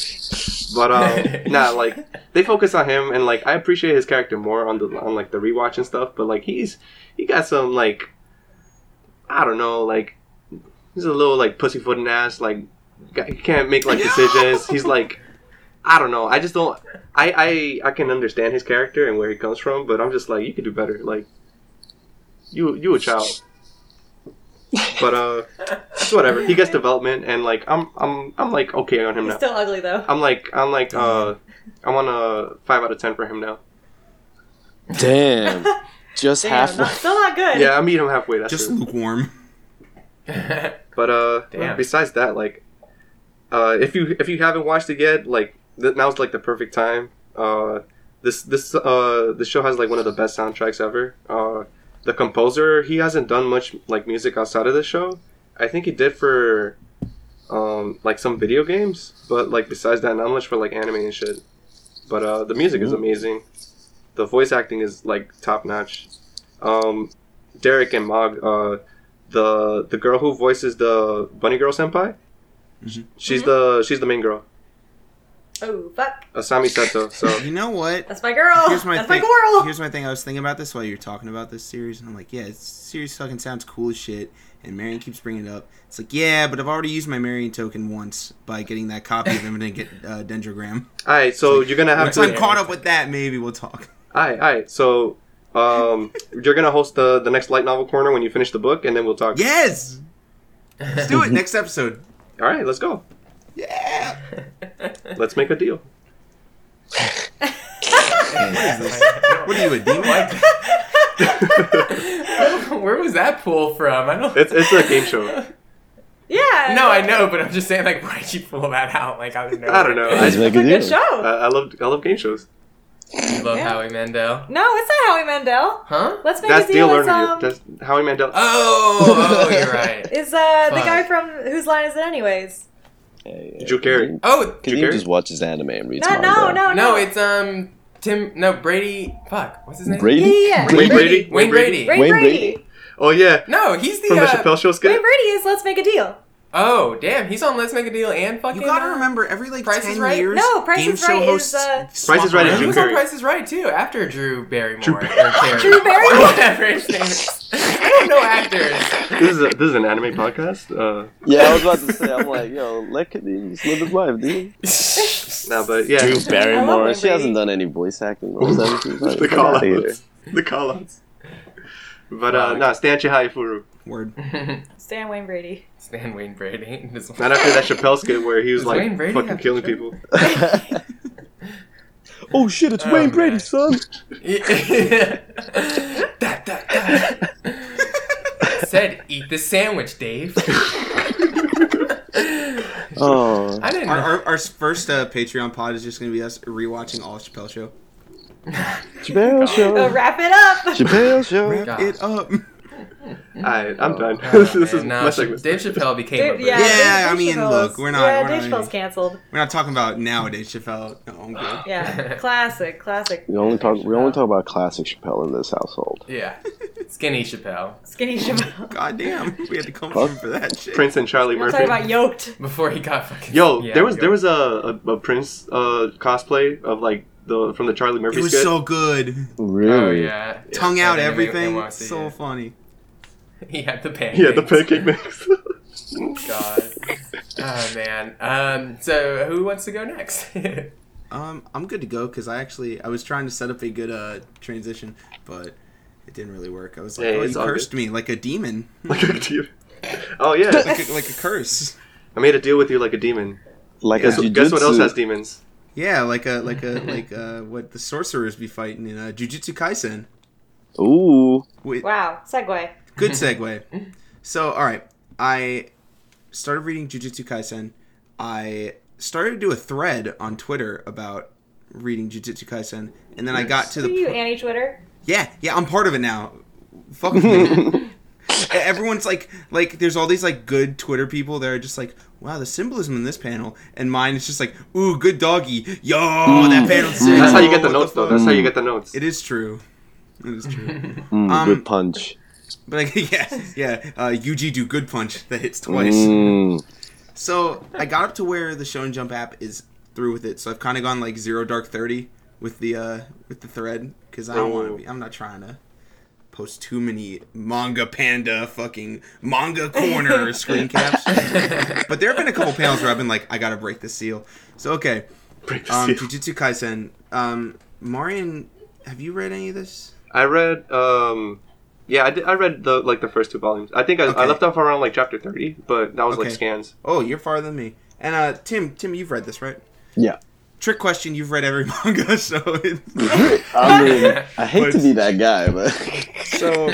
But um, nah, like they focus on him, and like I appreciate his character more on the on like the rewatch and stuff. But like he's he got some like I don't know, like he's a little like pussyfooting ass. Like he can't make like decisions. He's like I don't know. I just don't. I I I can understand his character and where he comes from, but I'm just like you could do better. Like you you a child. But uh, whatever. He gets development, and like I'm I'm I'm like okay on him He's now. still ugly though. I'm like I'm like uh I'm on a five out of ten for him now. Damn, just Damn, half. not, still not good. Yeah, I meet him halfway. That's Just it. lukewarm. But uh, Damn. besides that, like, uh, if you if you haven't watched it yet, like th- now's like the perfect time. Uh, this this uh the show has like one of the best soundtracks ever. Uh, the composer he hasn't done much like music outside of the show. I think he did for um like some video games, but like besides that, not much for like anime and shit. But uh, the music is amazing. The voice acting is like top notch. Um, Derek and Mog, uh, the the girl who voices the bunny girl senpai, Mhm. she's the she's the main girl, Oh fuck, Asami Seto. So You know what? that's my girl. Here's my that's thing. my girl. Here's my thing. I was thinking about this while you were talking about this series, and I'm like, yeah, this series fucking sounds cool as shit. And Marion keeps bringing it up. It's like, yeah, but I've already used my Marion token once by getting that copy of him and get uh, Dendrogram. all right, so you're gonna have Once to. I'm caught up with that, maybe we'll talk. All right, all right. So um, you're gonna host the the next light novel corner when you finish the book, and then we'll talk. Yes, let's do it next episode. All right, let's go. Yeah. Let's make a deal. What are you a demon? Where was that pull from? I don't. It's it's a game show. yeah. no, I know, but I'm just saying, like, why'd you pull that out? Like, I don't know. I don't know. I, Let's make It's a a good deal. show. I I love I love game shows. You love Yeah. Howie Mandel, no, it's not Howie Mandel. huh? Let's make That's a deal. Deal It's, um, That's Howie Mandel. Oh, oh, you're right. is uh the guy from whose line is it anyways? Yeah, yeah. Drew Carey. Oh, Can Drew you Carey? just watch his anime and read No, manga? no, no, no, it's um Tim. No, Brady. Fuck, what's his name? Brady. Yeah, yeah. Wayne Brady. Wayne Brady. Ray Wayne Brady. Brady. Oh yeah, No, he's the. from the uh, Chappelle Show Ray skit. Brady is Let's Make a Deal. Oh, damn, he's on Let's Make a Deal and fucking. You gotta uh, remember, every like Price is ten Right? years, No, Price game is show Right is, hosts. uh, Price is Right is. He Drew was on Carey. Price is Right too after Drew Barrymore. Drew- or Carey. Drew Barrymore? Whatever his name is. I don't know actors. This is a, this is an anime podcast. Uh, Yeah, I was about to say. I'm like, yo, let Kadeem just live his life, dude. no, but yeah, Drew Barrymore. She hasn't done any voice acting roles. ever. Like, the fuck call outta outs. The call outs. But uh, no, Stan Chihayafuru. Word. Stan Wayne Brady. Stan Wayne Brady. This Not after that Chappelle skit where he was Does like Wayne Brady fucking killing show? people. oh shit! It's Oh, Wayne man. Brady, son. da, da, da. Said, eat the sandwich, Dave. Oh, I didn't Our, our, our first uh, Patreon pod is just going to be us rewatching all of Chappelle Show. Chappelle show. wrap it up. Chappelle show. Wrap God. it up. Alright, I'm done. Oh, this is man, no, my segment. Dave Chappelle became Dave- a yeah, bird. Yeah, Dave I mean, Chappelle's- look, we're not- Yeah, we're Dave not- Chappelle's canceled. We're not talking about nowadays Chappelle. No, I'm good. Yeah, classic, classic. We only talk. We only talk about classic Chappelle in this household. Yeah. Skinny Chappelle. Skinny Chappelle. God damn, we had to come for for that shit. Prince and Charlie I'm Murphy. talking about yoked. Before he got fucking. Yo, yeah, there was yo. there was a, a, a Prince uh, cosplay of like the from the Charlie Murphy It was skit. so good. Really? Oh, yeah. Tongue Yeah, out I didn't even- everything. want to see So it. funny. He had the pancakes. yeah, the pancake mix. God. Oh, man. Um, so, who wants to go next? Um, I'm good to go because I actually I was trying to set up a good uh transition, but it didn't really work. I was like, Hey, oh, it's you all cursed me like a demon, like a demon. Oh yeah, like a, like a curse. I made a deal with you like a demon. Like Guess, a guess what else has demons? Yeah, like a like a like uh what the sorcerers be fighting in uh, Jujutsu Kaisen. Ooh. Wait, Wow, segue. Good segue. So, all right, I started reading Jujutsu Kaisen. I started to do a thread on Twitter about reading Jujutsu Kaisen, and then I got to Who the you, po- Annie Twitter? yeah, yeah, I'm part of it now. Fuck me. Everyone's like, like, there's all these like good Twitter people that are just like, wow, the symbolism in this panel, and mine is just like, ooh, good doggy, yo, that panel's sick. That's how you get the What notes, though. That's how you get the notes. It is true. It is true. Mm, Um, good punch. But like, yeah, yeah, uh, Yuji do good punch that hits twice. Mm. So I got up to where the Shonen Jump app is through with it. So I've kind of gone like zero dark thirty with the uh with the thread because I don't want to Oh. be. I'm not trying to post too many manga panda fucking manga corner screen caps. But there have been a couple panels where I've been like, I gotta break the seal. So okay, Break the um, seal. Jujutsu Kaisen. Um, Marian, have you read any of this? I read, um, yeah, I, did, I read the like the first two volumes. I think I, I left off around like chapter thirty, but that was like scans. Oh, you're farther than me. And uh, Tim, Tim, you've read this, right? Yeah. Trick question. You've read every manga, so it's, I mean, I hate to be that guy, but so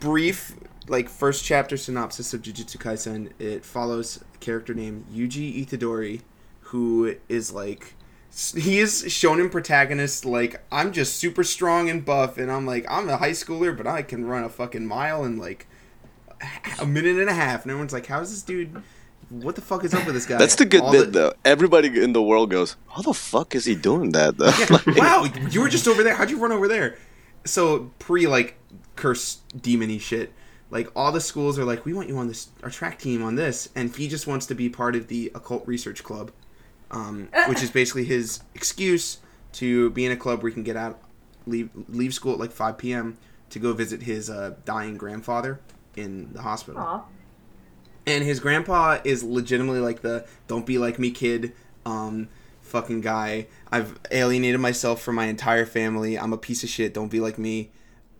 brief. Like first chapter synopsis of Jujutsu Kaisen. It follows a character named Yuji Itadori, who is like he is shonen protagonist. Like I'm just super strong and buff, and I'm like I'm a high schooler, but I can run a fucking mile in like a minute and a half. And everyone's like, "How is this dude? What the fuck is up with this guy?" that's the good All bit, though. Everybody in the world goes, "How the fuck is he doing that?" Though. Yeah, wow, you were just over there. How'd you run over there? So pre like curse demony shit. Like all the schools are like, we want you on this our track team on this, and he just wants to be part of the occult research club, um, which is basically his excuse to be in a club where he can get out, leave leave school at like five p.m. to go visit his uh, dying grandfather in the hospital. Aw. and his grandpa is legitimately like the don't be like me kid um fucking guy. I've alienated myself from my entire family. I'm a piece of shit. Don't be like me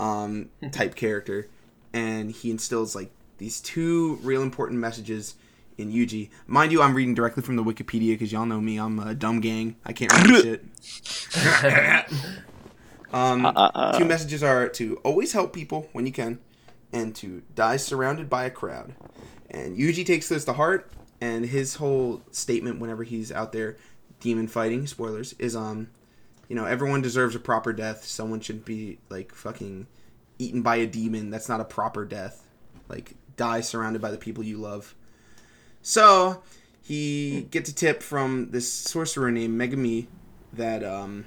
um type character. And he instills like these two real important messages in Yuji. Mind you, I'm reading directly from the Wikipedia because y'all know me. I'm a dumb gang. I can't read shit. um, Uh, uh, uh. two messages are to always help people when you can, and to die surrounded by a crowd. And Yuji takes this to heart, and his whole statement whenever he's out there demon fighting, spoilers, is um, you know, everyone deserves a proper death. Someone should be like fucking eaten by a demon. That's not a proper death. Like die surrounded by the people you love. So he gets a tip from this sorcerer named Megumi that um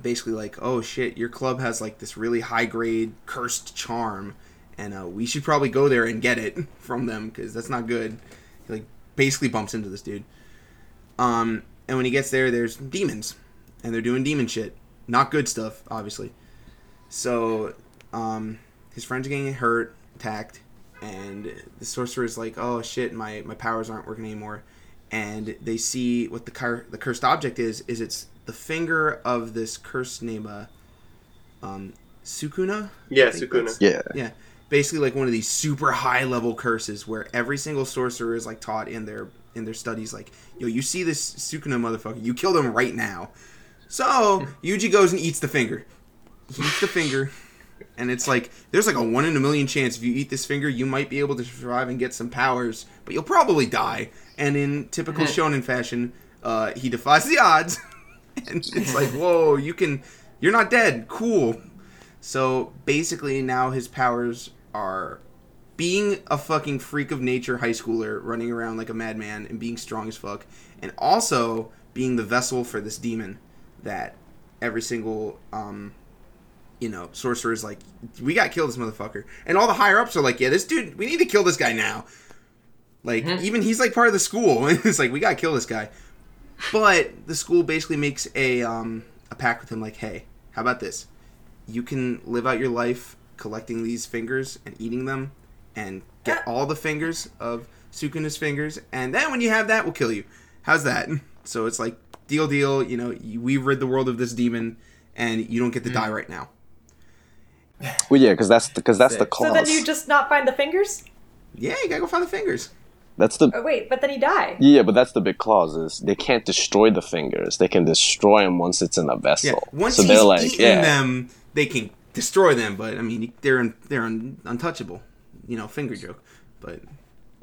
basically like, oh shit, your club has like this really high grade cursed charm, and uh, we should probably go there and get it from them because that's not good. He like basically bumps into this dude. Um, and when he gets there, there's demons, and they're doing demon shit, not good stuff, obviously. So, um, his friends getting hurt, attacked, and the sorcerer is like, "Oh shit, my my powers aren't working anymore." And they see what the cur- the cursed object is. Is it's the finger of this cursed name, uh, um, Sukuna. Yeah, Sukuna. Yeah. yeah basically like one of these super high level curses where every single sorcerer is like taught in their in their studies like yo you see this sukuna motherfucker you kill them right now so yuji goes and eats the finger he eats the finger and it's like there's like a one in a million chance if you eat this finger you might be able to survive and get some powers but you'll probably die. And in typical shonen fashion uh, he defies the odds. And it's like whoa you can you're not dead. Cool. So basically, now his powers are being a fucking freak of nature high schooler running around like a madman and being strong as fuck, and also being the vessel for this demon that every single um you know sorcerer is like we got to kill this motherfucker. And all the higher ups are like yeah this dude we need to kill this guy now. Like even he's like part of the school. And it's like we got to kill this guy. But the school basically makes a um a pact with him like hey how about this? You can live out your life collecting these fingers and eating them and get all the fingers of Sukuna's fingers and then when you have that we'll kill you. How's that? So it's like deal deal you know we've rid the world of this demon and you don't get to die right now Well, yeah, because that's because that's the Sick. clause. So then you just not find the fingers? yeah you gotta go find the fingers that's the Oh, wait, but then he died. yeah, but that's the big clause is they can't destroy the fingers. They can destroy them once it's in a yeah vessel. once so he's they're like, eaten yeah, them they can destroy them but I mean they're un, they're un, untouchable you know finger joke but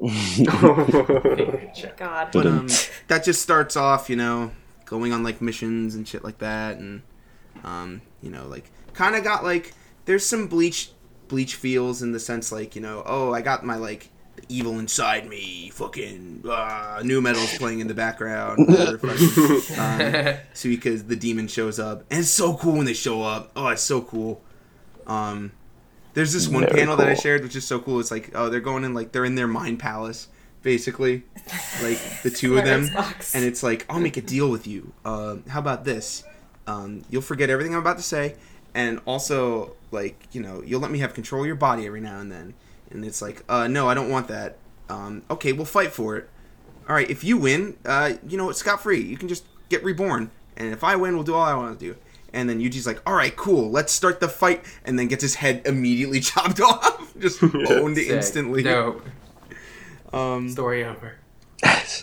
God. But um, that just starts off, you know, going on like missions and shit like that, and um, you know, like kind of got like there's some bleach bleach feels in the sense like you know, oh, I got my like evil inside me, fucking uh, new metal's playing in the background, um, so because the demon shows up, and it's so cool when they show up. Oh, it's so cool. Um, there's this one Very panel that I shared, which is so cool. It's like, oh, they're going in like they're in their mind palace, basically, like the two of them, Xbox. and it's like, I'll make a deal with you. Uh, how about this? Um, you'll forget everything I'm about to say, and also like you know you'll let me have control of your body every now and then. And it's like, uh, no, I don't want that. Um, okay, we'll fight for it. All right, if you win, uh, you know, it's scot free. You can just get reborn. And if I win, we'll do all I want to do. And then Yuji's like, all right, cool, let's start the fight. And then gets his head immediately chopped off, just owned Sick. instantly. Dope. Um, Story over.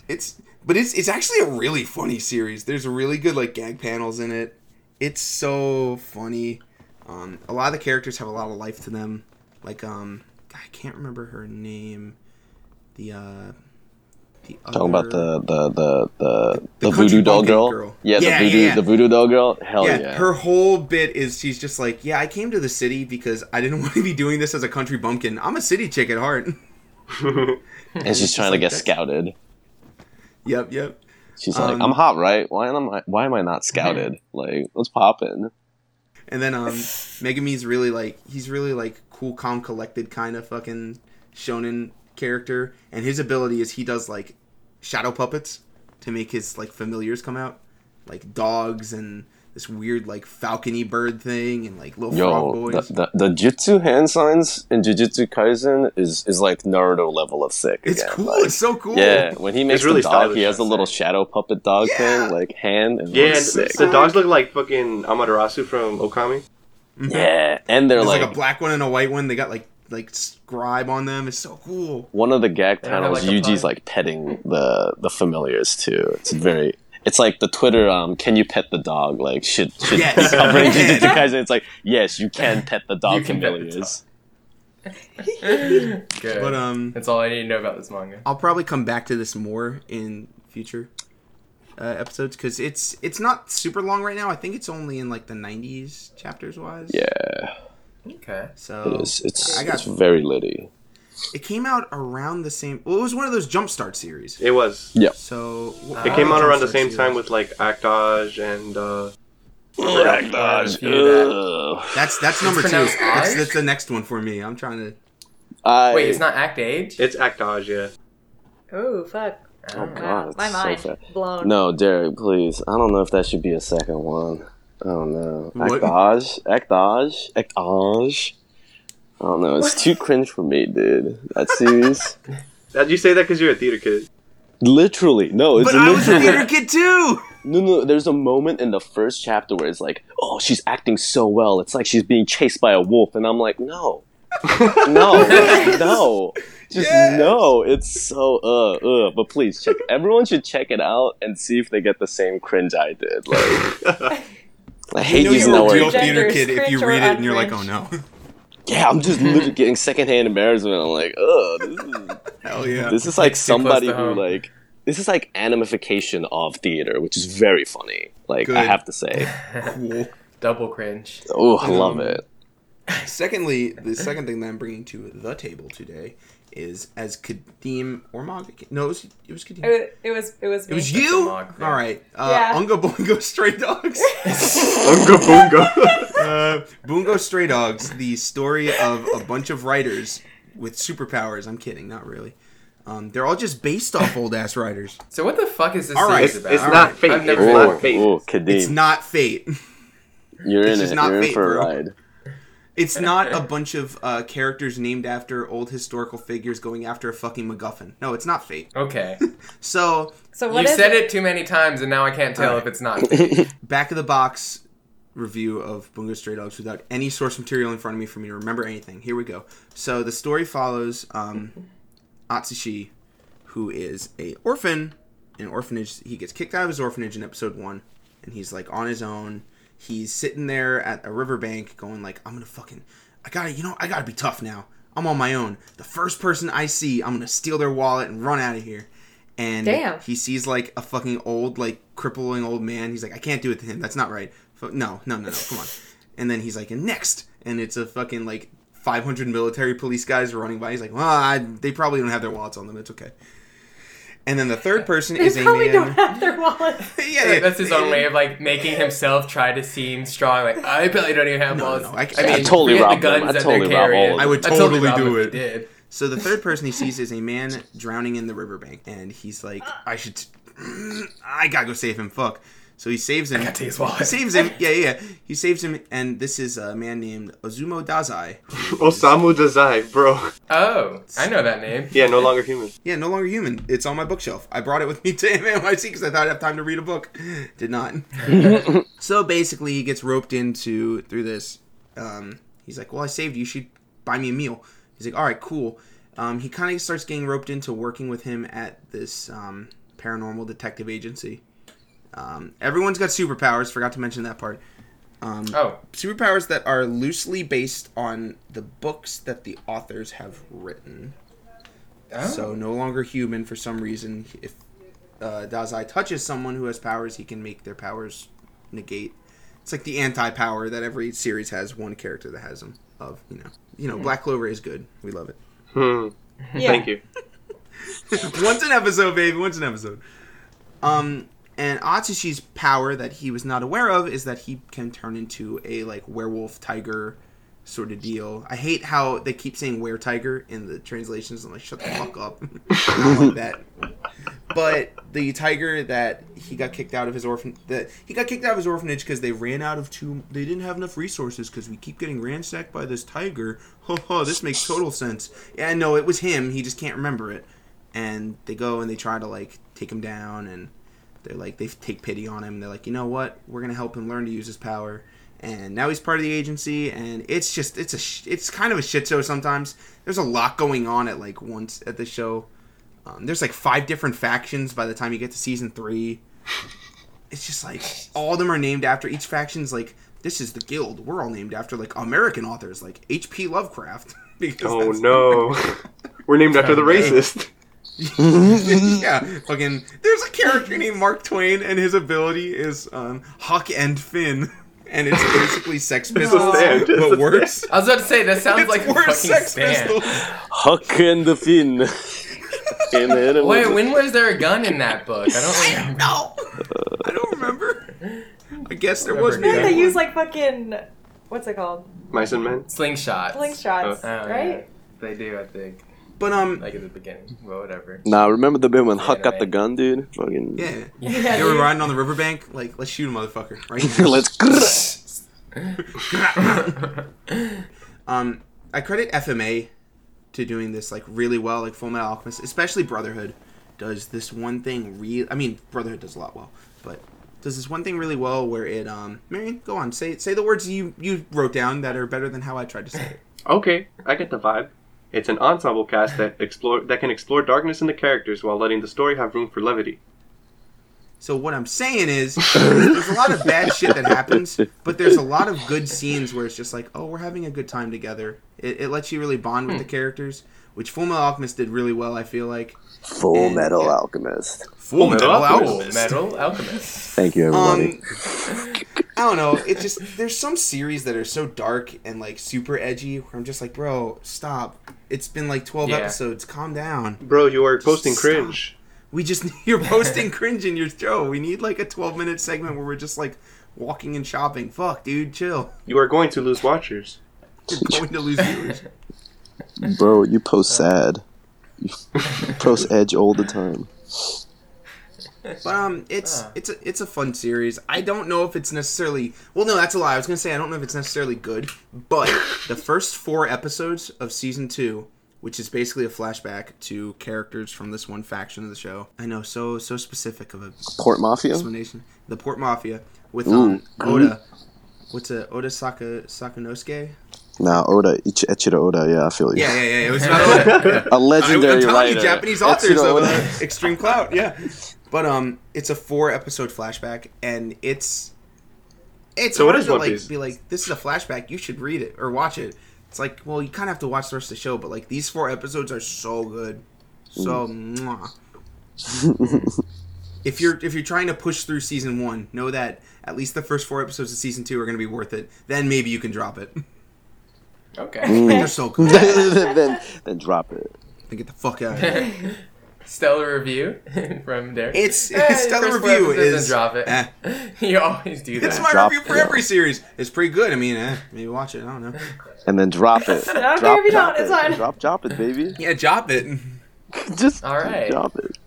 it's but it's it's actually a really funny series. There's really good like gag panels in it. It's so funny. Um, a lot of the characters have a lot of life to them. Like um, I can't remember her name. The uh, the talking about other- the the the the, the, voodoo doll girl. girl. Yeah, Yeah, the voodoo yeah, yeah. the voodoo doll girl. Hell yeah, yeah. her whole bit is she's just like, yeah, I came to the city because I didn't want to be doing this as a country bumpkin. I'm a city chick at heart. and she's trying to get that. scouted. yep, yep. She's like, Um, I'm hot, right? Why am I why am I not scouted? Like, let's pop in. And then um Megumi's really like he's really like cool, calm, collected kind of fucking shonen character. And his ability is he does like shadow puppets to make his like familiars come out. Like dogs and this weird like falcony bird thing and like little frog Yo, the, boys. the, the jutsu hand signs in Jujutsu Kaisen is, is like Naruto level of sick. it's again. cool, Like, it's so cool. Yeah, when he makes really the dog, he has a I'd little shadow puppet dog Yeah. thing, like hand, and yeah, and sick. the dogs look like fucking Amaterasu from Okami. Mm-hmm. Yeah, and they're like, like, a black one and a white one. They got like like scribe on them. It's so cool. one of the gag They have, panels. like, Yuji's like petting the the familiars too. It's very. It's like the Twitter. Um, can you pet the dog? Like should should Yes. be covering Jujutsu Kaisen. It's like yes, you can pet the dog You can pet the. Good. But um, That's all I need to know about this manga. I'll probably come back to this more in future uh, episodes because it's it's not super long right now. I think it's only in like the 90s chapters wise. Yeah, Okay. So it is. It's I got it's very litty. It came out around the same. Well, it was one of those jumpstart series. It was. Yeah. So wh- It came out around the Jumpstart same time with like Actage and uh, Rakdaj, Yeah, that. ugh. That's that's number two. That's, that's the next one for me. I'm trying to. I, Wait, it's not Act Age? it's Actage, yeah. Oh fuck! Oh Oh, god, My it's so mind fat. blown. No, Derek, please. I don't know if that should be a second one. I don't know. What? Actage, Actage, Actage. I don't know. It's too cringe for me, dude. That series. Did you say that because you're a theater kid? Literally, no. It's But I was a theater kid too. No, no. There's a moment in the first chapter where it's like, oh, she's acting so well. It's like she's being chased by a wolf, and I'm like, no, no, no, just Yes. no. It's so uh uh. But please check. Everyone should check it out and see if they get the same cringe I did. Like, I hate You know using you're that a word. real theater kid if you read it and you're like, oh no. Yeah, I'm just literally getting secondhand embarrassment. I'm like, oh, this is Hell yeah. this is like It's too close somebody who home. like this is like animification of theater, which is very funny. Like I have to say, cool. Double cringe. oh, I love Um, it. Secondly, the second thing that I'm bringing to the table today is as Kadeem or Mog. No, it was it was Kadeem. It, it was it was It was you. All right. Uh, Yeah. Unga Bungo Stray Dogs. Unga Boonga. Uh, Bungo Stray Dogs, the story of a bunch of writers with superpowers. I'm kidding, not really. Um, they're all just based off old ass writers. So what the fuck is this All right, series it's about? it's All not right. fate. I've It's never- not Oh, fate. oh, Kadeem, It's not fate. you're in it. not You're in for a bro. ride. It's not a bunch of uh, characters named after old historical figures going after a fucking MacGuffin. No, it's not fate. Okay. So So what you is said it? it too many times, and now I can't tell All if it's not. back of the box review of Bungo Stray Dogs without any source material in front of me for me to remember anything. Here we go. So the story follows um, Atsushi, who is a orphan in an orphanage. He gets kicked out of his orphanage in episode one, and he's like on his own. He's sitting there at a riverbank, going like, "I'm gonna fucking, I gotta, you know, I gotta be tough now. I'm on my own. The first person I see, I'm gonna steal their wallet and run out of here." And Damn. he sees like a fucking old, like crippling old man. He's like, I can't do it to him. That's not right. Fu- No, no, no, no. Come on. And then he's like, and next, and it's a fucking like 500 military police guys running by. He's like, well, I, they probably don't have their wallets on them. It's okay. And then the third person They is a probably man. don't have their wallets. yeah, yeah, That's his own way of like making himself try to seem strong. Like I probably don't even have No, balls. no, I- I, I mean, totally forget rob the them. I totally they're rob all of I would I'd totally totally do it. Did. So the third person he sees is a man drowning in the riverbank, and he's like, I should, I gotta go save him. Fuck. So he saves him. gotta take his He wallet. saves him. Yeah, yeah. yeah. He saves him, and this is a man named Ozumo Dazai. Osamu Dazai, bro. Oh, I know that name. Yeah, no longer human. Yeah, no longer human. It's on my bookshelf. I brought it with me to NYC because I thought I'd have time to read a book. Did not. so basically, he gets roped into through this. Um, he's like, "Well, I saved you. You should buy me a meal." He's like, "All right, cool." Um, he kind of starts getting roped into working with him at this um, paranormal detective agency. Um, everyone's got superpowers. Forgot to mention that part. Um, Oh, superpowers that are loosely based on the books that the authors have written. oh. So no longer human for some reason. If uh, Dazai touches someone who has powers, he can make their powers negate. It's like the anti-power that every series has one character that has them. Of you know, you know, Black Clover is good. We love it. Hmm. Yeah. Thank you. once an episode, baby. Once an episode. Um, and Atsushi's power that he was not aware of is that he can turn into a like werewolf tiger sort of deal. I hate how they keep saying were tiger in the translations. I'm like, shut the fuck up. Like that. But the tiger that he got kicked out of his orphan that he got kicked out of his orphanage because they ran out of two they didn't have enough resources because we keep getting ransacked by this tiger. Oh, this makes total sense. Yeah, no, it was him. He just can't remember it. And they go and they try to like take him down and they're like they take pity on him. They're like, you know what? We're gonna help him learn to use his power. And now he's part of the agency, and it's just it's a sh- it's kind of a shit show sometimes. There's a lot going on at like once at the show. Um, there's like five different factions by the time you get to season three. It's just like all of them are named after each faction's like this is the guild. We're all named after like American authors like H.P. Lovecraft. because Oh no. We're named after the racist. yeah, fucking. There's a character named Mark Twain, and his ability is um, Huck and Finn, and it's basically Sex Pistols, stand, it's but a worse. I was about to say that sounds It's like a worse fucking Sex stand. Pistols. Huck and the Finn. In the Wait, when was there a gun in that book? I don't remember. No, I don't remember. I guess there Whatever, was. I maybe they use like fucking what's it called? Mice and men. Slingshots. Slingshots, Oh, right? yeah. They do, I think. But um, Like at the beginning. Well, whatever. Nah, remember the bit when Huck got the gun, dude? Fucking. yeah, Yeah, they were dude. riding on the riverbank. Like, let's shoot a motherfucker right. Let's. um, I credit FMA to doing this like really well, like Full Metal Alchemist, especially Brotherhood does this one thing real. I mean, Brotherhood does a lot well, but does this one thing really well where it um Marion, go on, say say the words you you wrote down that are better than how I tried to say it. Okay, I get the vibe. It's an ensemble cast that explore that can explore darkness in the characters while letting the story have room for levity. So what I'm saying is, there's a lot of bad shit that happens, but there's a lot of good scenes where it's just like, oh, we're having a good time together. It, it lets you really bond with the characters, which Full Metal Alchemist did really well. I feel like Full And- Metal yeah. Alchemist. Full Metal Metal Alchemist. Metal Alchemist. Thank you, everybody. Um, I don't know. It just there's some series that are so dark and like super edgy where I'm just like, bro, stop. It's been like 12 Yeah. episodes. Calm down. Bro, you are posting Stop. cringe. We just you're posting cringe in your show. We need like a 12 minute segment where we're just like walking and shopping. Fuck, dude, chill. You are going to lose watchers. You're going to lose viewers. Bro, you post sad. You post edge all the time. But um, it's Ah. it's a it's a fun series. I don't know if it's necessarily well. No, that's a lie. I was gonna say I don't know if it's necessarily good, but the first four episodes of season two, which is basically a flashback to characters from this one faction of the show. I know, so so specific of a Port Mafia? explanation. The Port Mafia with Ooh, um Oda. What's a Oda Saka Sakanosuke? Nah, Oda, Ich- Ichiro Oda, yeah, I feel you. Yeah, yeah, yeah. It was about Oda. Yeah. A I, legendary am telling writer. you, Japanese authors Ichiro of Oda. uh, Extreme Clout. Yeah, but um, it's a four episode flashback, and it's it's So hard is to One like Piece? be like this is a flashback. You should read it or watch it. It's like well, you kind of have to watch the rest of the show, but like these four episodes are so good, so mwah. if you're if you're trying to push through season one, know that at least the first four episodes of season two are going to be worth it. Then maybe you can drop it. Okay. They're so good. then, then drop it. Then get the fuck out of here. Stellar review from Derek. It's Eh, stellar first four review is drop it. eh. you always do that. It's that. my Drop review for it. every series. It's pretty good. I mean, eh, maybe watch it. I don't know. And then drop it. I don't drop, care if you drop don't, it's it. fine. Drop, drop it, baby. Yeah, drop it. Just All right. drop it.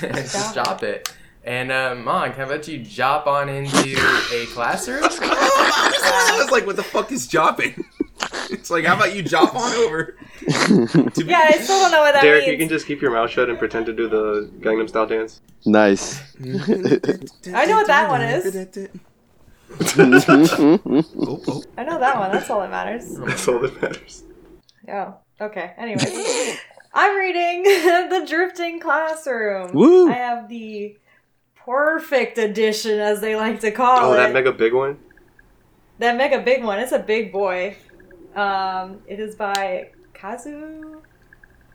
Just drop it. And uh, Monk, how about you jop on into a classroom? I was like, what the fuck is jopping? It's like, how about you jop on over? To be- Yeah, I still don't know what that Derek, you can just keep your mouth shut and pretend to do the Gangnam Style dance. Nice. I know what that one is. Oh, oh. I know that one. That's all that matters. That's all that matters. Oh, okay. Anyways, I'm reading The Drifting Classroom. Woo! I have the perfect edition, as they like to call Oh, it. Oh, that mega big one? that mega big one. It's a big boy. Um, it is by Kazuo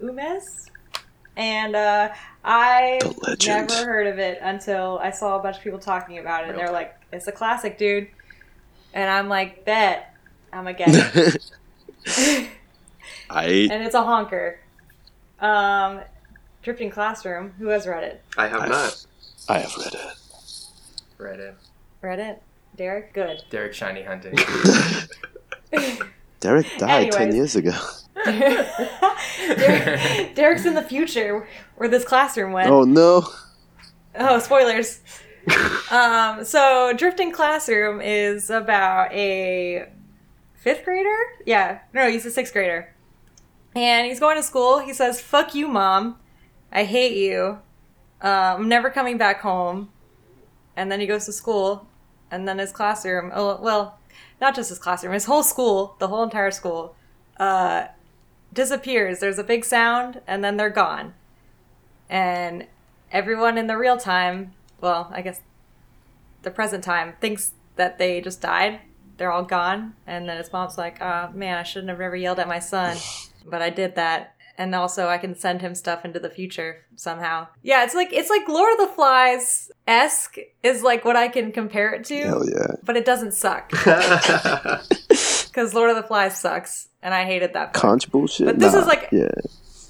Umezu. And uh, I never heard of it until I saw a bunch of people talking about it. And they're like, it's a classic, dude. And I'm like, bet. I'm going to get it. I and it's a honker. Um, Drifting Classroom. Who has read it? I have I- not. I have read it. Read it. Read it? Derek? Good. Derek Shiny Hunting. Derek died ten years ago. Derek, Derek's in the future where this classroom went. Oh no. Oh, spoilers. um, so Drifting Classroom is about a fifth grader? Yeah, no, he's a sixth grader. And he's going to school. He says, Fuck you, mom. I hate you. Uh, I'm never coming back home. And then he goes to school. And then his classroom, oh, well, not just his classroom, his whole school, the whole entire school, uh, disappears. There's a big sound, and then they're gone. And everyone in the real time, well, I guess the present time, thinks that they just died. They're all gone. And then his mom's like, oh, man, I shouldn't have ever yelled at my son. But I did that. And also I can send him stuff into the future somehow. Yeah, it's like it's like Lord of the Flies esque is like what I can compare it to. Hell yeah. But it doesn't suck. Because Lord of the Flies sucks. And I hated that. book. Conch bullshit. But this Nah, is like- yeah.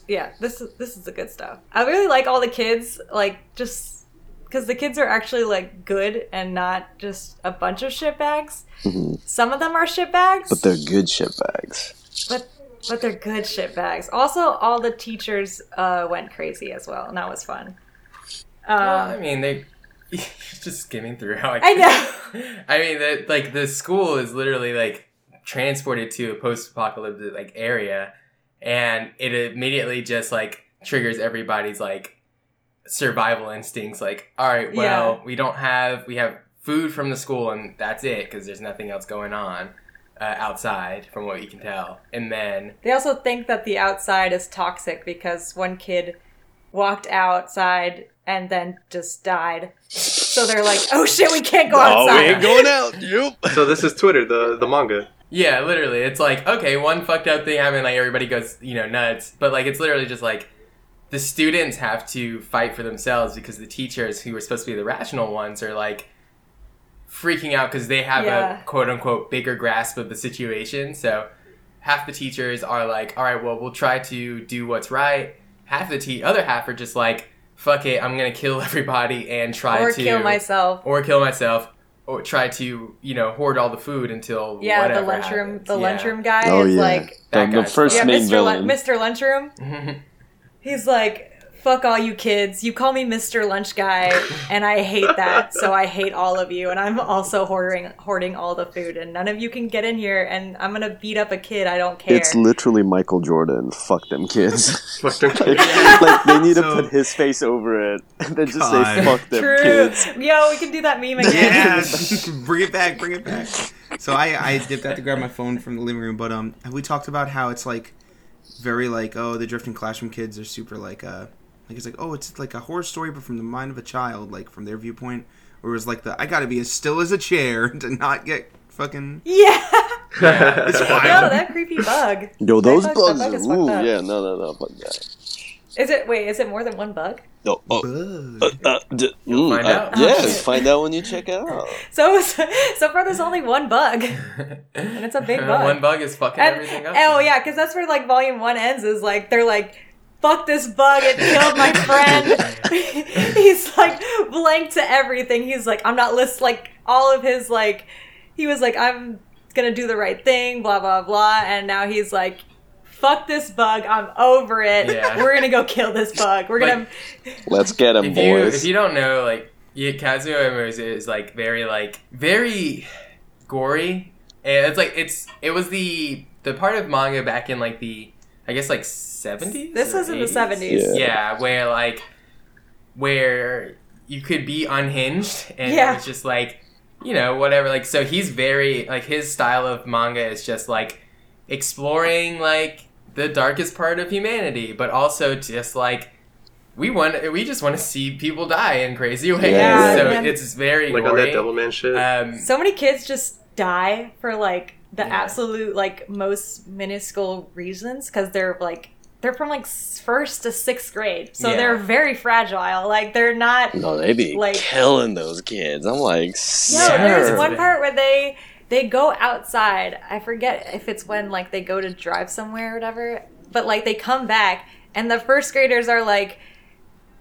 yeah this is this is the good stuff i really like all the kids like just because the kids are actually like good and not just a bunch of shit bags Mhm. some of them are shit bags But they're good shit bags. but but they're good shit bags also all the teachers uh went crazy as well and that was fun well, I um, mean, they. Just skimming through how I. I know. I mean, the, like the school is literally like transported to a post-apocalyptic like area, and it immediately just like triggers everybody's like survival instincts. Like, all right, well, we don't have we have food from the school, and that's it because there's nothing else going on uh, outside, from what you can tell. And then They also think that the outside is toxic because one kid walked outside and then just died. So they're like, "Oh shit, we can't go outside." Oh, we outside." ain't going out. Yep. So this is Twitter, the the manga. Yeah, literally. It's like, okay, one fucked up thing happened, like everybody goes, you know, nuts. But like it's literally just like the students have to fight for themselves because the teachers who are supposed to be the rational ones are like freaking out because they have Yeah. a quote unquote bigger grasp of the situation. So half the teachers are like, all right, well, we'll try to do what's right. Half the te- other half are just like, fuck it, I'm gonna kill everybody and try or to kill myself. or kill myself or try to you know hoard all the food until Yeah, the lunchroom, happens. the Yeah. lunchroom guy Oh is yeah. like, the, the first yeah, main Mr. villain. Lun- Mr. Lunchroom. He's like, fuck all you kids. You call me Mr. Lunch Guy, and I hate that. So I hate all of you, and I'm also hoarding hoarding all the food, and none of you can get in here, and I'm gonna beat up a kid. I don't care. It's literally Michael Jordan. Fuck them kids. Fuck them. like, like, they need to put his face over it and then just God. say fuck them True. kids. Yo, we can do that meme again. Yeah, bring it back, bring it back. So I, I dipped out to grab my phone from the living room, but um, have we talked about how it's like very like oh the drifting classroom kids are super like uh like it's like oh it's like a horror story but from the mind of a child like from their viewpoint, or it was like the I gotta be as still as a chair to not get fucking Yeah. it's Yo, wild. that creepy bug. Yo, those bug- bugs bug is ooh, up. yeah, no, no, no, but yeah. Is it? Wait, is it more than one bug? No, oh, Bug. uh, d- mm, find uh, out. Yeah, Oh, find out when you check it out. So so far, there's only one bug. And it's a big bug. One bug is fucking And, everything up. oh yeah, because that's where like volume one ends. Is like they're like, "Fuck this bug! It killed my friend." He's like blank to everything. He's like, "I'm not list like all of his like." He was like, "I'm gonna do the right thing," blah blah blah, and now he's like. Fuck this bug! I'm over it. Yeah. We're gonna go kill this bug. We're gonna. Let's get him, if you boys. if you don't know, like yeah, Kazuo Umezu is like very like very gory, and it's like it's it was the the part of manga back in like the I guess like seventies. This was in the 70s. Yeah. Yeah, where like where you could be unhinged and Yeah. it's just like you know whatever like so he's very like his style of manga is just like exploring like the darkest part of humanity but also just like we want we just want to see people die in crazy ways Yeah, so yeah. it's very like on gory. that Devilman shit. um So many kids just die for like the Yeah. absolute like most minuscule reasons because they're like they're from like first to sixth grade, so Yeah. they're very fragile. Like they're not. no, they be like- killing those kids. I'm like, No, sir. there's one part where they they go outside. I forget if it's when like they go to drive somewhere or whatever, but like they come back and the first graders are like,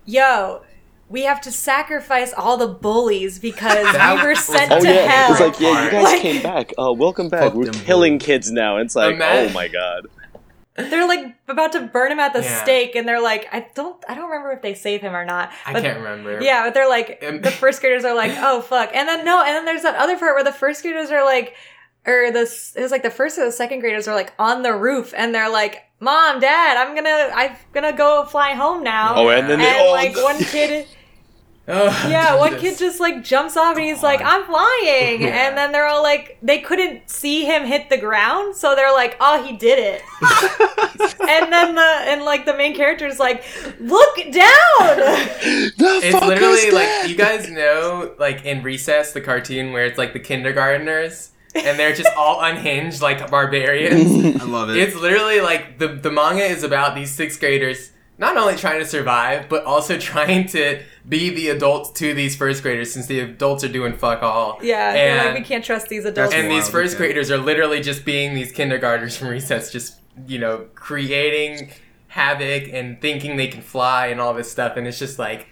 "Yo." We have to sacrifice all the bullies because That we were was- sent Oh to yeah, hell. it's like yeah, you guys Like- came back. Uh, welcome back. We're killing bullies. kids now. It's like, Imagine- oh my god. They're like about to burn him at the Yeah. stake and they're like i don't i don't remember if they save him or not I can't remember. Yeah but they're like Um, the first graders are like oh fuck. And then no and then there's that other part where the first graders are like or this it was like the first or the second graders are like on the roof and they're like mom dad i'm gonna i'm gonna go fly home now. Oh, and then they and all like one kid Oh, yeah one kid just like jumps off and he's like i'm flying Yeah. and then they're all like they couldn't see him hit the ground so they're like oh he did it and then the and like the main character is like look down The It's fuck literally is like that? you guys know, like in Recess, the cartoon where it's like the kindergartners and they're just all unhinged like barbarians. I love it. it's literally like the the manga is about these sixth graders not only trying to survive but also trying to be the adults to these first graders since the adults are doing fuck all. yeah they're like we can't trust these adults and these first okay. graders are literally just being these kindergartners from recess just you know creating havoc and thinking they can fly and all this stuff and it's just like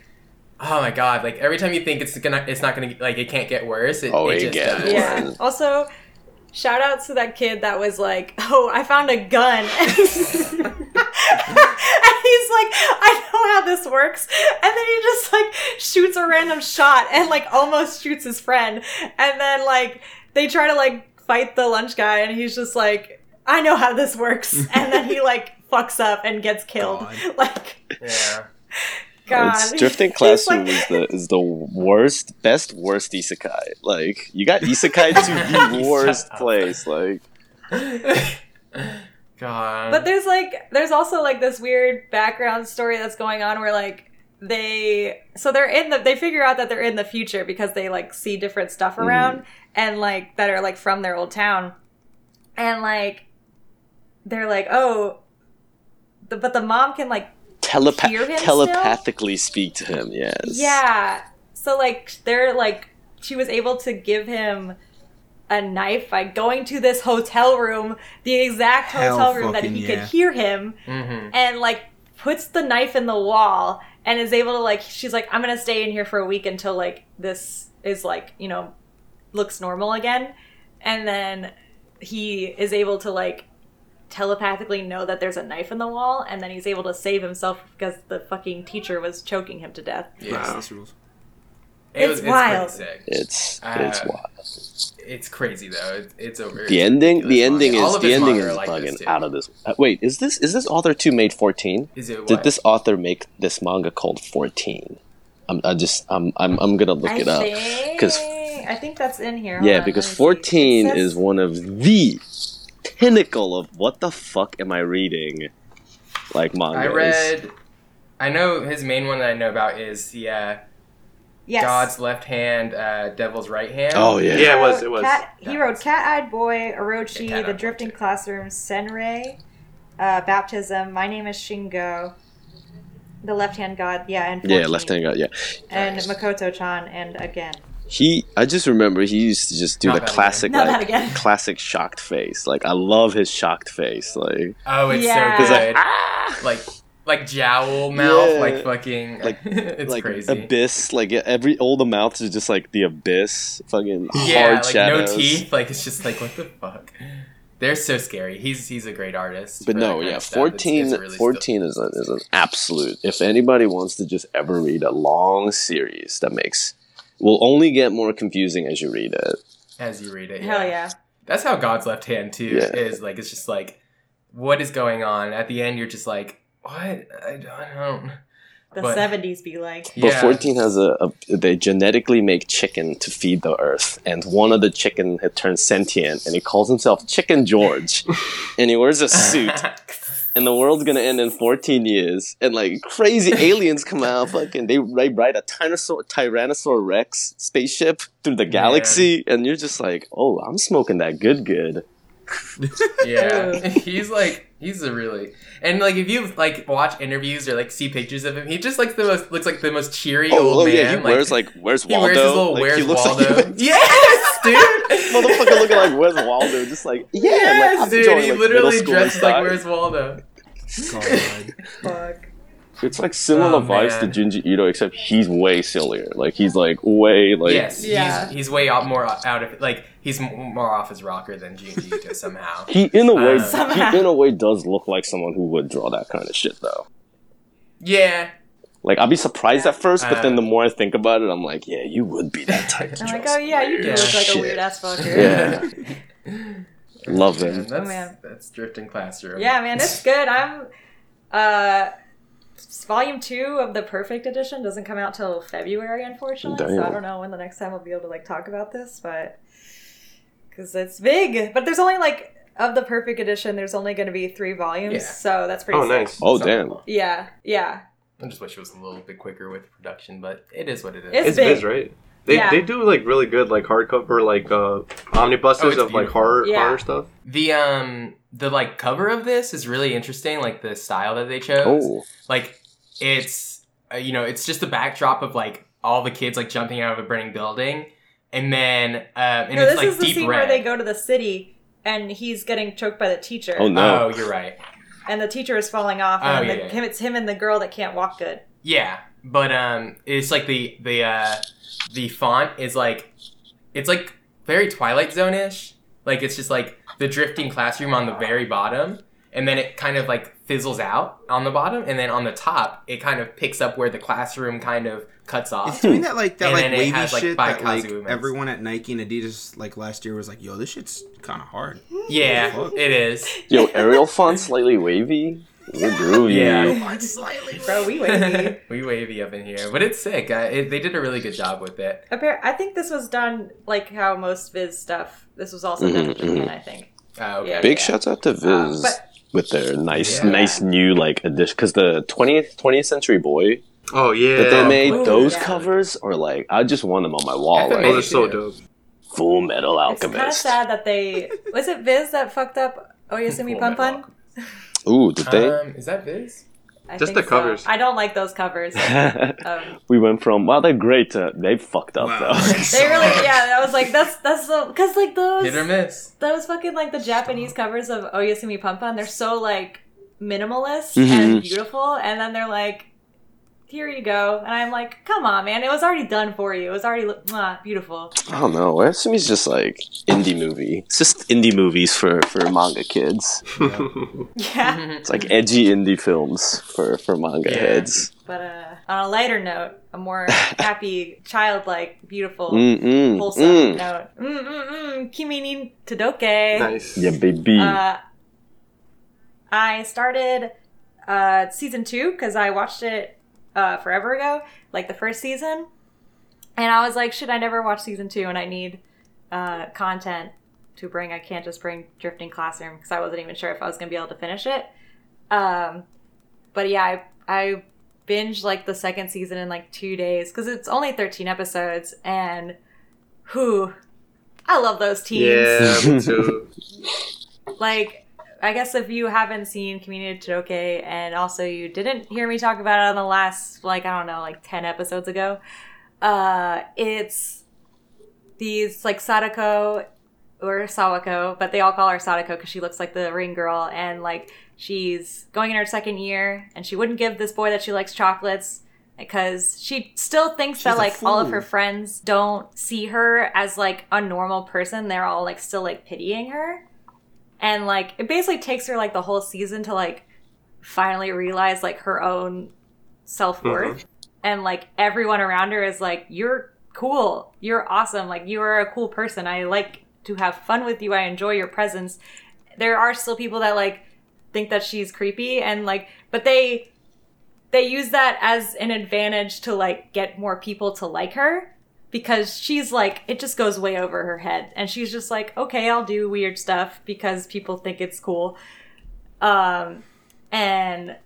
oh my god like every time you think it's gonna it's not gonna like it can't get worse it, Oh, it it just gets does. yeah also shout out to that kid that was like oh i found a gun and he's like i know how this works and then he just like shoots a random shot and like almost shoots his friend and then like they try to like fight the lunch guy, and he's just like, "I know how this works," and then he like fucks up and gets killed. God. Like, Yeah. God, It's Drifting Classroom like- is the is the worst, best, worst isekai. Like you got isekai to the worst place. Like God. But there's like there's also like this weird background story that's going on where like they so they're in the they figure out that they're in the future because they like see different stuff mm-hmm. around and like that are like from their old town. And like they're like, "Oh, the, but the mom can like telepa- Hear him telepathically speak to him. Yes. Yeah. So like they're like she was able to give him a knife by going to this hotel room, the exact Hell hotel room that he yeah. could hear him hmm and like puts the knife in the wall and is able to like she's like I'm going to stay in here for a week until like this is like, you know, looks normal again. And then he is able to like telepathically know that there's a knife in the wall and then he's able to save himself because the fucking teacher was choking him to death. Yeah. Wow. This rules. It It's was, wild. It's sick. It's Uh, it's wild. It's crazy though. It's, it's over. The ending, the ridiculous ending is the ending is are like this, bugging out of this. Uh, wait, is this is this author two made fourteen? Is it what? Did this author make this manga called fourteen? I'm I just I'm I'm I'm gonna look I it up. because I think that's in here. Hold Yeah, on, because let me see. 14 says- is one of the pinnacle of what the fuck am I reading? Like manga. I read. I know his main one that I know about is the uh, yes. God's left hand, uh, Devil's right hand. Oh yeah. Yeah, it was. It was. Cat, he wrote Cat-Eyed Boy, Yeah, Orochi, Cat-Eyed The Drifting too. Classroom, Senrei, uh, Baptism, My Name is Shingo, The Left Hand God, yeah, and 14, Yeah, left hand God, Yeah, and Makoto-chan, and again. He. I just remember he used to just do Not the that again. classic, Not like again. classic shocked face. Like I love his shocked face. Like Oh, it's Yeah. so He's good. like, like, like jowl mouth, Yeah. like fucking. Like- it's like crazy. abyss. Like every all the mouths is just like the abyss. Fucking yeah, hard like shadows. no teeth. Like it's just like what the fuck. They're so scary. He's he's a great artist. But for that no, kind yeah, of stuff. It's- 14, it's really 14 is, a, is an absolute. If anybody wants to just ever read a long series that makes, will only get more confusing as you read it. as you read it. Hell yeah. That's how God's left hand too Yeah. is. Like it's just like, what is going on? At the end, you're just like, what? I don't. I don't. The But- 70s be like. But Yeah. 14 has a, a, they genetically make chicken to feed the earth, and one of the chicken had turned sentient, and he calls himself Chicken George, and he wears a suit, and the world's gonna end in 14 years, and like crazy aliens come out, fucking, they, they ride a Tyrannosaur, Tyrannosaur Rex spaceship through the galaxy, and you're just like, oh, I'm smoking that good good. yeah, he's like he's a really and like if you like watch interviews or like see pictures of him, he just like the most looks like the most cheery Oh, old oh man. yeah, he wears like, where's he Waldo? wears his little like, where's he looks Waldo. like yes, dude. motherfucker looking like where's Waldo? Just like yeah, yes, like, dude. enjoying, He like, literally middle school dresses like where's Waldo. God. Fuck. It's like similar Oh, vibes to man. Junji Ito, except he's way sillier. Like he's like way like yes, Yeah. he's he's way out more out of like he's more off his rocker than Junji Ito somehow. he in a way Uh, Somehow. he in a way does look like someone who would draw that kind of shit though. Yeah, Like I'd be surprised at first, but then Uh, the more I think about it, I'm like, yeah, you would be that type. to I'm like, oh yeah, you do Yeah. look like a weird ass fucker. Yeah. Love Man, him. that's Oh, man. that's drifting classroom. Yeah, man, it's good. I'm uh volume two of the perfect edition doesn't come out till February, unfortunately. So I don't know when the next time I'll be able to like talk about this, but because it's big. But there's only like of the perfect edition, there's only going to be three volumes, Yeah. so that's pretty. Oh, sick. nice. Oh So- damn. Yeah, yeah. I just wish it was a little bit quicker with production, but it is what it is. It's It's big. Viz, right? They, Yeah. they do like really good like hardcover like uh omnibuses Oh, it's of like beautiful. horror Yeah. horror stuff. the um the like cover of this is really interesting, like the style that they chose. Oh. Like it's uh, you know it's just the backdrop of like all the kids like jumping out of a burning building, and then uh, and no, it's this like is the scene red. where they go to the city and he's getting choked by the teacher, Oh no. Oh, you're right. and the teacher is falling off, Oh, and yeah, the, yeah, him, it's him and the girl that can't walk good. Yeah, but um, it's like the the uh the font is like it's like very Twilight Zone ish. Like it's just like the drifting classroom on the very bottom, and then it kind of like fizzles out on the bottom, and then on the top it kind of picks up where the classroom kind of cuts off It's doing that like that And like wavy has, like, shit by that like Kazu everyone at Nike and Adidas like last year was like, yo, this shit's kind of hard. Yeah, it is. Yo, Arial font slightly wavy. Ooh, groovy. Yeah. Slightly, bro, we wavy. we wavy up in here, but it's sick. Uh, it, they did a really good job with it. Appar- I think this was done like how most Viz stuff. This was also done in Mhm, Japan, I think. Uh, okay. Yeah. Big shouts out to Viz Uh, but- with their nice, Yeah. nice new like addition. Because the 20th 20th Century Boy Oh yeah. that they made, Ooh, those yeah. covers are like I just want them on my wall. FMA Oh, Like they're so dope. Full Metal Alchemist. It's kind of sad that they was it Viz that fucked up Oyasumi Full Pun Metal Pun. Ooh, did they? Um, is that Viz? I Just think the covers. So. I don't like those covers. Um, we went from wow, they're great to they fucked up Wow. though. they really, yeah. I was like, that's that's so because like those Hit or miss? those fucking like the Japanese covers of Oyasumi Pun Pun, they're so like minimalist Mhm. and beautiful, and then they're like, here you go, and I'm like, come on, man, it was already done for you. It was already mwah, beautiful. I don't know. Oyasumi's just like indie movie. It's just indie movies for for manga kids. Yeah. It's like edgy indie films for for manga Yeah. heads. But uh, on a lighter note, a more happy, childlike, beautiful, Mm-mm. wholesome Mm. note. Mm mm mm. Kimi ni Todoke. nice. Yeah, baby. Uh, I started uh, season two because I watched it uh, forever ago, like the first season, and I was like, "Should I never watch season two?" And I need uh, content to bring. I can't just bring Drifting Classroom because I wasn't even sure if I was gonna be able to finish it. Um, but yeah, I I binged like the second season in like two days because it's only thirteen episodes, and who I love those teams Yeah, me too. like I guess if you haven't seen Kimi ni Todoke and also you didn't hear me talk about it on the last like I don't know like 10 episodes ago uh it's these like Sadako or Sawako but they all call her Sadako cuz she looks like the ring girl and like she's going in her second year and she wouldn't give this boy that she likes chocolates because she still thinks that She's a like all of her friends don't see her as like a normal person. They're all like still like pitying her and like it basically takes her like the whole season to like finally realize like her own self-worth. Mm-hmm. And like everyone around her is like you're cool. You're awesome. Like you are a cool person. I like to have fun with you. I enjoy your presence. There are still people that like think that she's creepy and like but they they use that as an advantage to like get more people to like her because she's like it just goes way over her head. And she's just like okay i'll do weird stuff because people think it's cool. Um and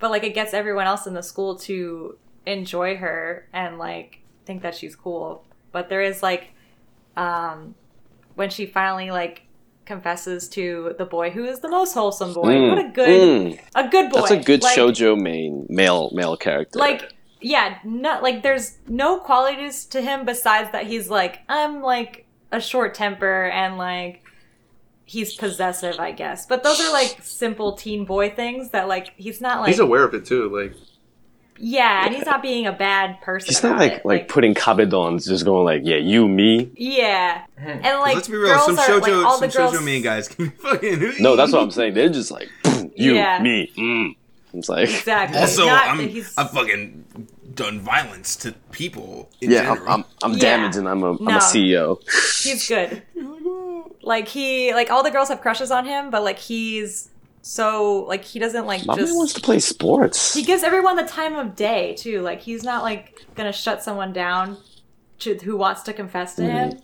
but like it gets everyone else in the school to enjoy her and like think that she's cool. But there is like um when she finally like confesses to the boy who is the most wholesome boy. Mm, what a good mm. a good boy That's a good Like, shojo main male male character. like yeah not like there's no qualities to him besides that he's like i'm like a short temper and like he's possessive i guess but those are like simple teen boy things that like he's not like He's aware of it too. Like yeah and he's not being a bad person he's not about like it. like putting kabedons just going like yeah you me. yeah and like Let's be real. Some are, shoujo, like, all some the girls shoujo main guys can be fucking. No, that's what I'm saying. They're just like you Yeah. me. Mm. It's like exactly Also, Not I'm he's I'm fucking done violence to people in yeah, I'm general. I'm, I'm Yeah. damaged and I'm a am a CEO. he's good like he like all the girls have crushes on him but like he's so like he doesn't like My just wants to play sports. he gives everyone the time of day too like he's not like gonna shut someone down to, who wants to confess to Mm-hmm. him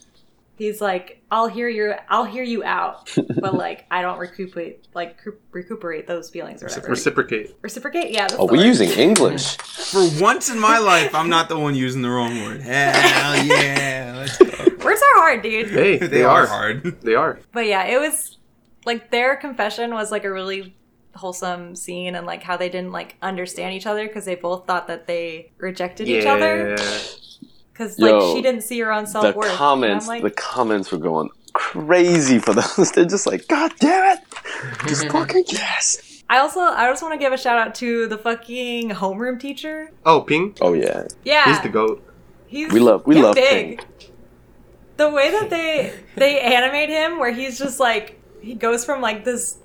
he's like i'll hear you i'll hear you out but like i don't recuperate like recuperate those feelings or whatever reciprocate. reciprocate yeah that's Oh, we're word. using English. For once in my life, I'm not the one using the wrong word. Hell yeah, let's go. words are hard dude Hey, They, they, are are. hard. They are. but yeah it was like their confession was like a really wholesome scene and like how they didn't like understand each other because they both thought that they rejected each other Yeah. Because like Yo, she didn't see her own The self-worth comments, and I'm the comments were going crazy for those. They're just like, God damn it! Just fucking yes. I also I just want to give a shout out to the fucking homeroom teacher. Oh, Pin. Oh yeah, Yeah, He's the goat. he's we love we love big. Pin. The way that they they animate him, where he's just like he goes from like this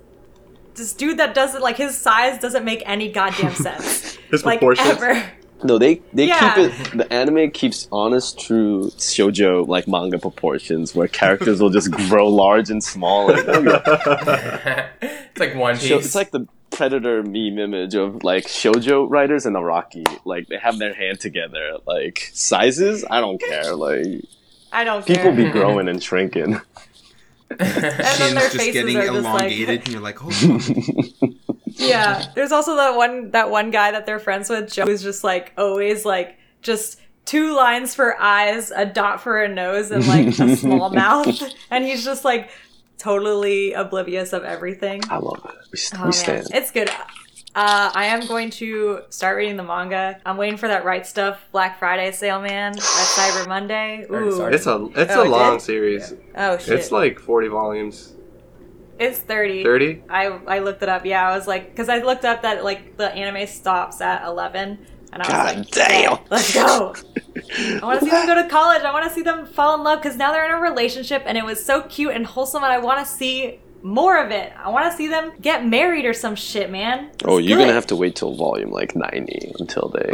this dude that doesn't like his size doesn't make any goddamn sense. His like proportions. ever. No, they they Yeah. keep it. The anime keeps honest, true shoujo like manga proportions, where characters will just grow large and small. Oh, and, it's like One Piece. So it's like the predator meme image of like shoujo writers and Araki. Like they have their hand together. Like sizes, I don't care. Like I don't people care. be growing and shrinking. and then their just faces getting are just elongated, like and you're like, oh, Yeah. There's also that one that one guy that they're friends with, Joe, who's just like always like just two lines for eyes, a dot for a nose, and like a small mouth. And he's just like totally oblivious of everything. I love it. We, st- Oh, we stand. It's good. Uh, I am going to start reading the manga. I'm waiting for that Right Stuf Black Friday sale, man. That Cyber Monday. Already Ooh. It's a it's Oh, a it long did? series. Oh shit. It's like forty volumes. It's 30. Thirty. I I looked it up. Yeah, I was like, because I looked up that like the anime stops at eleven, and I was God like, damn. "Yeah, let's go. I want to see them go to college. I want to see them fall in love because now they're in a relationship, and it was so cute and wholesome, and I want to see more of it. I want to see them get married or some shit, man. Oh, you're gonna have to wait till volume like ninety until they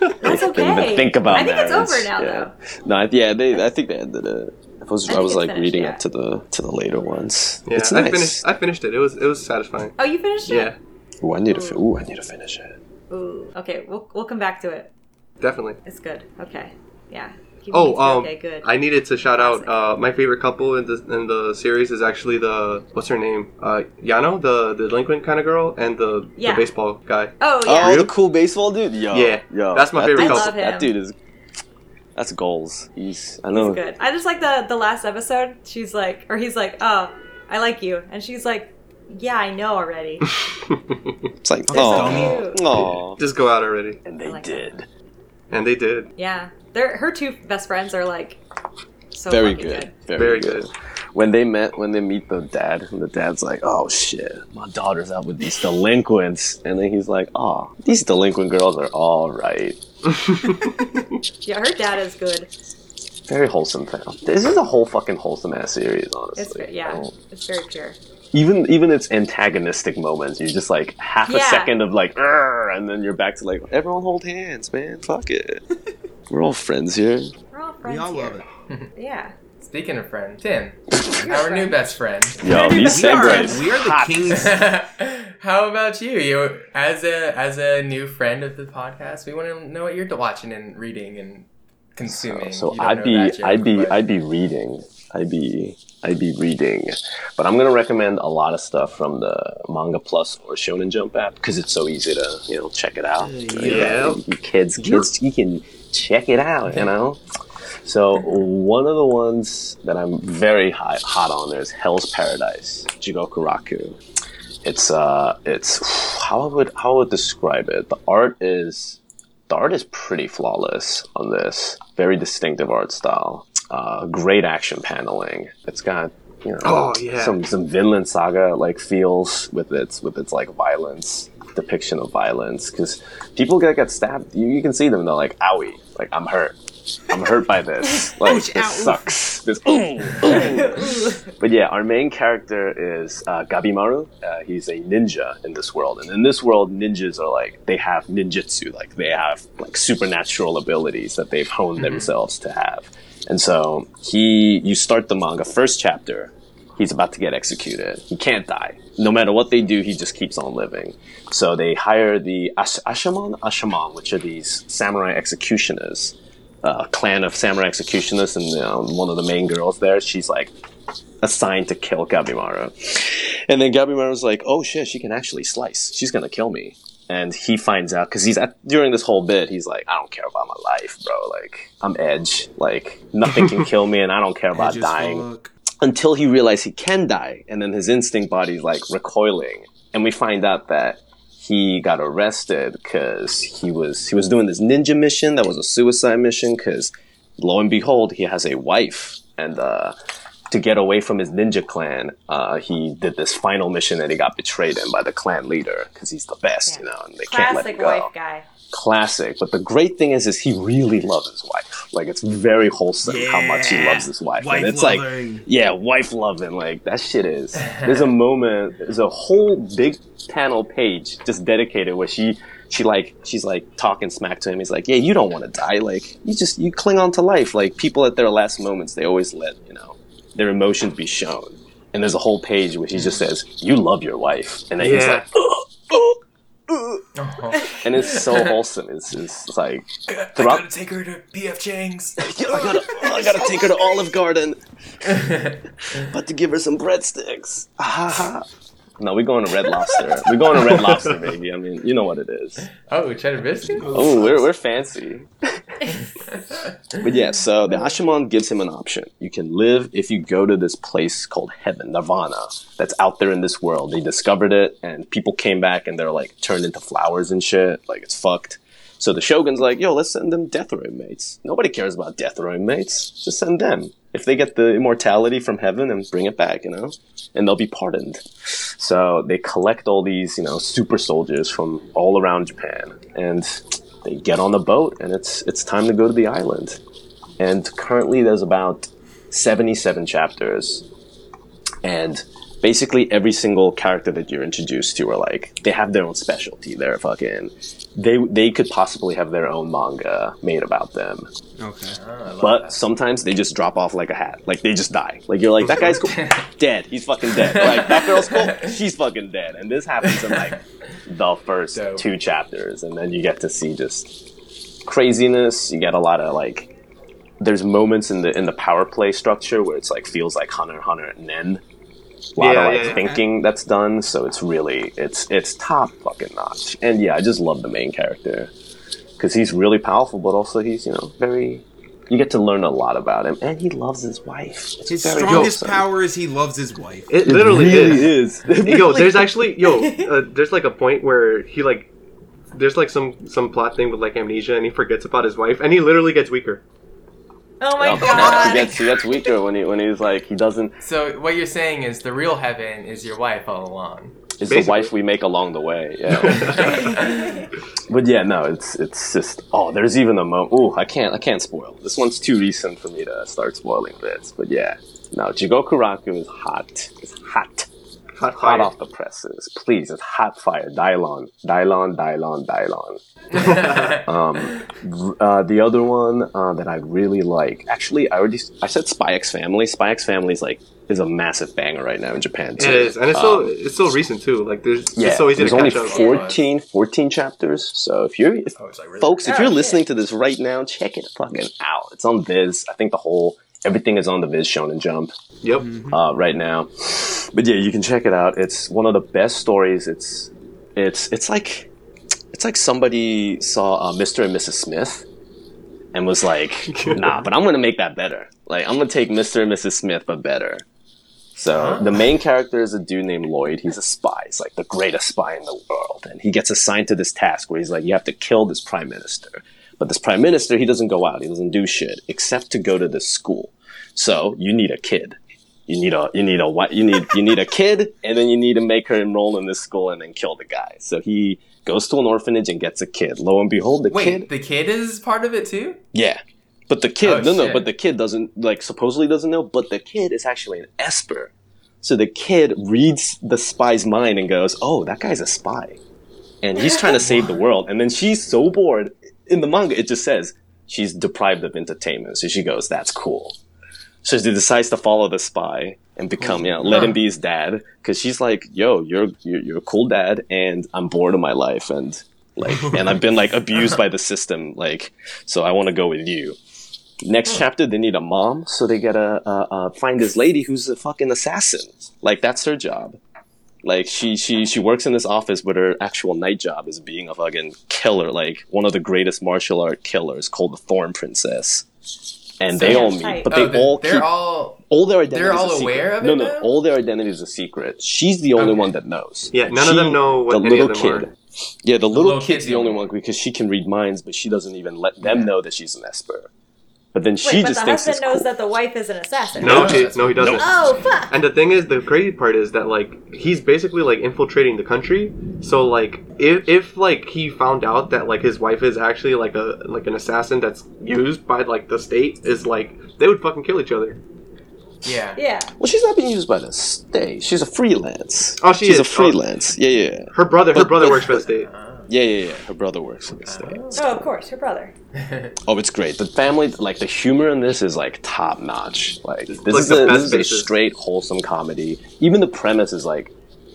That's okay. even think about I think it's over now, yeah. though. No, I- yeah, they. I think they ended it. I was, I I, was like finished, reading yeah. up to the to the later ones. Yeah, it's I nice. finished. I finished it. It was it was satisfying. Oh, you finished it? Yeah, Ooh, I need to. Ooh, I need to finish it. Ooh. Okay, we'll we'll come back to it. definitely. It's good. Okay. Yeah. Keep Oh, um, okay, good. I needed to shout out uh, my favorite couple in the in the series is actually the what's her name uh, Yano the, the delinquent kind of girl and the, Yeah. the baseball guy. oh yeah. Oh, the cool baseball dude. Yo, Yeah, yo, that's my that favorite dude's- couple. I love That dude is. That's goals. He's. I know. He's good. I just like the the last episode. She's like, or he's like, "Oh, I like you," and she's like, "Yeah, I know already." It's like, They're so oh, oh. Just go out already, And they like did. and they did. Yeah, they're her two best friends are like so Very good. good. Very good. When they met, when they meet the dad, and the dad's like, "Oh shit, my daughter's out with these delinquents," and then he's like, "Oh, these delinquent girls are all right." Yeah, her dad is good. Very wholesome thing. This is a whole fucking wholesome ass series, honestly. It's good. Yeah, don't- it's very pure. Even even its antagonistic moments, you're just like half a second of like, and then you're back to like, everyone hold hands, man. Fuck it. We're all friends here. We're all friends we all here. love it. Yeah. Speaking of friend, Tim, Your our new best friend. Yo, these We are, we are the kings. How about you? You as a as a new friend of the podcast, we want to know what you're watching and reading and consuming. So don't I'd be joke, I'd be but- I'd be reading. I'd be I'd be reading. But I'm gonna recommend a lot of stuff from the Manga Plus or Shonen Jump app because it's so easy to you know check it out. Yeah. You kids, kids, you can check it out. You know. So one of the ones that I'm very high, hot on is Hell's Paradise, Jigoku Raku. It's uh, it's how I would how I would describe it. The art is the art is pretty flawless on this. Very distinctive art style. Uh, great action paneling. It's got you know Oh, yeah. some some Vinland Saga like feels with its with its like violence depiction of violence because people get get stabbed. You, you can see them. They're like, "Owie!" Like I'm hurt. I'm hurt by this. Like Ouch, this ow. sucks. This. Ooh, ooh. But yeah, our main character is uh, Gabimaru. Uh, he's a ninja in this world, and in this world, ninjas are like they have ninjutsu, like they have like supernatural abilities that they've honed themselves to have. And so he, you start the manga first chapter. He's about to get executed. He can't die. No matter what they do, he just keeps on living. So they hire the Ash- Asaemon, Asaemon, which are these samurai executioners uh, clan of samurai executioners, and um, one of the main girls there, she's like assigned to kill Gabimaru. And then Gabimaru's like, "Oh shit, she can actually slice. She's gonna kill me." And he finds out because he's at, during this whole bit, he's like, "I don't care about my life, bro. Like, I'm Edge. Like, nothing can kill me, and I don't care about dying." fuck. until he realized he can die, and then his instinct body's like recoiling, and we find out that he got arrested because he was he was doing this ninja mission that was a suicide mission because lo and behold he has a wife. And uh, to get away from his ninja clan uh, he did this final mission and he got betrayed in by the clan leader because he's the best you know and they can't let Classic go. wife guy. Classic. But the great thing is, is he really loves his wife. Like it's very wholesome how much he loves his wife, Wife and it's like yeah, wife loving. Like that shit is. There's a moment. There's a whole big panel page just dedicated where she she like she's like talking smack to him. He's like, yeah, you don't want to die. Like you just you cling on to life. Like people at their last moments, they always let you know their emotions be shown. And there's a whole page where he just says, "You love your wife," and then he's like, "Ugh, ugh, ugh." Oh. and it's so wholesome. It's, it's like I gotta take her to PF Chang's. I gotta, I gotta take her to Olive Garden. About to give her some breadsticks. Ha, ha. No, we're going to Red Lobster. We're going to Red Lobster, baby. I mean, you know what it is. oh, cheddar biscuit. Oh, we're, we're fancy. But yeah, so the Asaemon gives him an option. You can live if you go to this place called Heaven, Nirvana, that's out there in this world. They discovered it, and people came back and they're like turned into flowers and shit. Like it's fucked. So the Shogun's like, yo, let's send them death row inmates. Nobody cares about death row inmates. Just send them. If they get the immortality from heaven and bring it back, you know, and they'll be pardoned. So they collect all these, you know, super soldiers from all around Japan, and they get on the boat, and it's it's time to go to the island. And currently, there's about seventy-seven chapters, and basically every single character that you're introduced to are like they have their own specialty. They're fucking they they could possibly have their own manga made about them. Okay. Oh, But that. sometimes they just drop off like a hat. Like they just die. Like you're like, that guy's cool. dead. He's fucking dead. Like that girl's cool. She's fucking dead. And this happens in like the first Dope. two chapters, and then you get to see just craziness. You get a lot of like. There's moments in the in the power play structure where it's like feels like Hunter x Hunter and then a lot Yeah, of like yeah, yeah. thinking that's done. So it's really it's it's top fucking notch. And yeah, I just love the main character because he's really powerful, but also he's you know very. You get to learn a lot about him, and he loves his wife. It's His strongest wholesome. power is he loves his wife. It It literally really is. is. Yo, there's actually yo, uh, there's like a point where he like, there's like some some plot thing with like amnesia, and he forgets about his wife, and he literally gets weaker. Oh my Yep. he god. gets he gets weaker when he when he's like he doesn't. So what you're saying is the real heaven is your wife all along. It's Basically. the wife we make along the way. Yeah. but yeah, no, it's it's just oh, there's even a moment. Ooh, I can't I can't spoil. This one's too recent for me to start spoiling bits. But yeah, no, Jigoku Raku is hot. It's hot. Hot Hot off the presses. Please, it's hot fire. Dylon. Dylon, Dylon, Dylon. Um, r- uh, the other one uh, that I really like, actually, I already I said Spy X Family. Spy X Family is like is a massive banger right now in Japan too. It is, and it's so Um, it's so recent too. Like there's yeah, it's so easy there's to only catch 14, 14 chapters. So if you're if, Oh, like really- folks, if Oh, you're listening to this right now, check it fucking out. It's on Viz. I think the whole everything is on the Viz Shonen Jump Yep. uh, right now. But yeah, you can check it out. It's one of the best stories. It's it's it's like it's like somebody saw uh, Mr. and Mrs. Smith and was like, "Nah, but I'm gonna make that better. Like I'm gonna take Mr. and Mrs. Smith, but better." So the main character is a dude named Loid. He's a spy. He's like the greatest spy in the world, and he gets assigned to this task where he's like, "You have to kill this prime minister." But this prime minister, he doesn't go out. He doesn't do shit except to go to this school. So you need a kid. You need a you need a you need you need a kid, and then you need to make her enroll in this school and then kill the guy. So he goes to an orphanage and gets a kid. Lo and behold, the kid. Wait, kid, the kid is part of it too? yeah. But the kid, Oh, no, no, but the kid doesn't like supposedly doesn't know. But the kid is actually an esper. So the kid reads the spy's mind and goes, "Oh, that guy's a spy," and he's trying to save the world. And then she's so bored. In the manga, it just says she's deprived of entertainment. So she goes, "That's cool." So she decides to follow the spy and become, you know, let him be his dad. Because she's like, "Yo, you're, you're you're a cool dad, and I'm bored of my life, and like, and I've been like abused by the system, like, so I want to go with you." Next chapter, they need a mom, so they gotta uh, uh, find this lady who's a fucking assassin. Like that's her job. Like she she she works in this office, but her actual night job is being a fucking killer, like one of the greatest martial art killers, called the Thorn Princess. And they So all tight. meet, but Oh, they all oh, they're keep all all their identities. they're all a secret. aware of it No, now? all their identities a secret. She's the only Okay. one that knows. Yeah, none of them know what the any of little them kid. are. Yeah, the little little kid's kid's the only one because she can read minds, but she doesn't even let them know that she's an esper. But then she Wait, but just the thinks husband it's knows cool. that the wife is an assassin. No, No. he, no, he doesn't. Oh fuck! And the thing is, the crazy part is that like he's basically like infiltrating the country. So like, if if like he found out that like his wife is actually like a like an assassin that's used by like the state, is like they would fucking kill each other. Yeah. Yeah. Well, she's not being used by the state. She's a freelance. Oh, she she's is. a freelance. Yeah, yeah, yeah. Her brother, her But- brother but- works for the state. Yeah, yeah, yeah. Her brother works for the oh. state. Oh, of course, her brother. Oh, it's great. The family, like the humor in this is like top notch. Like this like is the a, best this is a straight wholesome comedy. Even the premise is like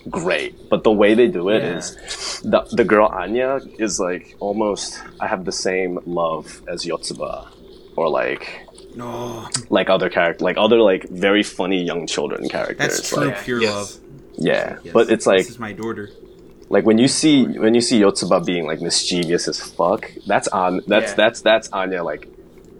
great, but the way they do it Yeah. is the the girl Anya is like almost. I have the same love as Yotsuba, or like No, like other character, like other like very funny young children characters. that's true Like, pure Yes. love. yeah, Yes, but it's like this is my daughter. Like when you see when you see Yotsuba being like mischievous as fuck, that's on that's Yeah. that's that's Anya like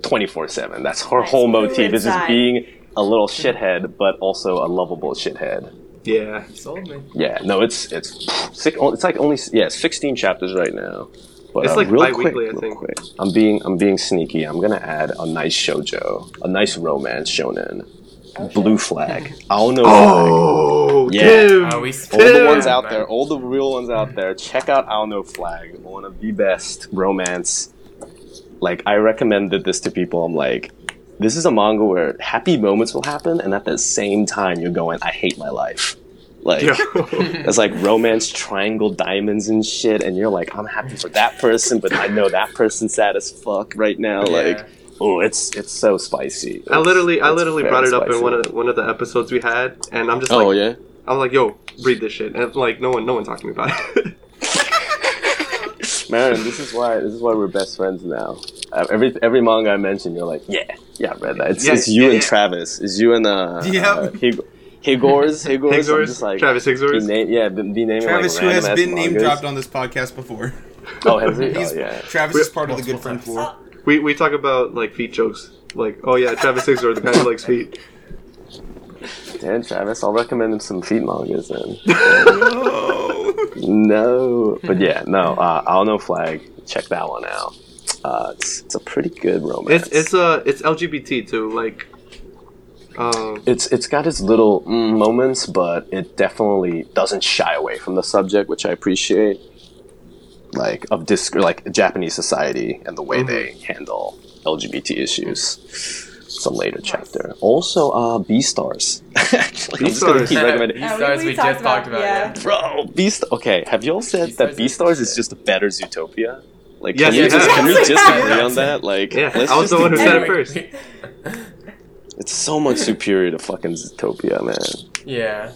twenty four seven. That's her Nice. whole Who motif is just being a little shithead, but also a lovable shithead. Yeah. Sold me. Yeah, no, it's it's six, it's like only yeah, sixteen chapters right now. But It's uh, like real quick, I real think. quick. I'm being I'm being sneaky. I'm gonna add a nice shojo, a nice romance shonen, Blue Flag. I don't know. Oh, Yeah. Tim. Oh, we All the ones out man. there, all the real ones out there, check out Ao no Flag, one of the best romance. Like, I recommended this to people. I'm like, this is a manga where happy moments will happen, and at the same time, you're going, I hate my life. Like, it's like romance triangle diamonds and shit, and you're like, I'm happy for that person, but I know that person's sad as fuck right now. Yeah. Like, oh, it's it's so spicy. I literally, I literally brought it up in one of the, one of the episodes we had, and I'm just like, Oh like, yeah. I'm like, yo, read this shit, and like, no one, no one talked to me about it. Man, this is why this is why we're best friends now. Uh, Every every manga I mention, you're like, yeah, yeah, I read that. It's, Yeah, it's you yeah, and yeah. Travis. It's you and uh, Yep. uh Hig- Higors, Higors. Higors, just like Travis Higors. name, yeah, be, be naming Travis, like who has been name dropped on this podcast before. Oh, has he? He's, Oh, yeah. Travis We- is part of the good multiple friend floor. We we talk about like feet jokes, like, oh yeah, Travis Higgs the guy who likes feet. Damn, Travis, I'll recommend him some feet mangas then. No. no, but yeah, no. Uh, Ao no Flag. Check that one out. Uh, it's it's a pretty good romance. It's it's uh it's LGBT too, like, um, it's it's got its little mm, moments, but it definitely doesn't shy away from the subject, which I appreciate. Like of disc, like Japanese society and the way Mhm. they handle LGBT issues. Some later chapter. Also, uh, Beastars. Actually, I'm just gonna keep recommending. Beastars Stars we just talked about, yeah. Bro, Beast. Okay, have y'all said Beastars that is Beastars is just a better Zootopia? Like, Yes, can, we we just, have. can we just we have. agree on that? Like, Yeah, let's I was just the one who said it first. It's so much superior to fucking Zootopia, man. Yeah.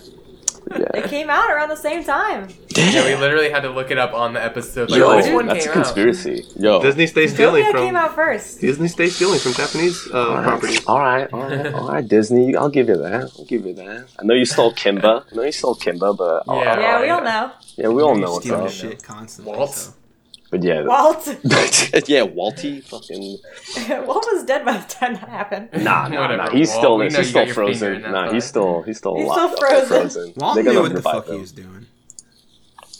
It Yeah. came out around the same time. Yeah, we literally had to look it up on the episode. Like, Yo, which one that's came a conspiracy. Yo. Disney stays stealing Zootopia from came out first. Disney stays stealing from Japanese uh, All right. properties. All right, all right, all right, Disney. I'll give you that. I'll give you that. I know you stole Kimba. I know you stole Kimba, but Yeah. Yeah, we all know. yeah, we all You're know what's stealing up. shit constantly. Walt? so. But yeah, Walt. yeah, Walty, fucking Walt was dead by the time that happened. nah, nah, Whatever, nah. He's Walt. still We he's know you still your finger frozen. in that Nah, pie. he's still he's still He's locked still up frozen. Walt They're knew gonna what the revive fuck he him. was doing.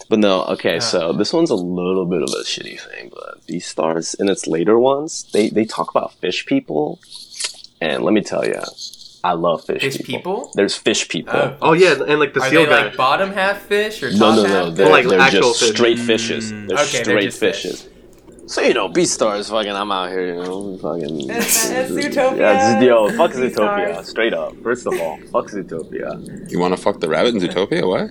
But no, okay, Uh. so this one's a little bit of a shitty thing, but Beastars in its later ones, they they talk about fish people, and let me tell you, I love fish, Fish people? There's fish people. Oh. Oh yeah, and like the Are seal they guy. like bottom half fish or top No, no, no. fish? They're, Like they're actual just fish. straight fishes. Mm. They're Okay, they're straight just fish. fishes. So you know, Beastars, fucking, I'm out here, you know, fucking. It's- it's Zootopia. Yeah, it's, yo, fuck Beastars. Zootopia, straight up. First of all, fuck Zootopia. You want to fuck the rabbit in Zootopia? What?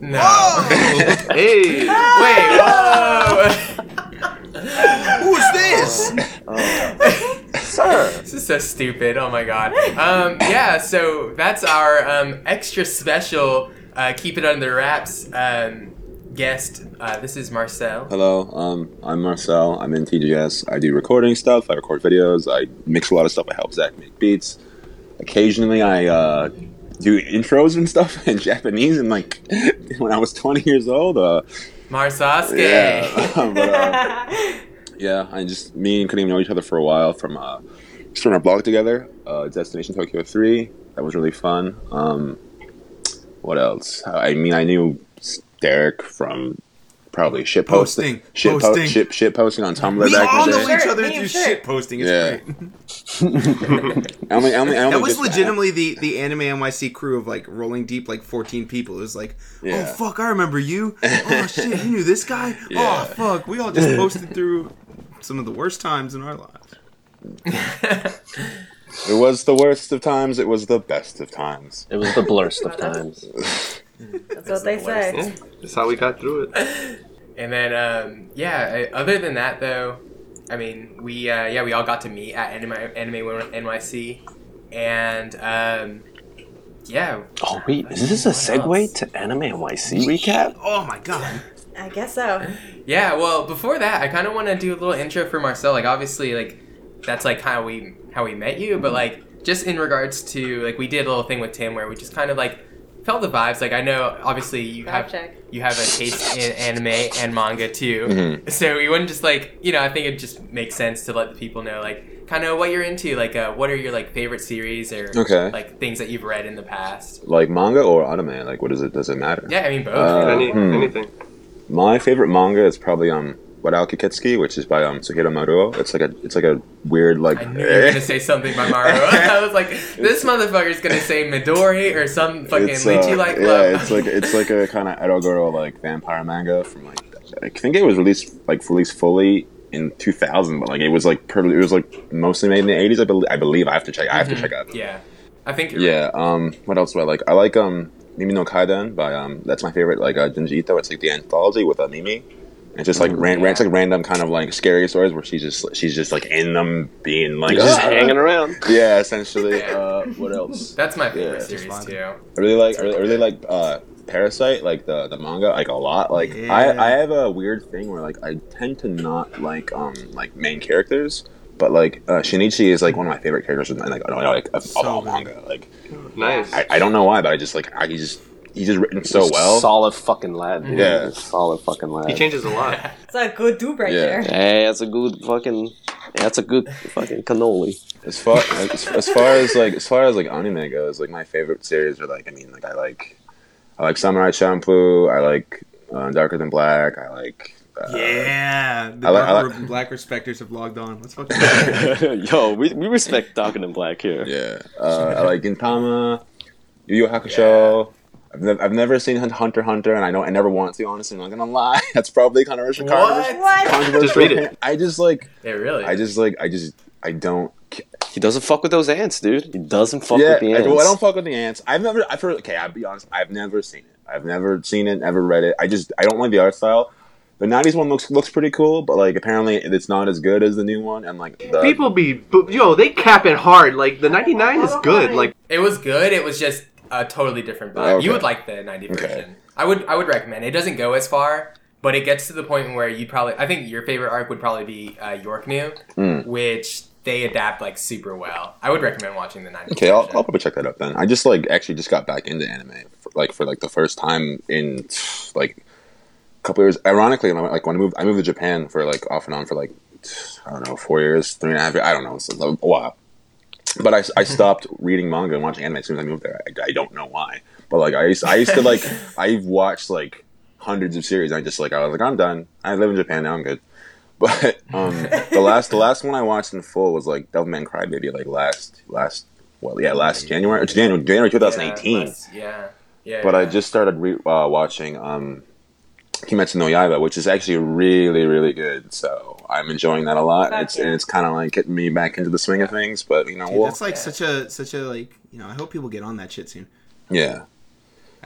No. hey, Wait, whoa! Who's this? Sir, This is so stupid. Oh my god. Um, yeah, so that's our um, extra special uh, keep it under wraps um, guest. Uh, this is Marcel. Hello, um, I'm Marcel. I'm in TGS. I do recording stuff. I record videos. I mix a lot of stuff. I help Zach make beats. Occasionally, I uh, do intros and stuff in Japanese. And like when I was 20 years old, uh, Marsasuke. yeah, but, uh, yeah, I just me and couldn't even know each other for a while from uh, just our blog together. Uh, Destination Tokyo Three. That was really fun. Um, what else? I mean, I knew Derek from probably shit posting, Posting, shit, po- posting. shit, shit posting on Tumblr We back all in the know day. each other meme through shirt. shit posting. It's Yeah. great. I only, I only, I only That was just- legitimately the, the anime NYC crew of like rolling deep, like 14 people. It was like, oh, Yeah. oh fuck, I remember you. Oh shit, you knew this guy. Yeah. Oh fuck, we all just posted through some of the worst times in our lives. It was the worst of times. It was the best of times. It was the blurst of times. That's what they the say. Yeah, that's how we got through it. And then, um, yeah. uh, Other than that, though, I mean, we uh, yeah we all got to meet at Anime, Anime NYC, and um, yeah. Oh wait, is this a segue else? to Anime NYC recap? Oh my god. I guess so. Yeah, well, before that, I kind of want to do a little intro for Marcel. Like, obviously, like that's like how we how we met you, but like just in regards to like we did a little thing with Tim where we just kind of like felt the vibes. Like, I know obviously you Vibe have check. you have a taste in anime and manga too, Mhm. so we wouldn't just like you know I think it just makes sense to let the people know like kind of what you're into. Like, uh, what are your like favorite series or Okay. like things that you've read in the past? Like manga or anime? Like, what is it? Does it matter? Yeah, I mean both. Uh, Any, hmm. Anything. My favorite manga is probably um Warau Kyuuketsuki, which is by um Suehiro Maruo. It's like a it's like a weird like I knew you were gonna say something by Maruo. I was like, this motherfucker's gonna say Midori or some fucking It's, uh, lychee like yeah, it's like it's like a kind of Edogoro like vampire manga from like I think it was released like released fully in 2000, but like it was like per, it was like mostly made in the 80s. I, bel I believe. I have to check. I have to check out. yeah. I think you're Yeah. Um. What else do I like? I like um Mimi no Kaidan by um. That's my favorite like uh, Junji Ito. It's like the anthology with uh, Mimi. And It's just like ran, Yeah. it's like random kind of like scary stories where she's just she's just like in them being like Just "Ah." hanging around. Yeah, essentially. Uh, what else? That's my favorite Yeah. series too. I really like I really, I really like uh, Parasyte, like the the manga, like a lot. Like Yeah. I I have a weird thing where like I tend to not like um like main characters, but like uh, Shinichi is like one of my favorite characters in like, like, like of, of So all manga. Like Nice. I, I don't know why, but I just like I just he's just written so well. Solid fucking lad. Dude. Yeah. Solid fucking lad. he changes a lot. It's a good dude right Yeah. there. Hey, that's a good fucking. That's a good fucking cannoli. As far as, as far as like as far as like anime goes, like my favorite series are like I mean like I like I like Samurai Champloo. I like uh, Darker Than Black. I like uh, Yeah. The I like- I like- Black respecters have logged on. Let's fucking Yo, we, we respect Darker Than Black here. Yeah, uh, I like Gintama, Yu Yu Hakusho. I've, nev- I've never seen Hunter Hunter, and I know I never want to. Honestly, I'm not gonna lie. That's probably controversial. What? What? Controversial. Just read it. I just like. Yeah, really. I just like. I just. I don't. He doesn't fuck with those ants, dude. He doesn't fuck yeah, with the I, ants. well, I don't fuck with the ants. I've never. I've heard. Okay, I'll be honest. I've never seen it. I've never seen it. Never read it. I just. I don't like the art style. The '90s one looks looks pretty cool, but like apparently it's not as good as the new one. And like the, People be, but, yo, they cap it hard. Like the '99 is good. Like it was good. It was just a totally different vibe. Okay. You would like the 90 Okay. version. I would. I would recommend. It doesn't go as far, but it gets to the point where you probably. I think your favorite arc would probably be uh, York New, Mm. which they adapt like super well. I would recommend watching the 90 Okay, I'll. I'll probably check that out then. I just like actually just got back into anime, for, like for like the first time in like a couple years. Ironically, like when I moved, I moved to Japan for like off and on for like I don't know four years, three and a half. years. I don't know, it's a while. But I, I stopped reading manga and watching anime as soon as I moved there. I, I don't know why, but like I used I used to like I've watched like hundreds of series. And I just like I was like I'm done. I live in Japan now. I'm good. But um, the last the last one I watched in full was like Devilman Crybaby, like last last well yeah last January it's January January 2018. Yeah, less- yeah. Yeah. but I just started re- uh, watching um, Kimetsu no Yaiba, which is actually really really good. So I'm enjoying that a lot. Fuck it's yeah. and it's kind of like getting me back into the swing of things. But you know, Dude, well, that's like Yeah. such a such a like you know. I hope people get on that shit soon. yeah.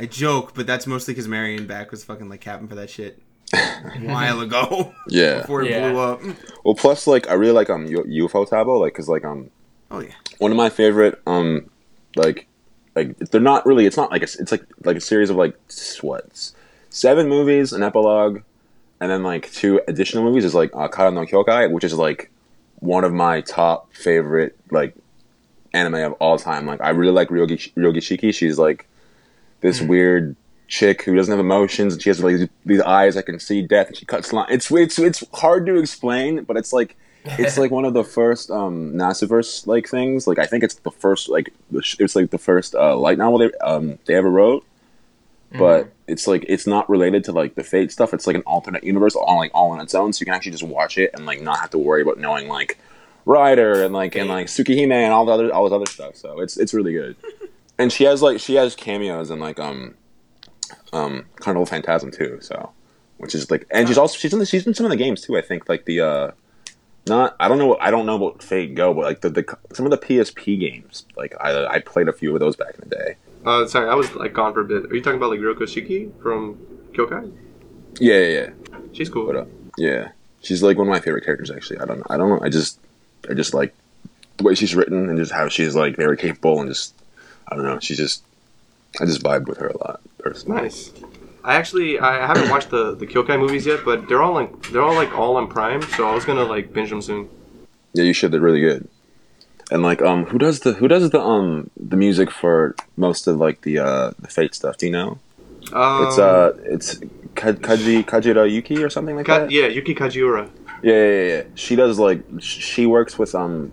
I joke, but that's mostly because Marion back was fucking like capping for that shit a while ago Yeah. before it Yeah. blew up. Well, plus like I really like um U- ufotable, like because like um Oh yeah, one of my favorite um like like they're not really it's not like a, it's like like a series of like s- what seven movies an epilogue and then like two additional movies is like uh, Kara no Kyokai which is like one of my top favorite like anime of all time like I really like Ryogi Ryogi Shiki she's like this weird chick who doesn't have emotions and she has like these, eyes that can see death and she cuts line it's it's it's hard to explain but it's like it's like one of the first um Nasuverse like things. Like I think it's the first like it's like the first uh, light novel they um they ever wrote. But it's like it's not related to like the Fate stuff. It's like an alternate universe, all like all on its own. So you can actually just watch it and like not have to worry about knowing like Rider and like and like Tsukihime and all the other all this other stuff. So it's it's really good. And she has like she has cameos in like um um Carnival Phantasm too. So which is like and she's also she's in the, she's in some of the games too. I think like the uh not I don't know I don't know about Fate Go, but like the, the some of the PSP games like I I played a few of those back in the day. Uh, sorry, I was like gone for a bit. Are you talking about like Ryogi Shiki from Kyokai? Yeah, yeah, yeah. She's cool. What up? Yeah, she's like one of my favorite characters. Actually, I don't, I don't know. I just, I just like the way she's written and just how she's like very capable and just, I don't know. She's just, I just vibe with her a lot personally. Nice. I actually I haven't watched the the Kyokai movies yet, but they're all like they're all like all on Prime, so I was gonna like binge them soon. Yeah, you should. They're really good. And like, um, who does the who does the um the music for most of like the uh the Fate stuff? Do you know? Um, it's uh, it's Kaji Kajira Yuki or something like Ka- that. yeah, Yuki Kajiura. Yeah, yeah, yeah, yeah. She does like sh- she works with um,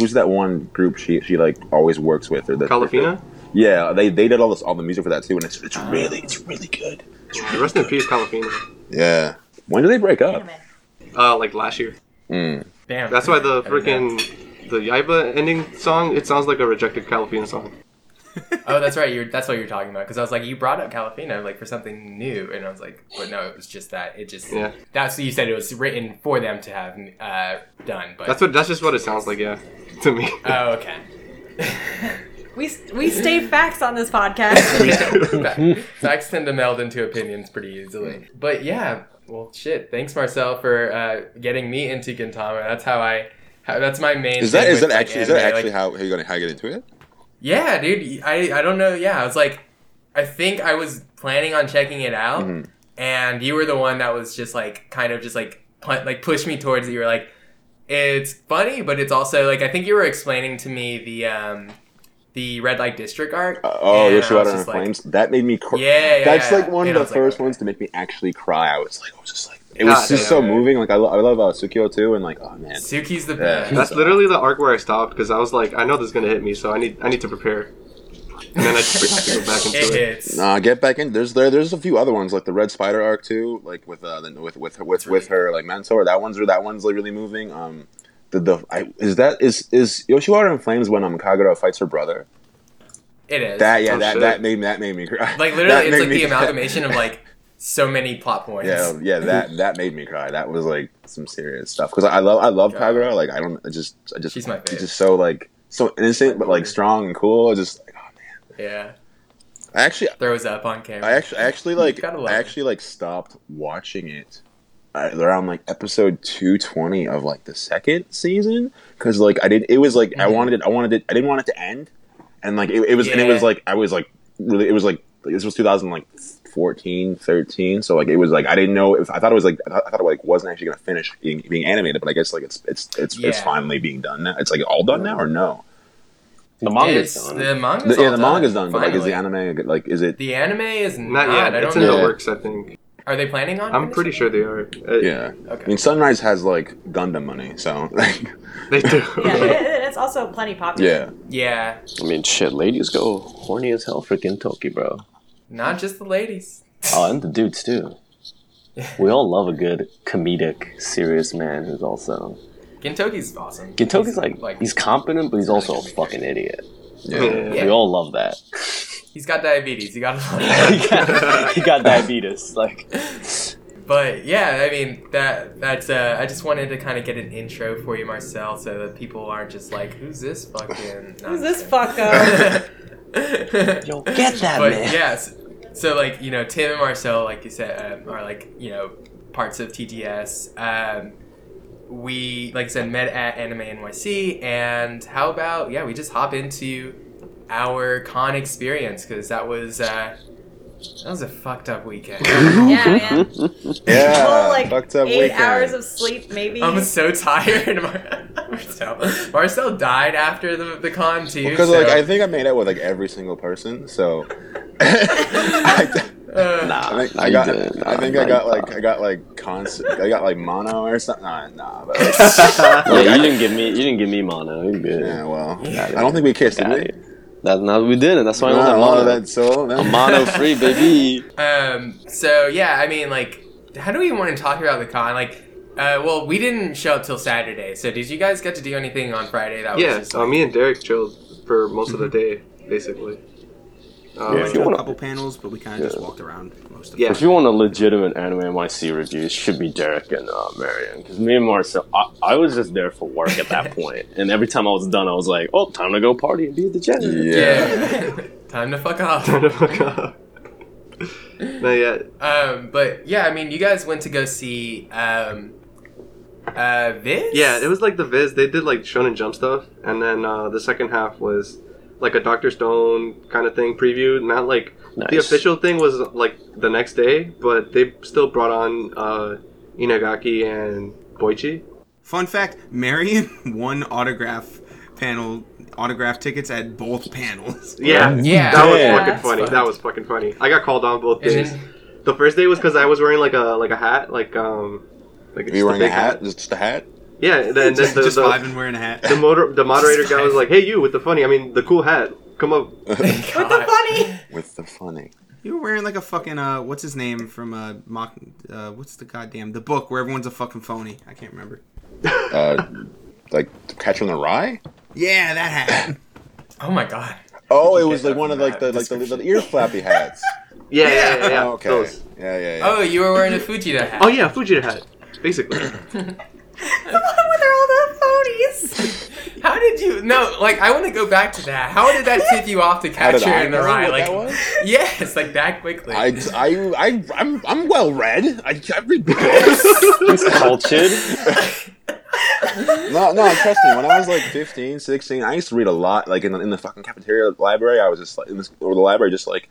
who's that one group she she like always works with or the Kalafina. Yeah, they they did all this all the music for that too, and it's it's really it's really good. Yeah, rest in peace, Kalafina. Yeah. When did they break up? Uh, like last year. Mm. Damn. That's why the I didn't know. freaking the Yaiba ending song. It sounds like a rejected Kalafina song. Oh, that's right. You're, that's what you're talking about. Because I was like, you brought up Kalafina like for something new, and I was like, but no, it was just that. It just Yeah. That's what you said. It was written for them to have uh, done. But That's what. That's just what it sounds like. Yeah, to me. Oh, okay. We we state facts on this podcast. Facts tend to meld into opinions pretty easily. But yeah, well, shit. Thanks, Marcel, for uh, getting me into Gintama. That's how I. How, that's my main. Is that thing that like, actually is that anime, actually like- how, how you gonna how you get into it? Yeah, dude. I I don't know. Yeah, I was like, I think I was planning on checking it out, Mhm. and you were the one that was just like, kind of just like, like push me towards it. You were like, it's funny, but it's also like I think you were explaining to me the um the red light district arc. Uh, oh, I Yoshiwara and just like- Flames. That made me cry. Yeah, yeah, That's yeah. like one of the was like, first ones to make me actually cry. I was like, I was just like, it God, was just yeah. so moving. Like I, lo- I love uh, Tsukuyo too, and like, oh man, Suki's the Yeah. best. That's literally the arc where I stopped because I was like, I know this is gonna hit me, so I need I need to prepare. And then I just forgot to go back into it it. hits. Nah, get back in. There's there. There's a few other ones like the Red Spider arc too, like with uh the, with with her, with It's really with her like mentor. That one's that one's like really moving. Um, the the I, is that is is Yoshiwara in Flames when um Kagura fights her brother. It is. That yeah Oh, that shit. that made that made me cry. like That literally, it's like me the amalgamation of like so many plot points. Yeah, yeah, that that made me cry. That was like some serious stuff because I love I love God. Kagura. Like I don't I just I just She's my fave. just so like so innocent but like strong and cool. I just like oh man. Yeah. I actually Throws up on camera. I actually I actually like I actually like stopped watching it uh, around like episode 220 of like the second season because like I didn't. it was like I Mhm. wanted it I wanted it I didn't want it to end and like it, it was and it was like I was like really it was like this was 2014 13 so like it was like I didn't know if I thought it was like I thought, I thought it like wasn't actually gonna finish being, being animated but I guess like it's it's it's it's finally being done now it's like all done now or no The manga's It's- done. The manga's the, yeah all the manga's done but like is the anime like is it The anime is Not not. yet. I don't It's in know. the works, I think. Are they planning on? I'm pretty sure they are. Uh, yeah it? I mean Sunrise has like Gundam money so like They do. yeah, it, it's also plenty popular. yeah Yeah, I mean, shit, ladies go horny as hell for Gintoki, bro. Not just the ladies. Oh, and the dudes too. We all love a good comedic, serious man who's also Gintoki's awesome. Gintoki's He's, like, he's competent, but he's also a fucking idiot. yeah. Yeah. We all love that. he's got diabetes. You gotta he, got, he got diabetes. Like, But yeah, I mean that that's uh I just wanted to kind of get an intro for you, Marcel, so that people aren't just like, who's this fucking Who's this fucko? yo, get that but man. yes, so like you know Tim and Marcel, like you said, um, are like you know parts of TTS. Um, we like I said met at Anime NYC, and how about yeah, we just hop into our con experience because that was uh, that was a fucked up weekend. yeah, man. Yeah, Well, like fucked up eight weekend. hours of sleep, maybe. I'm so tired. Marcel, Marcel died after the, the con too. because so, like I think I made out with like every single person. So I, uh, Nah, I think I got didn't. I think nah, I got you- like I got like constant I got like mono or something. Nah, nah but like, yeah, you didn't give me. You didn't give me mono. You good? yeah, well, Got. I don't think we kissed, did Got we? It. That now we did, and that's why I Nah, went a lot of mono. that soul. A mono free baby. Um. So yeah, I mean, like, how do we want to talk about the con? Like, uh, well, we didn't show up till Saturday. So did you guys get to do anything on Friday? That Yeah, was just, uh, me and Derek chilled for most of the day, basically. Uh, Yeah, We if you did a wanna- couple panels, but we kind of just walked around most of the time. Yeah. If you want a legitimate anime NYC review, it should be Derek and uh, Marion. Because me and Marcel, I, I was just there for work at that point. point, and every time I was done, I was like, "Oh, time to go party and be a degenerate." yeah. Time to fuck off. Time to fuck up. Not yet. Um. But yeah, I mean, you guys went to go see um. Uh, Viz. Yeah, it was like the Viz. They did like Shonen Jump stuff, and then uh, the second half was like a Doctor Stone kind of thing preview. Not like Nice. the official thing was like the next day, but they still brought on uh, Inagaki and Boichi. Fun fact: Marion won autograph panel autograph tickets at both panels. Yeah, Yeah. that was Yeah. fucking That's funny. fun. That was fucking funny. I got called on both days. The first day was because I was wearing like a like a hat, like um, like Are just you wearing a big hat? Just a hat? Yeah, and then, then just the, just the, vibing wearing a hat. the motor the moderator guy was like, "Hey, you with the funny, I mean the cool hat, come up." With the funny. With the funny. You were wearing like a fucking uh, what's his name from uh, mock, uh, what's the goddamn the book where everyone's a fucking phony. I can't remember. Uh, like Catcher in the Rye? Yeah, that hat. oh my god. Oh, it was like one of like the that like the, the ear flappy hats. Yeah, yeah, yeah. yeah, Oh, okay. those. Yeah, yeah, yeah. Oh, you were wearing a Fujita hat. Oh yeah, Fujita hat, basically. The one with all the phonies. How did you? No, like I want to go back to that. How did that tip you off to How did Catcher in the know Rye? Like, that was? yes, like that quickly. I, I, I, I'm, I'm well read. I, I read books. Cultured. no, no, trust me. When I was like 15, 16, I used to read a lot. Like in the, in the fucking cafeteria library, I was just like in this, or the library, just like,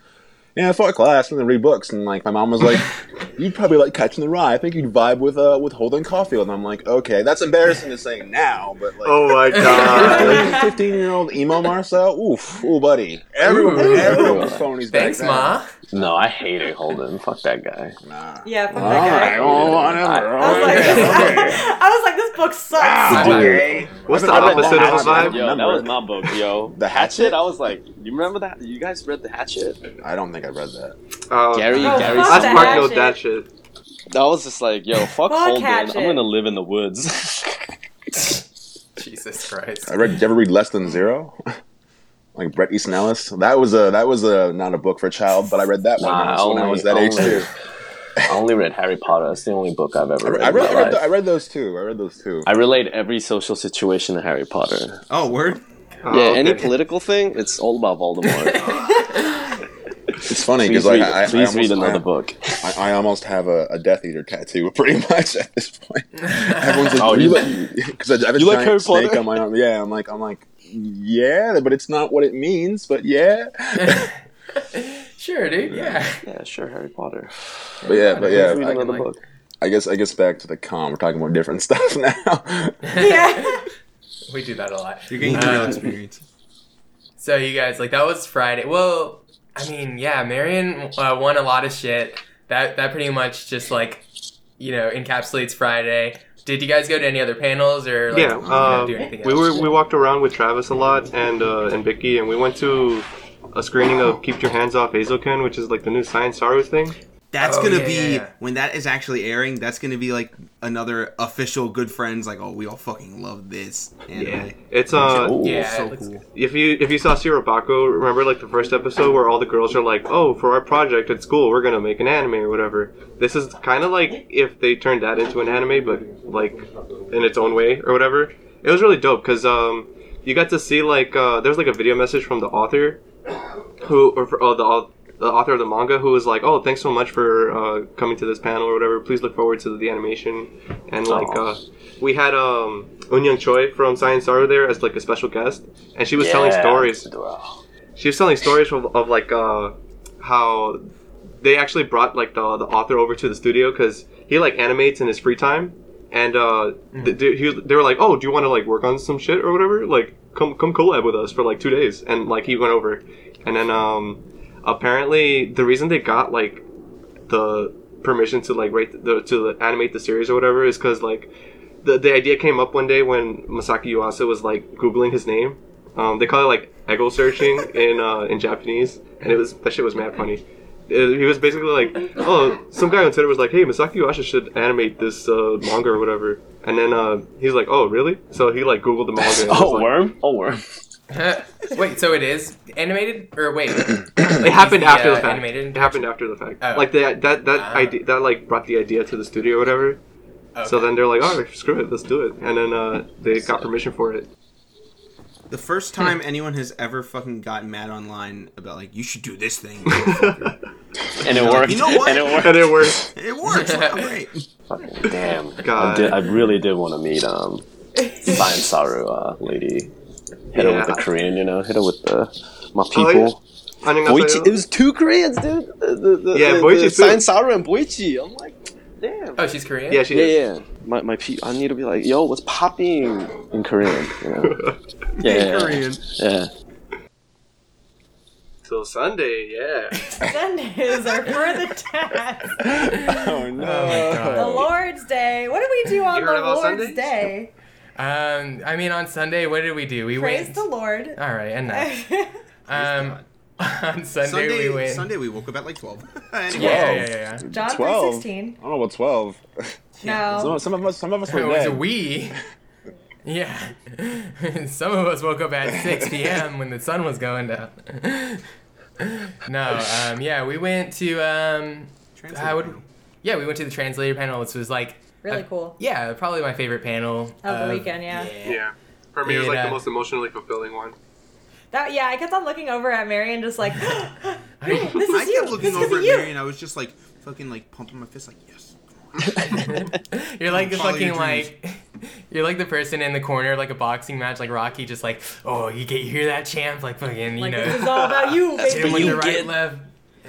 yeah, fuck class, I'm gonna read books. And like my mom was like, you'd probably like Catching the Rye. I think you'd vibe with uh with Holden Caulfield. And I'm like, okay, that's embarrassing to say now, but like. Oh my god. 15 year old emo Marcel, oof, ooh, buddy. Everyone, Ooh. everyone was phonies back Thanks, then. Ma. No, I hate hated Holden. Fuck that guy. Nah. Yeah, fuck All that right, guy. well, whatever. I was like, I was like, this book sucks. Ah, Dude. What's the I read opposite of a vibe? Yo, that was my book, yo. The Hatchet? I was like, you remember that? You guys read the Hatchet? I don't think I read that. Uh, Gary, Oh, Gary. That's the Mark Hatchet. note that shit. That was just like, yo, fuck, Fuck Holden. Hatchet. I'm gonna live in the woods. Jesus Christ. I read. Did you ever read Less Than Zero? Like Bret Easton Ellis. That was a that was a not a book for a child, but I read that one Nah, when I was- when I only- was that age too. I only read Harry Potter. That's the only book I've ever read, read. I, in read, my I, read, life. I read those too. I read those too. I relate every social situation to Harry Potter. Oh, word. Oh, yeah, any political thing, it's all about Voldemort. It's funny because like, I, I, please I read another I, book. I, I almost have a, a Death Eater tattoo, pretty much at this point. Everyone's like, Oh, "Are you- like, because I have a you like giant Harry snake Potter? on my arm. Yeah, I'm like, I'm like, yeah, but it's not what it means. But yeah, sure, dude. Yeah. Yeah, sure, Harry Potter. but yeah, but yeah. Please I, another like- book. I guess I guess back to the com. We're talking about different stuff now. yeah. We do that a lot. You're getting the real Uh, experience. So you guys like that was Friday. Well, I mean, yeah, Marion uh, won a lot of shit. That that pretty much just like you know encapsulates Friday. Did you guys go to any other panels or like, Yeah, uh, do anything we else? were we walked around with Travis a lot and uh, and Vicky, and we went to a screening of Keep Your Hands Off Eizouken, which is like the new Science Saru thing. That's Oh, gonna yeah, be yeah, yeah. when that is actually airing. That's gonna be like another official good friends. Like, oh, we all fucking love this anime. It's uh, Ooh. Yeah, so it looks cool. if you if you saw Shirobako, remember like the first episode where all the girls are like, "Oh, for our project at school, we're gonna make an anime or whatever." This is kind of like if they turned that into an anime, but like in its own way or whatever. It was really dope because um, you got to see like uh, there's like a video message from the author, who or for, uh, the au- the author of the manga who was like, "Oh, thanks so much for uh, coming to this panel or whatever. Please look forward to the animation." And like uh, we had um Eunyoung Choi from Science Saru there as like a special guest, and she was telling stories. She was telling stories of, of like uh, how they actually brought like the the author over to the studio because he like animates in his free time, and uh, th- th- he, they were like, "Oh, do you want to like work on some shit or whatever? Like, come come collab with us for like two days." And like he went over, and then um, apparently the reason they got like the permission to like write the to animate the series or whatever is because like the, the idea came up one day when Masaaki Yuasa was like googling his name Um, they call it like ego searching in uh, in Japanese, and it was that shit was mad funny. Uh, he was basically like, oh, some guy on Twitter was like, hey, Masaaki Yuasa should animate this uh, manga or whatever, and then uh, he's like, oh, really? So he like googled the manga. And it was Oh, like, worm. Oh, worm. wait, so it is animated or wait? It happened the, after uh, the fact. animated It happened after the fact. Oh. Like that that that Ah. idea that like brought the idea to the studio or whatever. So then they're like, all right, screw it, let's do it. And then uh, they got permission for it. The first time anyone has ever fucking gotten mad online about like you should do this thing, And it worked. You know what? And it worked. and it worked. it works. Wow, great. Fucking damn. I, God. did, I really did want to meet um, Science Saru uh, lady. Hit yeah. her with the Korean, you know. Hit her with the my oh, people. Oh, Boichi, it was two Koreans, dude. The, the, yeah, the, Boichi, the Science Saru and Boichi. I'm like, damn. Oh, she's Korean. Yeah, she yeah, is. yeah. My my pe- I need to be like, yo, what's popping in Korean? You know? yeah, in Korean. Yeah. Till Sunday, yeah. Sundays are for the test. Oh no! Oh, the Lord's Day. What do we do on the Lord's Sundays? Day? Um, I mean, on Sunday, what did we do? We Praise went. the Lord. All right, enough. Um, on Sunday, Sunday, we went. Sunday we woke up at like twelve. anyway. Yeah, yeah, yeah, yeah. John 12. 3.16. I don't know about twelve. No. Some, some of us, some of us It were was we. Yeah. Some of us woke up at 6 p.m. when the sun was going down. no, um, yeah, we went to, um, Translate would, panel. yeah, we went to the translator panel. This was like, Really uh, cool. yeah, probably my favorite panel Of the weekend, yeah. Yeah. For me, it was like Yeah. the most emotionally fulfilling one. That yeah, I kept on looking over at Marion just like this I is you. kept looking this over at you. Mary and I was just like fucking like pumping my fist like yes. You're like the Follow your fucking like, you're like the person in the corner like a boxing match, like Rocky, just like, oh, you get you hear that champ, like fucking, you Like know, this is all about you, baby. with you the right get. left.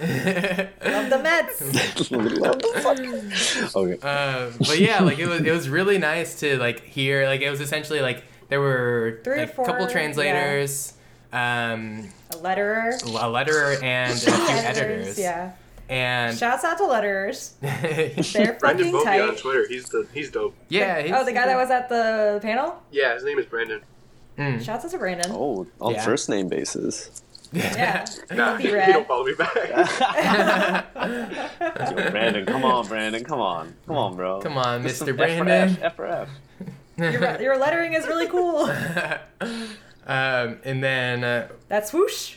Love the Mets. what the fuck? Okay. Uh, but yeah, like it was it was really nice to like hear like it was essentially like there were Three like, a couple four, translators, um, A letterer. a letterer, and a few editors. Yeah. And Shouts out to letterers. They're Brandon fucking Bovia on. Twitter, he's the he's dope. yeah, he's- Oh, the guy that was at the panel? Yeah, his name is Brandon. Mm. Shouts out to Brandon. Oh, on Yeah. first name basis. Yeah. Nah, Be he rad. don't follow me back. Yo, Brandon, come on, Brandon, come on, come on, bro. Come on, Just some Mr. F for F, Brandon. F for F. Your, your lettering is really cool. um, and then uh, That swoosh.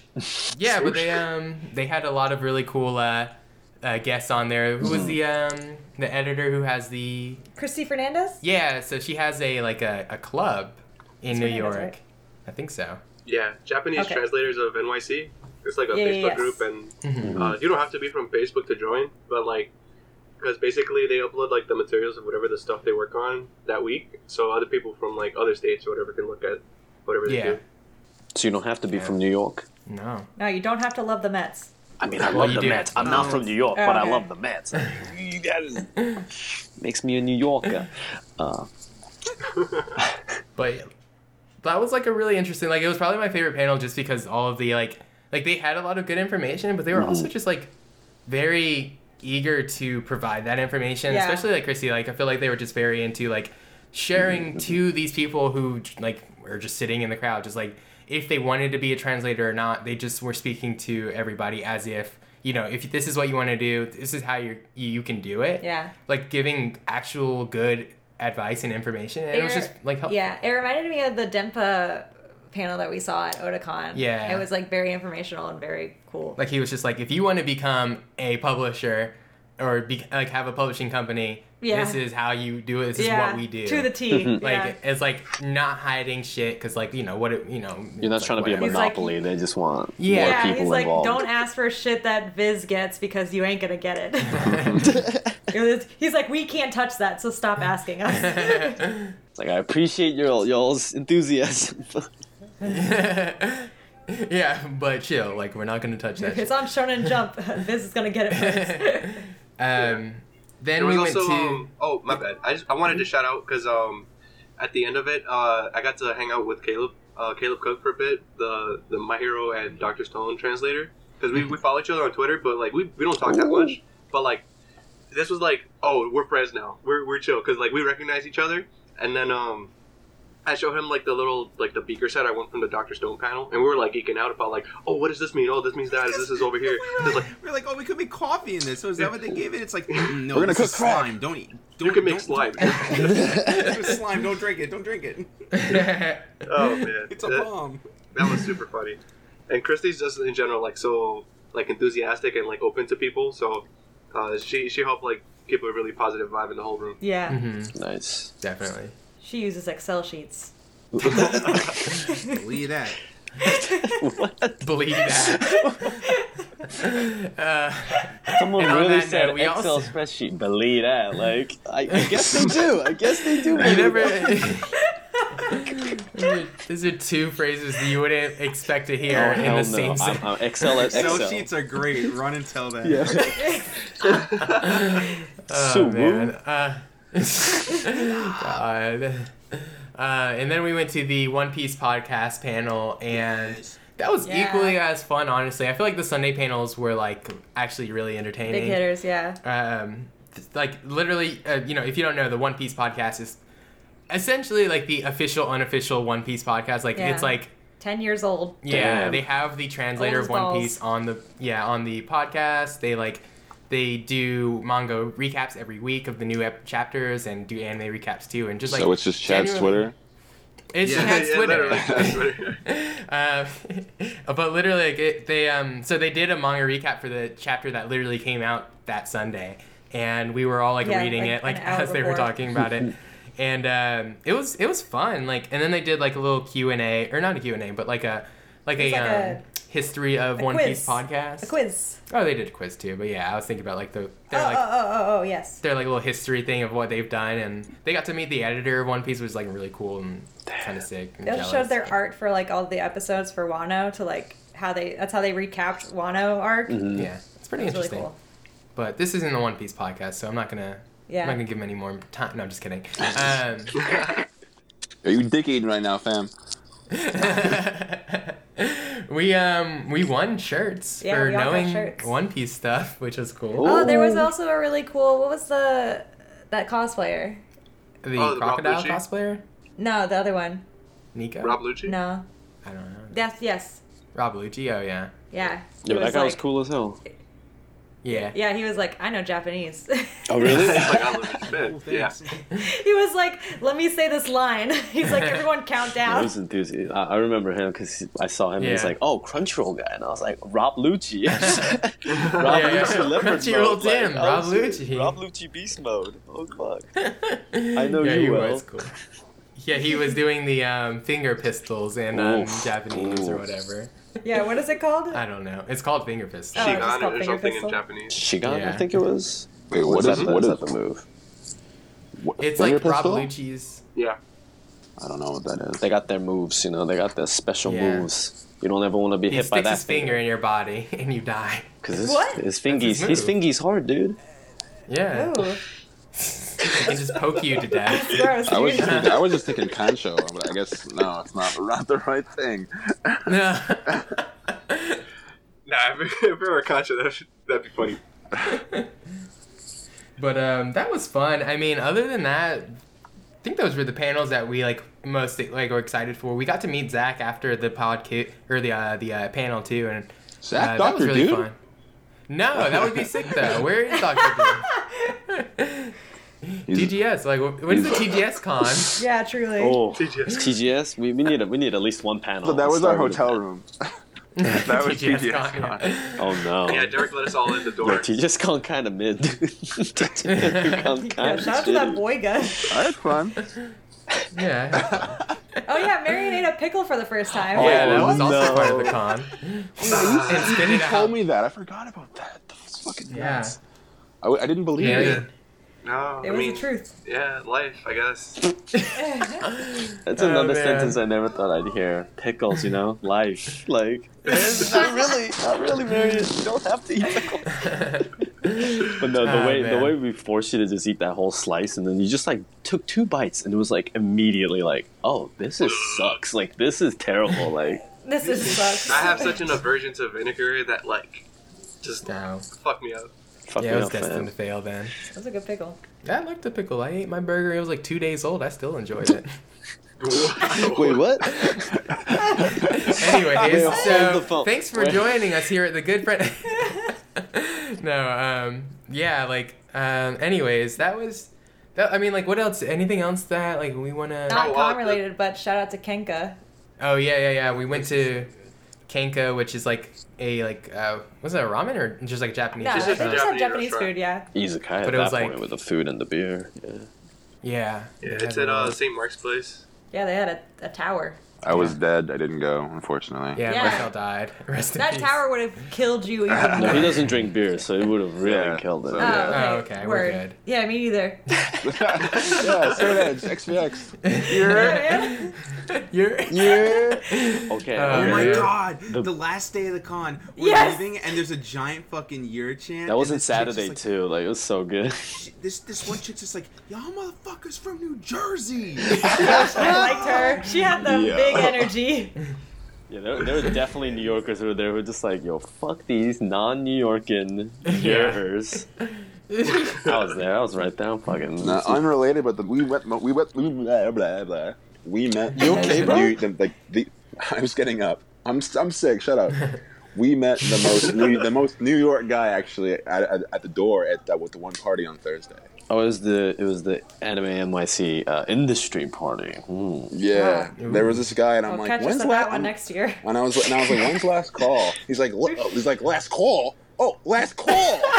yeah, but they um they had a lot of really cool uh, uh, guests on there. Who was the um the editor who has the Christy Fernandez? yeah? So she has a like a, a club in It's New Fernandez, York. right? I think so. Yeah, Japanese Okay. translators of NYC. It's like a Yeah, yeah, Facebook yes. group, and Mhm. uh, you don't have to be from Facebook to join, but like, because basically they upload like the materials of whatever the stuff they work on that week, so other people from like other states or whatever can look at whatever they Yeah. do. So you don't have to be Yeah. from New York. No. No, you don't have to love the Mets. I mean, I love you the do. Mets. I'm not from New York, Oh, but I love the Mets. that is, makes me a New Yorker. Uh, but that was like a really interesting like it was probably my favorite panel just because all of the like like they had a lot of good information but they were also just like very eager to provide that information Yeah. especially like christy like i feel like they were just very into like sharing mm-hmm. to these people who like were just sitting in the crowd just like if they wanted to be a translator or not they just were speaking to everybody as if you know if this is what you want to do this is how you you can do it Yeah. like giving actual good advice and information and it was just like helpful. Yeah, it reminded me of the Denpa panel that we saw at Otakon. Yeah. It was like very informational and very cool. Like he was just like, if you want to become a publisher or be, like have a publishing company, Yeah. this is how you do it. This yeah, is what we do. To the T. Mm-hmm. like yeah. it's like not hiding shit because like you know what it, you know. you're not it's trying like to be a whatever. He's like- monopoly. they just want Yeah. Yeah, more people he's like, don't ask for shit that Viz gets because you ain't gonna get it. He's like, we can't touch that, so stop asking us. It's like I appreciate your y'all's enthusiasm. yeah, but chill. Like we're not gonna touch that. it's shit. on Shonen Jump. Viz is gonna get it first. Um, then There was we went also to. um, oh my bad. I just I wanted to shout out because um at the end of it uh I got to hang out with Caleb uh Caleb Cook for a bit the the My Hero and Doctor Stone translator. Because we, we follow each other on Twitter but like we, we don't talk that much. But like this was like oh we're friends now. We're we're chill because like we recognize each other. And then um I showed him like the little like the beaker set I went from the Doctor Stone panel, and we were like geeking out about like, oh, what does this mean? Oh, this means that. This is over here. It's like We're like, oh, we could make coffee in this. So is that what they gave it? It's like, no, We're gonna this cook crack. slime. Don't eat. Don't, you can make don't- slime. It's slime. Don't drink it. Don't drink it. oh man, It's a that, bomb. that was super funny. And Christy's just in general like so like enthusiastic and like open to people. So uh, she she helped like give a really positive vibe in the whole room. Yeah. Mm-hmm. Nice. definitely. She uses Excel sheets. Believe that. what? Believe that. uh, Someone really that said note, we Excel also- spreadsheet. Believe that. Like, I, I guess they do. I guess they do. you never. These are two phrases that you wouldn't expect to Oh, hear in the no. same I'm, sentence. I'm Excel Excel Excel. sheets are great. Run and tell that. Oh, So man. Uh, God. Uh, and then we went to the One Piece podcast panel, and that was Yeah. equally as fun. Honestly, I feel like the Sunday panels were like actually really entertaining. Big hitters, yeah. um, th- like literally, uh, you know, if you don't know, the One Piece podcast is essentially like the official, unofficial One Piece podcast. Like Yeah. it's like, Ten years old. yeah, Damn. they have the translator Old of One balls. Piece on the yeah on the podcast. They like they do manga recaps every week of the new ep- chapters and do anime recaps too, and just like so it's just Chad's Twitter. It's Yeah. Chad's Yeah, Twitter. literally, that's Twitter. uh, but literally, like, it, they um, so they did a manga recap for the chapter that literally came out that Sunday, and we were all like Yeah, reading like, it like an hour as they were talking about it, and um, it was it was fun. Like, and then they did like a little Q and A, or not a Q and A, but like a like a, like um, a- history of a One quiz. Piece podcast. A quiz. Oh, they did a quiz too, but yeah, I was thinking about like the Oh, they're like oh, oh, oh, oh, yes. their like a little history thing of what they've done, and they got to meet the editor of One Piece, which was like really cool and kind of sick. And They also jealous. showed their art for like all the episodes for Wano to like how they. That's how they recapped Wano arc. Yeah, it's pretty It was really interesting. cool. But this isn't the One Piece podcast, so I'm not gonna. Yeah. I'm not gonna give him any more time. No, I'm just kidding. Um, Are you dick eating right now, fam? we um we won shirts Yeah, for we all got knowing shirts. One Piece stuff, which was cool. Oh, there was also a really cool. What was the that cosplayer? The Oh, crocodile Rob cosplayer, No, the other one. Nico. Rob Lucci. No. I don't know. Yes, yes. Rob Lucci. Oh yeah. Yeah. Yeah, but that guy was cool as hell. Yeah. Yeah, he was like, I know Japanese. Oh, really? Like, I love this Yeah. he was like, let me say this line. He's like, everyone count down. he was enthusiastic. I, I remember him because I saw him and he's like, "Oh, Crunchyroll guy," and I was like, "Rob Lucci." Rob Yeah, yeah. Lucci Leopard Crunchyroll mode. Like, oh, Rob shit, Lucci. Rob Lucci Beast mode. Oh fuck. I know yeah, you he well. was cool. Yeah, he was doing the um, finger pistols in um, Oof. Japanese or whatever. Yeah, what is it called? I don't know. It's called finger pistol. Oh, it's just Shigan called or finger something pistol? in Japanese. Shigan, Yeah. I think it was. Wait, what What's is that, what is is that the move? what- It's like Rob pistol? Lucci's. Yeah. I don't know what that is. They got their moves, you know. They got their special Yeah. moves. You don't ever want to be He hit by sticks that his finger in your body and you die. Because his, What? his fingies, his his move. fingies hard, dude. Yeah. Ooh, He can just poke you to death. gross. I was just thinking, I was just thinking Concho, but I guess no, it's not, not the right thing. No. Nah, if, if it were Concha, that should, that'd be funny. But um, that was fun. I mean, other than that, I think those were the panels that we like most like were excited for. We got to meet Zach after the podcast or the uh, the uh, panel too, and Zach, uh, that Doctor was really Dude. fun. No, that would be sick though. Where is Doctor Dude? TGS, like wh- when is the TGS con? Yeah, truly. Oh, TGS. TGS. We, we need a, we need at least one panel. So that was our hotel room. that was TGS con, con. yeah. Oh no. Yeah, Derek let us all in the Yo, door. TGS gone kind of mid. dude. TGS gone Yeah, kind shout out to that boy guy. I had fun. Yeah, Oh yeah, Marion ate a pickle for the first time. yeah, that oh, was also no. part of the con. and spit You it told me that. I forgot about that. That's fucking Yeah. nuts. I, w- I didn't believe Marion. it. No, It I was mean, the truth. yeah, life, I guess. That's Oh, another man. sentence I never thought I'd hear. Pickles, you know, life. Like, not really, not really, Marion. You don't have to eat pickles. But no, the Oh, way man. the way we forced you to just eat that whole slice, and then you just like took two bites, and it was like immediately like, oh, this is sucks. Like, this is terrible. Like, This is sucks. I have such an aversion to vinegar that, like, just No. fuck me up. Fuck Yeah, it was up, destined man. to fail then. That's a good pickle. I like the pickle. I ate my burger. It was like two days old. I still enjoyed it. Wait, what? Anyways, Wait, so thanks for joining us here at the Good Friend. no, um, yeah, like, um, anyways, that was. That, I mean, like, what else? Anything else that like we want to? Not Oh, con uh, related, but shout out to Kenka. Oh yeah, yeah, yeah. We went to Kenka, which is like a like uh, was it a ramen or just like Japanese? Yeah, It's they just a just have Japanese Japanese restaurant. food. Yeah. Izakaya at But it that was like- point with the food and the beer. Yeah. Yeah, Yeah, it's at uh, one. St. Mark's Place. Yeah, they had a, a tower. I was dead. I didn't go, unfortunately. Yeah, Yeah. Marcel died. Rest in That peace. tower would have killed you even more. No, he doesn't drink beer, so it would have really Yeah. killed him. Oh, Yeah. okay. Oh, okay, we're Word. good. Yeah, me either. yeah, Stone Edge, XVX. Yeah. You're Yeah. Okay. Oh, Oh okay. my Yeah. god! The- The, last day of the con, we're Yes! leaving, and there's a giant fucking year chant. That and wasn't this chick's just Saturday like, too. Like it was so good. "Sh- This this one chick's just like, y'all motherfuckers from New Jersey. I liked her. She had the Yeah. Big energy. Yeah, there, there were definitely New Yorkers who were there who were just like, yo, fuck these non-New Yorkin Yorkers. I was there. I was right there. I'm fucking. Nah, unrelated, but the, we went. We went. We blah blah blah. We met. You okay, bro? New, the, like the, I was getting up. I'm I'm sick. Shut up. We met the most New, the most New York guy actually at, at, at the door at that with the one party on Thursday. Oh, it was the it was the Anime NYC uh, industry party. Hmm. Yeah, Wow. there was this guy, and I'm We'll like, catch when's at last? that one next year. And I was and I was like, when's last call? He's like, "What?" he's like, last call. Oh, last call.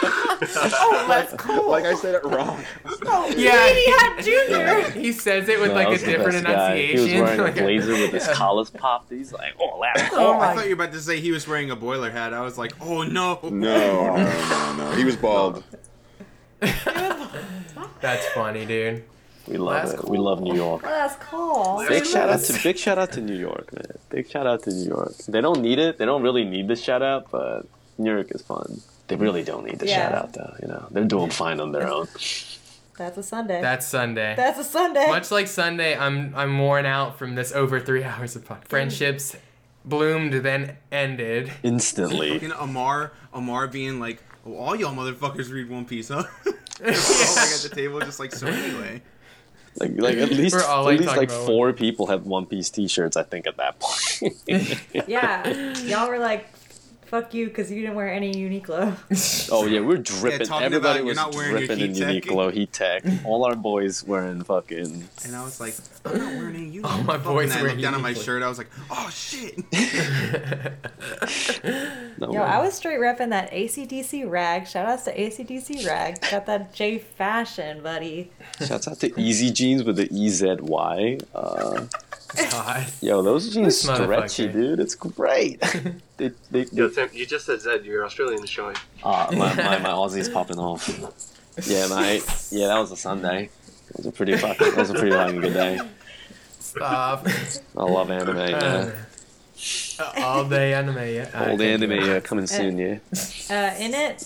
oh, let's cool. like I said it wrong. oh, Yeah. He had Junior. he says it with No, like that a was the different best guy. enunciation. He was wearing Like a blazer with his collars popped. He's like, oh, last Oh, call. I thought you were about to say he was wearing a boiler hat. I was like, oh no. No, no, no, no. He was bald. That's funny, dude. We love Last it. We love New York. Let's call. Big shout out to big shout out to New York, man. Big shout out to New York. They don't need it. They don't really need the shout out, but New York is fun. They really don't need the Yeah. shout out though. You know, they're doing fine on their own. That's a Sunday. That's Sunday. That's a Sunday. Much like Sunday, I'm I'm worn out from this over three hours of fun. Friendships bloomed then ended. Instantly. Fucking Amar, Amar being like, oh, all y'all motherfuckers read One Piece, huh? We're all like at the table, just like so anyway. Like, like at least We're at like, least like about- four people have One Piece T-shirts. I think at that point. yeah, y'all were like, "Fuck you," because you didn't wear any Uniqlo. Oh yeah, we're dripping. talking Everybody about was you're not dripping in heat tech. Uniqlo heat tech. All our boys wearing fucking. And I was like, I'm not wearing any uniform. All my boys and I looked down at my shirt. I was like, oh shit. No, Yo, I was straight repping that ACDC rag. Shout outs to ACDC rag. Got that J fashion, buddy. Shouts out to Easy Jeans with the E Z Y. Uh, God. yo, those jeans This stretchy, dude. It's great. they, they, Yo, Tim, you just said Zed. You're Australian is showing. uh, my, my, my Aussie's popping off. Yeah, mate. Yeah, that was a Sunday. It was a pretty fucking. It was a pretty fucking good day. Stop. I love anime. Yeah. All day anime, yeah. I Old can't anime yeah, coming soon. Yeah. Uh, in it.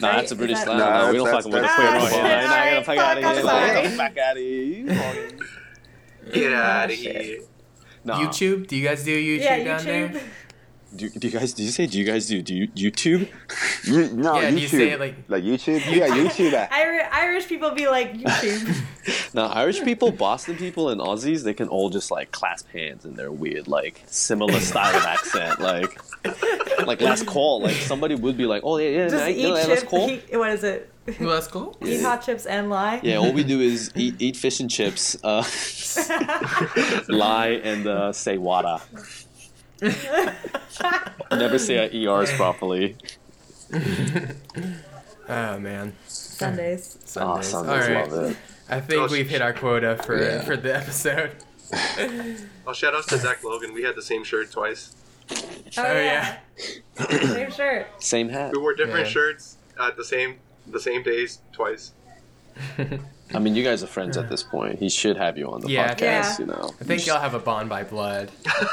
Nah, that's a British Is slang. that- Nah, no, we don't that's- fucking with the that's- queer Ah, right shit, here. Nah, get the fuck out of here. I'm Like, sorry. Get the fuck out of here. Get oh, out of here. Nah. YouTube? Do you guys do YouTube Yeah, down there? Do, do you guys? Do you say? Do you guys do? Do you YouTube? You, no, Yeah, YouTube. you say it like- YouTube? Yeah, YouTube. Irish, Irish people be like YouTube. Now, Irish people, Boston people, and Aussies, they can all just like clasp hands in their weird, like similar style of accent. Like, like last call, like somebody would be like, "Oh yeah, yeah, Just night, eat yeah, last call." Eat, what is it? Well, that's cool. Eat hot chips and lie. Yeah, all we do is eat, eat fish and chips, uh, lie, and uh, say wada. Never say our ERs properly. Oh man. Sundays. Oh, Sundays. Sundays, All right. love it. I think Oh, we've hit our quota for Yeah. for the episode. Oh, shout outs to Zach Logan. We had the same shirt twice. Oh, Oh, yeah. Same shirt. Same hat. We wore different Yeah. shirts at the same the same days twice. I mean, you guys are friends at this point. He should have you on the Yeah. podcast. Yeah. You know, I think y'all have a bond by blood.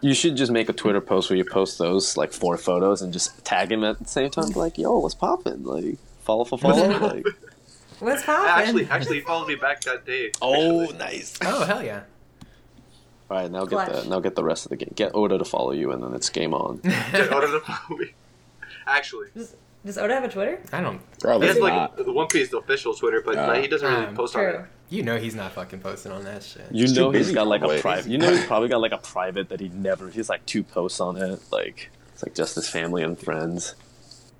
You should just make a Twitter post where you post those like four photos and just tag him at the same time. Like, yo, what's poppin'? Like, follow for follow. like, What's poppin'? Actually, actually, he followed me back that day. oh, actually. nice. Oh hell yeah. All right, now get Clutch. the now get the rest of the game. Get Oda to follow you, and then it's game on. Get out of the follow me. Actually, Does Oda have a Twitter? I don't. He Probably has like not. the One Piece the official Twitter, but Uh, like, he doesn't really um, post on it. You know he's not fucking posting on that shit. You know too he's busy got like a probably. private. You know he's probably got like a private that he never. He's like two posts on it. Like it's like just his family and friends.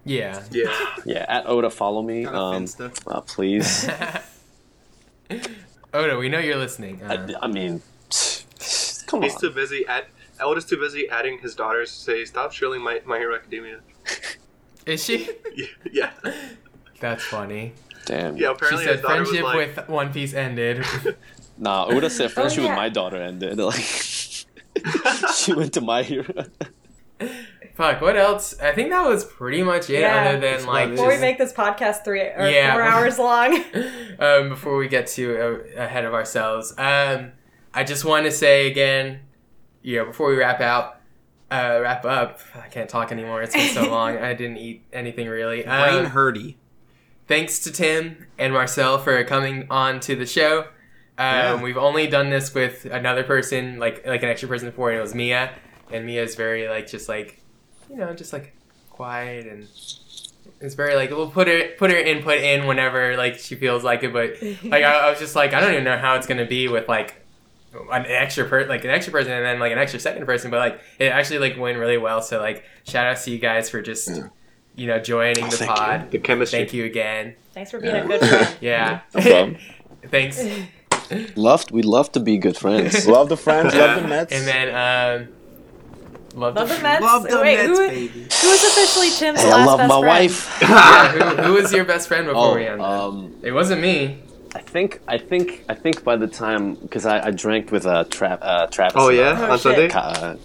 Yeah. Yeah. Yeah, at Oda, follow me, Got a um, Finsta. uh, please. Oda, we know you're listening. Uh, I, I mean, come He's on. too busy. At Elda's too busy adding his daughters to say, "Stop shrilling my My Hero Academia." is she? Yeah. Yeah. That's funny. Damn. Yeah. She Apparently, said his daughter was friendship like, with One Piece ended. Nah, Oda said friendship yeah. with my daughter ended. Like she went to my hero. Fuck. What else? I think that was pretty much it. Yeah. Other than That's like about it. Before we make this podcast three or Yeah. four hours long. um, before we get too uh, ahead of ourselves, um, I just want to say again, you know, before we wrap out, uh, wrap up. I can't talk anymore. It's been so long. I didn't eat anything really. Brain Um, hurty. thanks to Tim and Marcel for coming on to the show. Um, Yeah. We've only done this with another person, like like an extra person before, and it was Mia. And Mia's very like just like, you know, just like quiet and it's very like we'll put her put her input in whenever like she feels like it. But like I, I was just like I don't even know how it's gonna be with like an extra person, like an extra person and then like an extra second person. But like it actually like went really well. So like shout out to you guys for just Yeah. you know joining Oh, the thank you. pod. the chemistry. Thank you again. Thanks for being a good friend. Yeah. No. Thanks. Loved. We love to be good friends. love the friends, love the Mets. And then um love, Love the the Mets. Love the Wait, Mets, who, baby. who is officially Tim's Hey, last I love best my friend? wife. yeah, who, who was your best friend before Oh, we ended? um, it wasn't me. I think, I think, I think by the time because I, I drank with uh, Tra- uh Travis. Oh yeah, Oh, on shit. Sunday. Uh,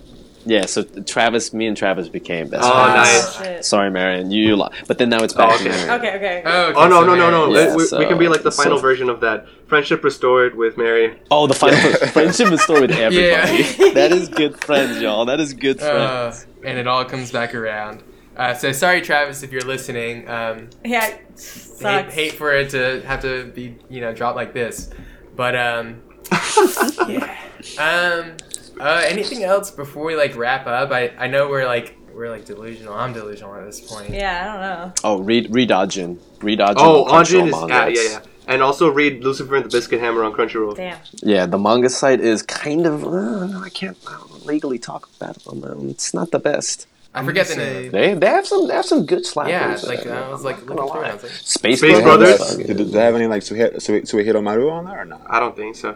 yeah, so Travis, me and Travis became best Oh, friends. nice. Oh, shit. Sorry, Marion, you, you li- but then now it's back Oh, to okay. Marion. Okay, okay. Oh, okay, Oh no so no no no! Mary- Yeah, we, we can be like the final so- version of that. Friendship restored with Mary. Oh, the final friendship restored with everybody. Yeah. that is good friends, y'all. That is good Uh, friends. and it all comes back around. Uh, so sorry, Travis, if you're listening. Um, Yeah, hate, sucks. hate for it to have to be you know dropped like this, but um, yeah. Um, uh, anything else before we like wrap up? I I know we're like we're like delusional. I'm delusional at this point. Yeah, I don't know. Oh, read read Ajin. Read Ajin. Oh, on Ajin Crunchyroll is manga. yeah yeah yeah. And also read Lucifer and the Biscuit Hammer on Crunchyroll. Damn. Yeah, the manga site is kind of. Uh, I can't I don't legally talk about it on my own. It's not the best. I forget the name. They they have some they have some good slappers. Yeah, like man. I was I'm like not looking gonna through. I was like, Space, Space Brothers. Brothers? Do, do they have any like Suhe- Suhe- Maru on there or not? I don't think so.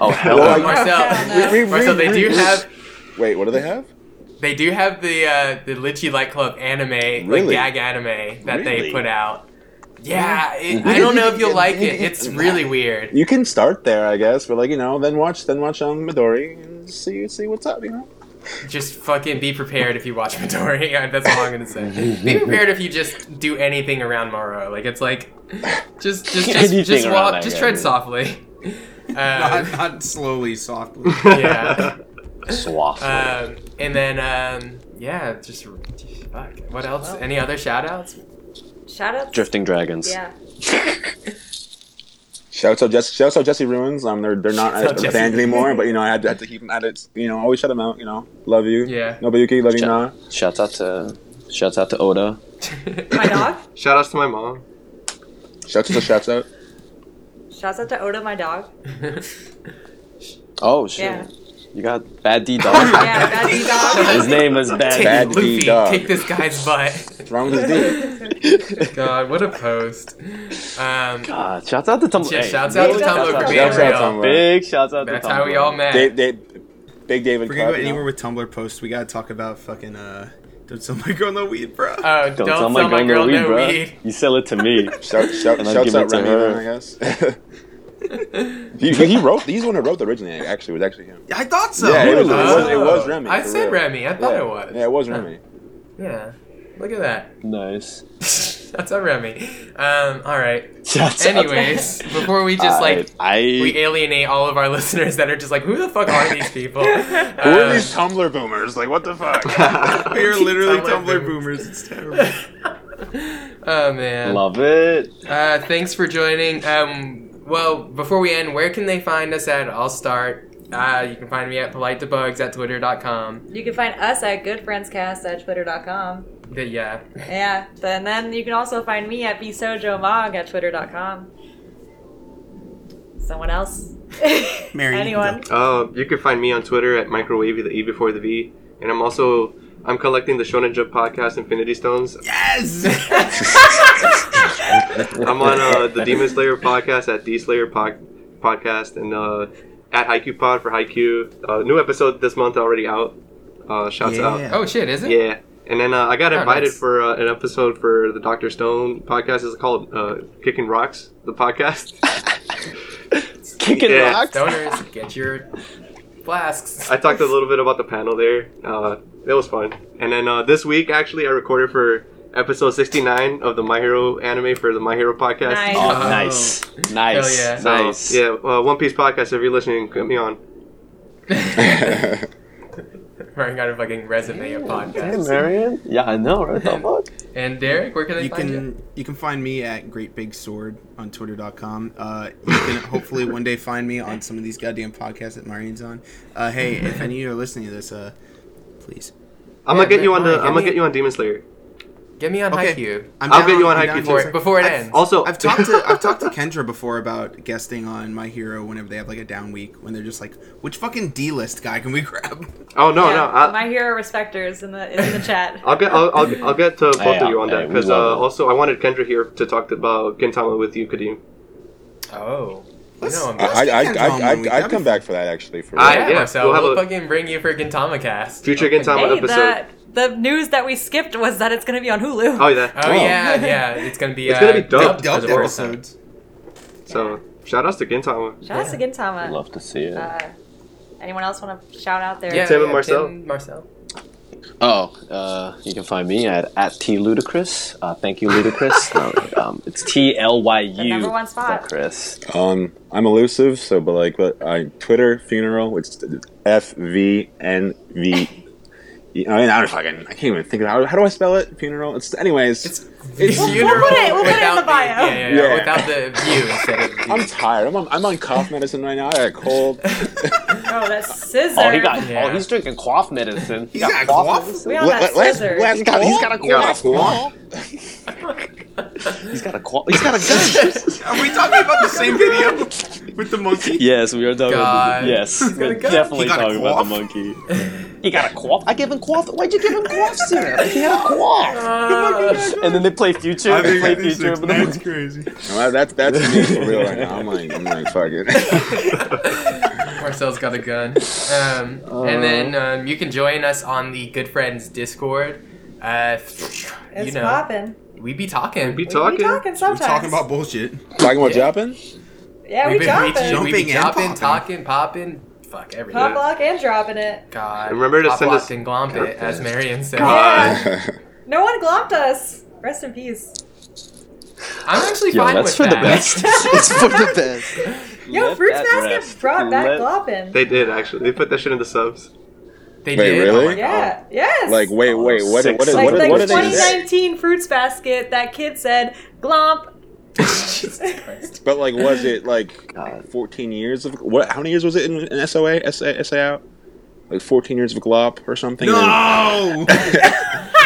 Oh hell, Well, Marcel, hell no. Re- re- Marcel, they do have Wait, what do they have? they do have the uh, the Litchi Light Club anime, like gag anime that they put out. Yeah, it, I don't know if you'll like it. It's really weird. You can start there, I guess, but like you know, then watch then watch um, Midori and see see what's up. You know. Just fucking be prepared if you watch Midori. That's all I'm gonna say. be prepared if you just do anything around Maruo. Like it's like just just just, Anything just walk, that just guy. tread softly. Not, Um, not slowly, softly. yeah. Swath. Um, and then um, yeah, just fuck. What else? Any other shout outs? Shout out. Drifting Dragons. Yeah. Shouts out Jesse, shouts out Jesse Ruins. Um, they're they're not Shout out a Jesse. band anymore, but you know I had to, had to keep them at it. You know, always shout them out. You know, love you. Yeah. Nobuyuki, love you Shout- nah. Shouts out to shouts out to Oda. My dog. Shout outs to my mom. Shouts out, to shouts out. Shouts out to Oda, my dog. Oh shit. Yeah. You got Bad D Dog. Yeah, that's his dog. His name is Bad Take D. Bad Luffy, D-Dog. Take this guy's butt. What's wrong with this dude? God, what a post. Um, God, shouts out to Tumblr. Yeah, Hey, shouts out to big Tumblr for being real. Big shouts out to Tumblr. that's Tumblr. how we all met. They, they, Big David. If we're gonna go anywhere with Tumblr posts, we gotta talk about fucking uh. Don't sell my girl no weed, bro. Oh, Don't, tell my girl, no weed, bro. You sell it to me. Shout, shout, And I'll shouts give out it to Remy, her. I guess. he, he wrote. He's the one who wrote the originally. Actually, it was actually him. I thought so. yeah, it was, it was. It was Remy. I said real. Remy. I thought yeah. it was. Yeah, it was Remy. Yeah. Look at that. Nice. That's a Remy. Um, all right. Shouts out. Anyways, before we just like I, we alienate all of our listeners that are just like, who the fuck are these people? Who are Um, these Tumblr boomers? Like, what the fuck? We are literally Tumblr Tumblr, boomers. boomers. It's terrible. oh man. love it. Uh, thanks for joining. Um, well, before we end, where can they find us at? I'll start. Uh, you can find me at polite debugs at twitter.com. You can find us at goodfriendscast at twitter.com. But yeah. Yeah. And then you can also find me at bsojomog at twitter.com. Someone else? Mary, Anyone? go. Uh, you can find me on Twitter at microwavy the E before the V, and I'm also I'm collecting the Shonen Jump podcast Infinity Stones. Yes. I'm on uh, the Demon Slayer podcast at D Slayer pod- podcast and uh, at Haikyuu Pod for Haiku. Uh, new episode this month already out. Uh, shouts out. Oh shit, is it? Yeah. And then uh, I got Oh, invited nice. for uh, an episode for the Doctor Stone podcast. It's called uh, Kicking Rocks, the podcast. Kicking Yeah, rocks. Stoners, get your flasks. I talked a little bit about the panel there. Uh, it was fun. And then uh, this week, actually, I recorded for episode 69 of the My Hero anime for the My Hero podcast. Nice. Oh, Oh. nice, nice, yeah. So, nice. Yeah, uh, One Piece podcast. If you're listening, put me on. Wearing out a fucking resume of Hey. Marion. Yeah, I know, right? The fuck? And Derek, where can they You find you? can you can find me at Great Big Sword on Twitter.com. Uh, you can hopefully one day find me on some of these goddamn podcasts that Marion's on. Uh, hey, if any of you are listening to this, uh, please. I'm Yeah, gonna get you on the. I'm gonna get you on Demon Slayer. Get me on Okay. Haikyuu. I'm I'll get you on I'm Haikyuu. Before, before it I've- ends. Also, I've talked to I've talked to Kendra before about guesting on My Hero whenever they have like a down week when they're just like, which fucking D list guy can we grab? oh no, Yeah, no. I, my hero respecters in the in the chat. I'll get. I'll, I'll, I'll get to both Hey, of you on hey, that because uh, also I wanted Kendra here to talk about Gintama with you, Kadeem. Oh. You Let's- know I'm I, I, I, Kendra on I, one I'd, week. I'd That'd come back for that actually. For I- yeah, yeah, Marcel, we'll we'll, a- fucking bring you for Gintama cast. Future Gintama Hey, episode. the, the news that we skipped was that it's going to be on Hulu. Oh yeah. Oh, Oh. yeah, yeah. It's gonna be. It's uh, gonna be dubbed. for Dubbed the first episodes. So shout outs to Gintama. Shout out to Gintama. Love to see it. Uh, anyone else want to shout out there? Yeah, Tim and Marcel. Tim, Marcel. Oh, uh, you can find me at at t ludicrous. Uh, thank you, ludicrous. no, um, it's T L Y U. The number one spot. Chris. Um, I'm elusive, so but like, but I Twitter funeral. It's F V N V. I mean, I don't fucking. I can't even think of how. How do I spell it? Funeral. It's anyways. It's It's- We'll- we'll put it- we'll put it in the bio. yeah, yeah, yeah, Yeah. without the view instead of the I'm tired. I'm on, I'm on cough medicine right now. I got a cold. Oh, that's scissor. Oh, he got. Yeah. Oh, he's drinking cough medicine. He's got cough? medicine. We on that Les- scissor. Les got, he's got a You got a cough. He's got a cough. He's got a gun. Are we talking about the same video with the monkey? yes, we are talking. God. About the, yes, He's got we're definitely He got talking about the monkey. He got a cough. I gave him cough. Why'd you give him cough syrup? He had a cough. Uh, And then they play future. They play future. But the monkey- crazy. No, that's that's me for real right now. I'm like, I'm like, fuck it. Marcel's got a gun. Um, and then um, you can join us on the Good Friends Discord. Uh, It's you know, popping. we be talking. We be We be talking. talking We're talking about bullshit. Talking about Yeah. Japan? yeah, we we be, jumping. we, we be Jumping popping. talking, popping. Fuck everything. Pop lock and dropping it. God. Remember to Pop send us- and glomp it, as Marion said. Yeah. No one glomped us. Rest in peace. I'm actually Yo, fine that's with for that. the best. it's for the best. Yo, Let Fruits that Basket rest. brought back Let- glopping. They did actually. They put that shit in the subs. They Wait, did. really? Oh my yeah, yes. like, wait, oh, wait, what? Six. What? What? like What? the What did they say? 2019 Fruits Basket, that kid said glomp. Jesus Christ. But like, was it like God. 14 years of what? How many years was it in, in SOA? SA, SA out? Like 14 years of glop or something? No!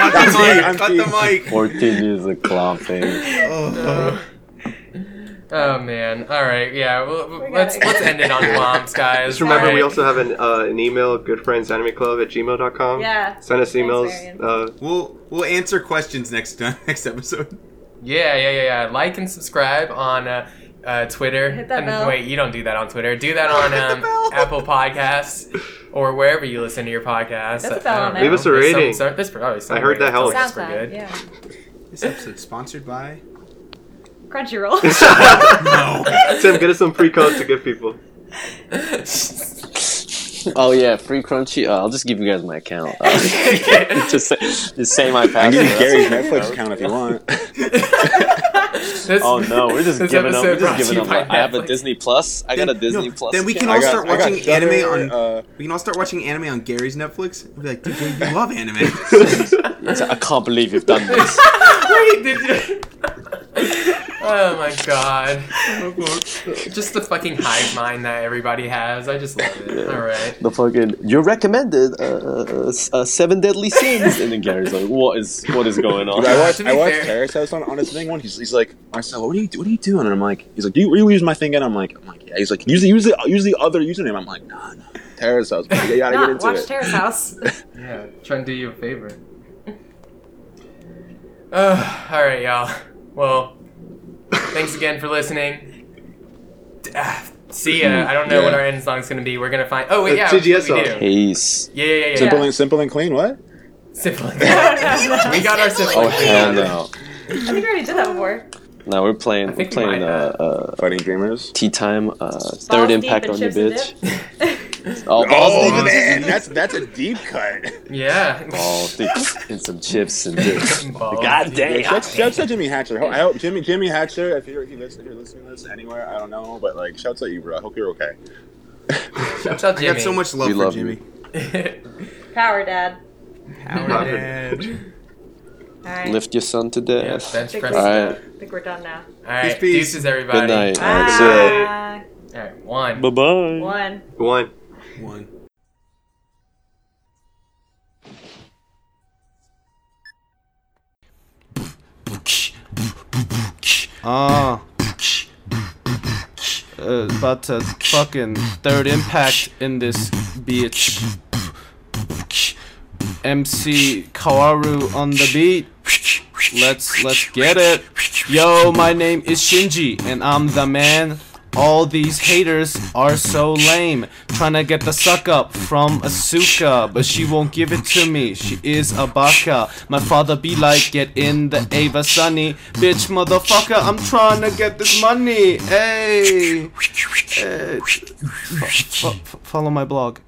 Cut the I'm teasing, mic! I'm Cut the mic! 14 years of clomping. Oh. Oh man. All right. Yeah. Well, let's let's end it on glomps, guys. Just remember, All we also have an, uh, an email, goodfriendsanimeclub at gmail.com. Yeah. Send us emails. Marion. uh, We'll we'll answer questions next time, next episode. Yeah, yeah, yeah, yeah. Like and subscribe on uh, uh, Twitter. Hit that and bell. Wait, you don't do that on Twitter. Do that on um. Apple Podcasts or wherever you listen to your podcasts. There's a I bell don't on know. there. Leave us a There's rating. some- there's probably some I heard that ratings helps. for SoundCloud, good. yeah. This episode sponsored by. Crunchyroll. No. Tim, get us some free codes to give people. Oh yeah, free crunchy. Uh, I'll just give you guys my account. Uh, just say, just say my I can give you Gary's Netflix account if you want. This- Oh no, we're just giving them. We're just giving them. I have a Disney Plus. I got a Disney no, Plus. Then we can all got- start watching Shudder, anime on. uh, we can all start watching anime on Gary's Netflix. We'll be like, dude, you love anime. I can't believe you've done this. Wait, did you? Oh my god. Just the fucking hive mind that everybody has. I just love it. Alright. The fucking you're recommended uh, uh, uh, seven deadly sins, and then Gary's like, "What is what is going on?" Dude, I watched, to I watched Terrace House on, on his thing one. He's, he's like, Marcel, what are you what are you doing? And I'm like, he's like, do you, you use my thing? And I'm like, I'm like, yeah. He's like, use the use the use the other username. I'm like, nah, nah. Terrace House, bro. You gotta get Not into watch it. Terrace House. Yeah, trying to do you a favor. Uh, alright, y'all. Well, thanks again for listening. D- see ya. I don't know what our end song's gonna be. We're gonna find. Oh, wait, Uh, yeah. TGS we song. do. Peace. Yeah, yeah, yeah. yeah. Simple and simple and clean. What? Simple. no, no. we got our simple. Oh and clean. hell no! I think we already did that before. Now we're playing. We're playing uh, uh, Fighting Dreamers. tea time. Uh, third deep impact on your bitch. Oh, balls Oh deep man, that's that's a deep cut. Yeah. balls deep in some chips and dips. God damn. Shout, shout to Jimmy Hatcher. I hope Jimmy Jimmy Hatcher. If you're if, you listen, if you're listening to this anywhere, I don't know, but like, shouts at you, bro. I hope you're okay. Shout out I Jimmy. got so much love We for love Jimmy. Power Dad. Power Dad. All right. Lift your son to yeah, death. bench press. Alright. I think we're done now. Alright, Peace, peace. deuces, everybody. Good night. That's Bye. Alright, one. Bye bye. One. One. One. Ah. Uh, about to fucking third impact in this bitch. MC Kaworu on the beat. Let's let's get it. Yo, my name is Shinji and I'm the man. All these haters are so lame. Trying to get the suck up from Asuka, but she won't give it to me. She is a baka. My father be like, get in the Eva Sunny. Bitch, motherfucker, I'm trying to get this money. Hey. Hey. F- follow my blog.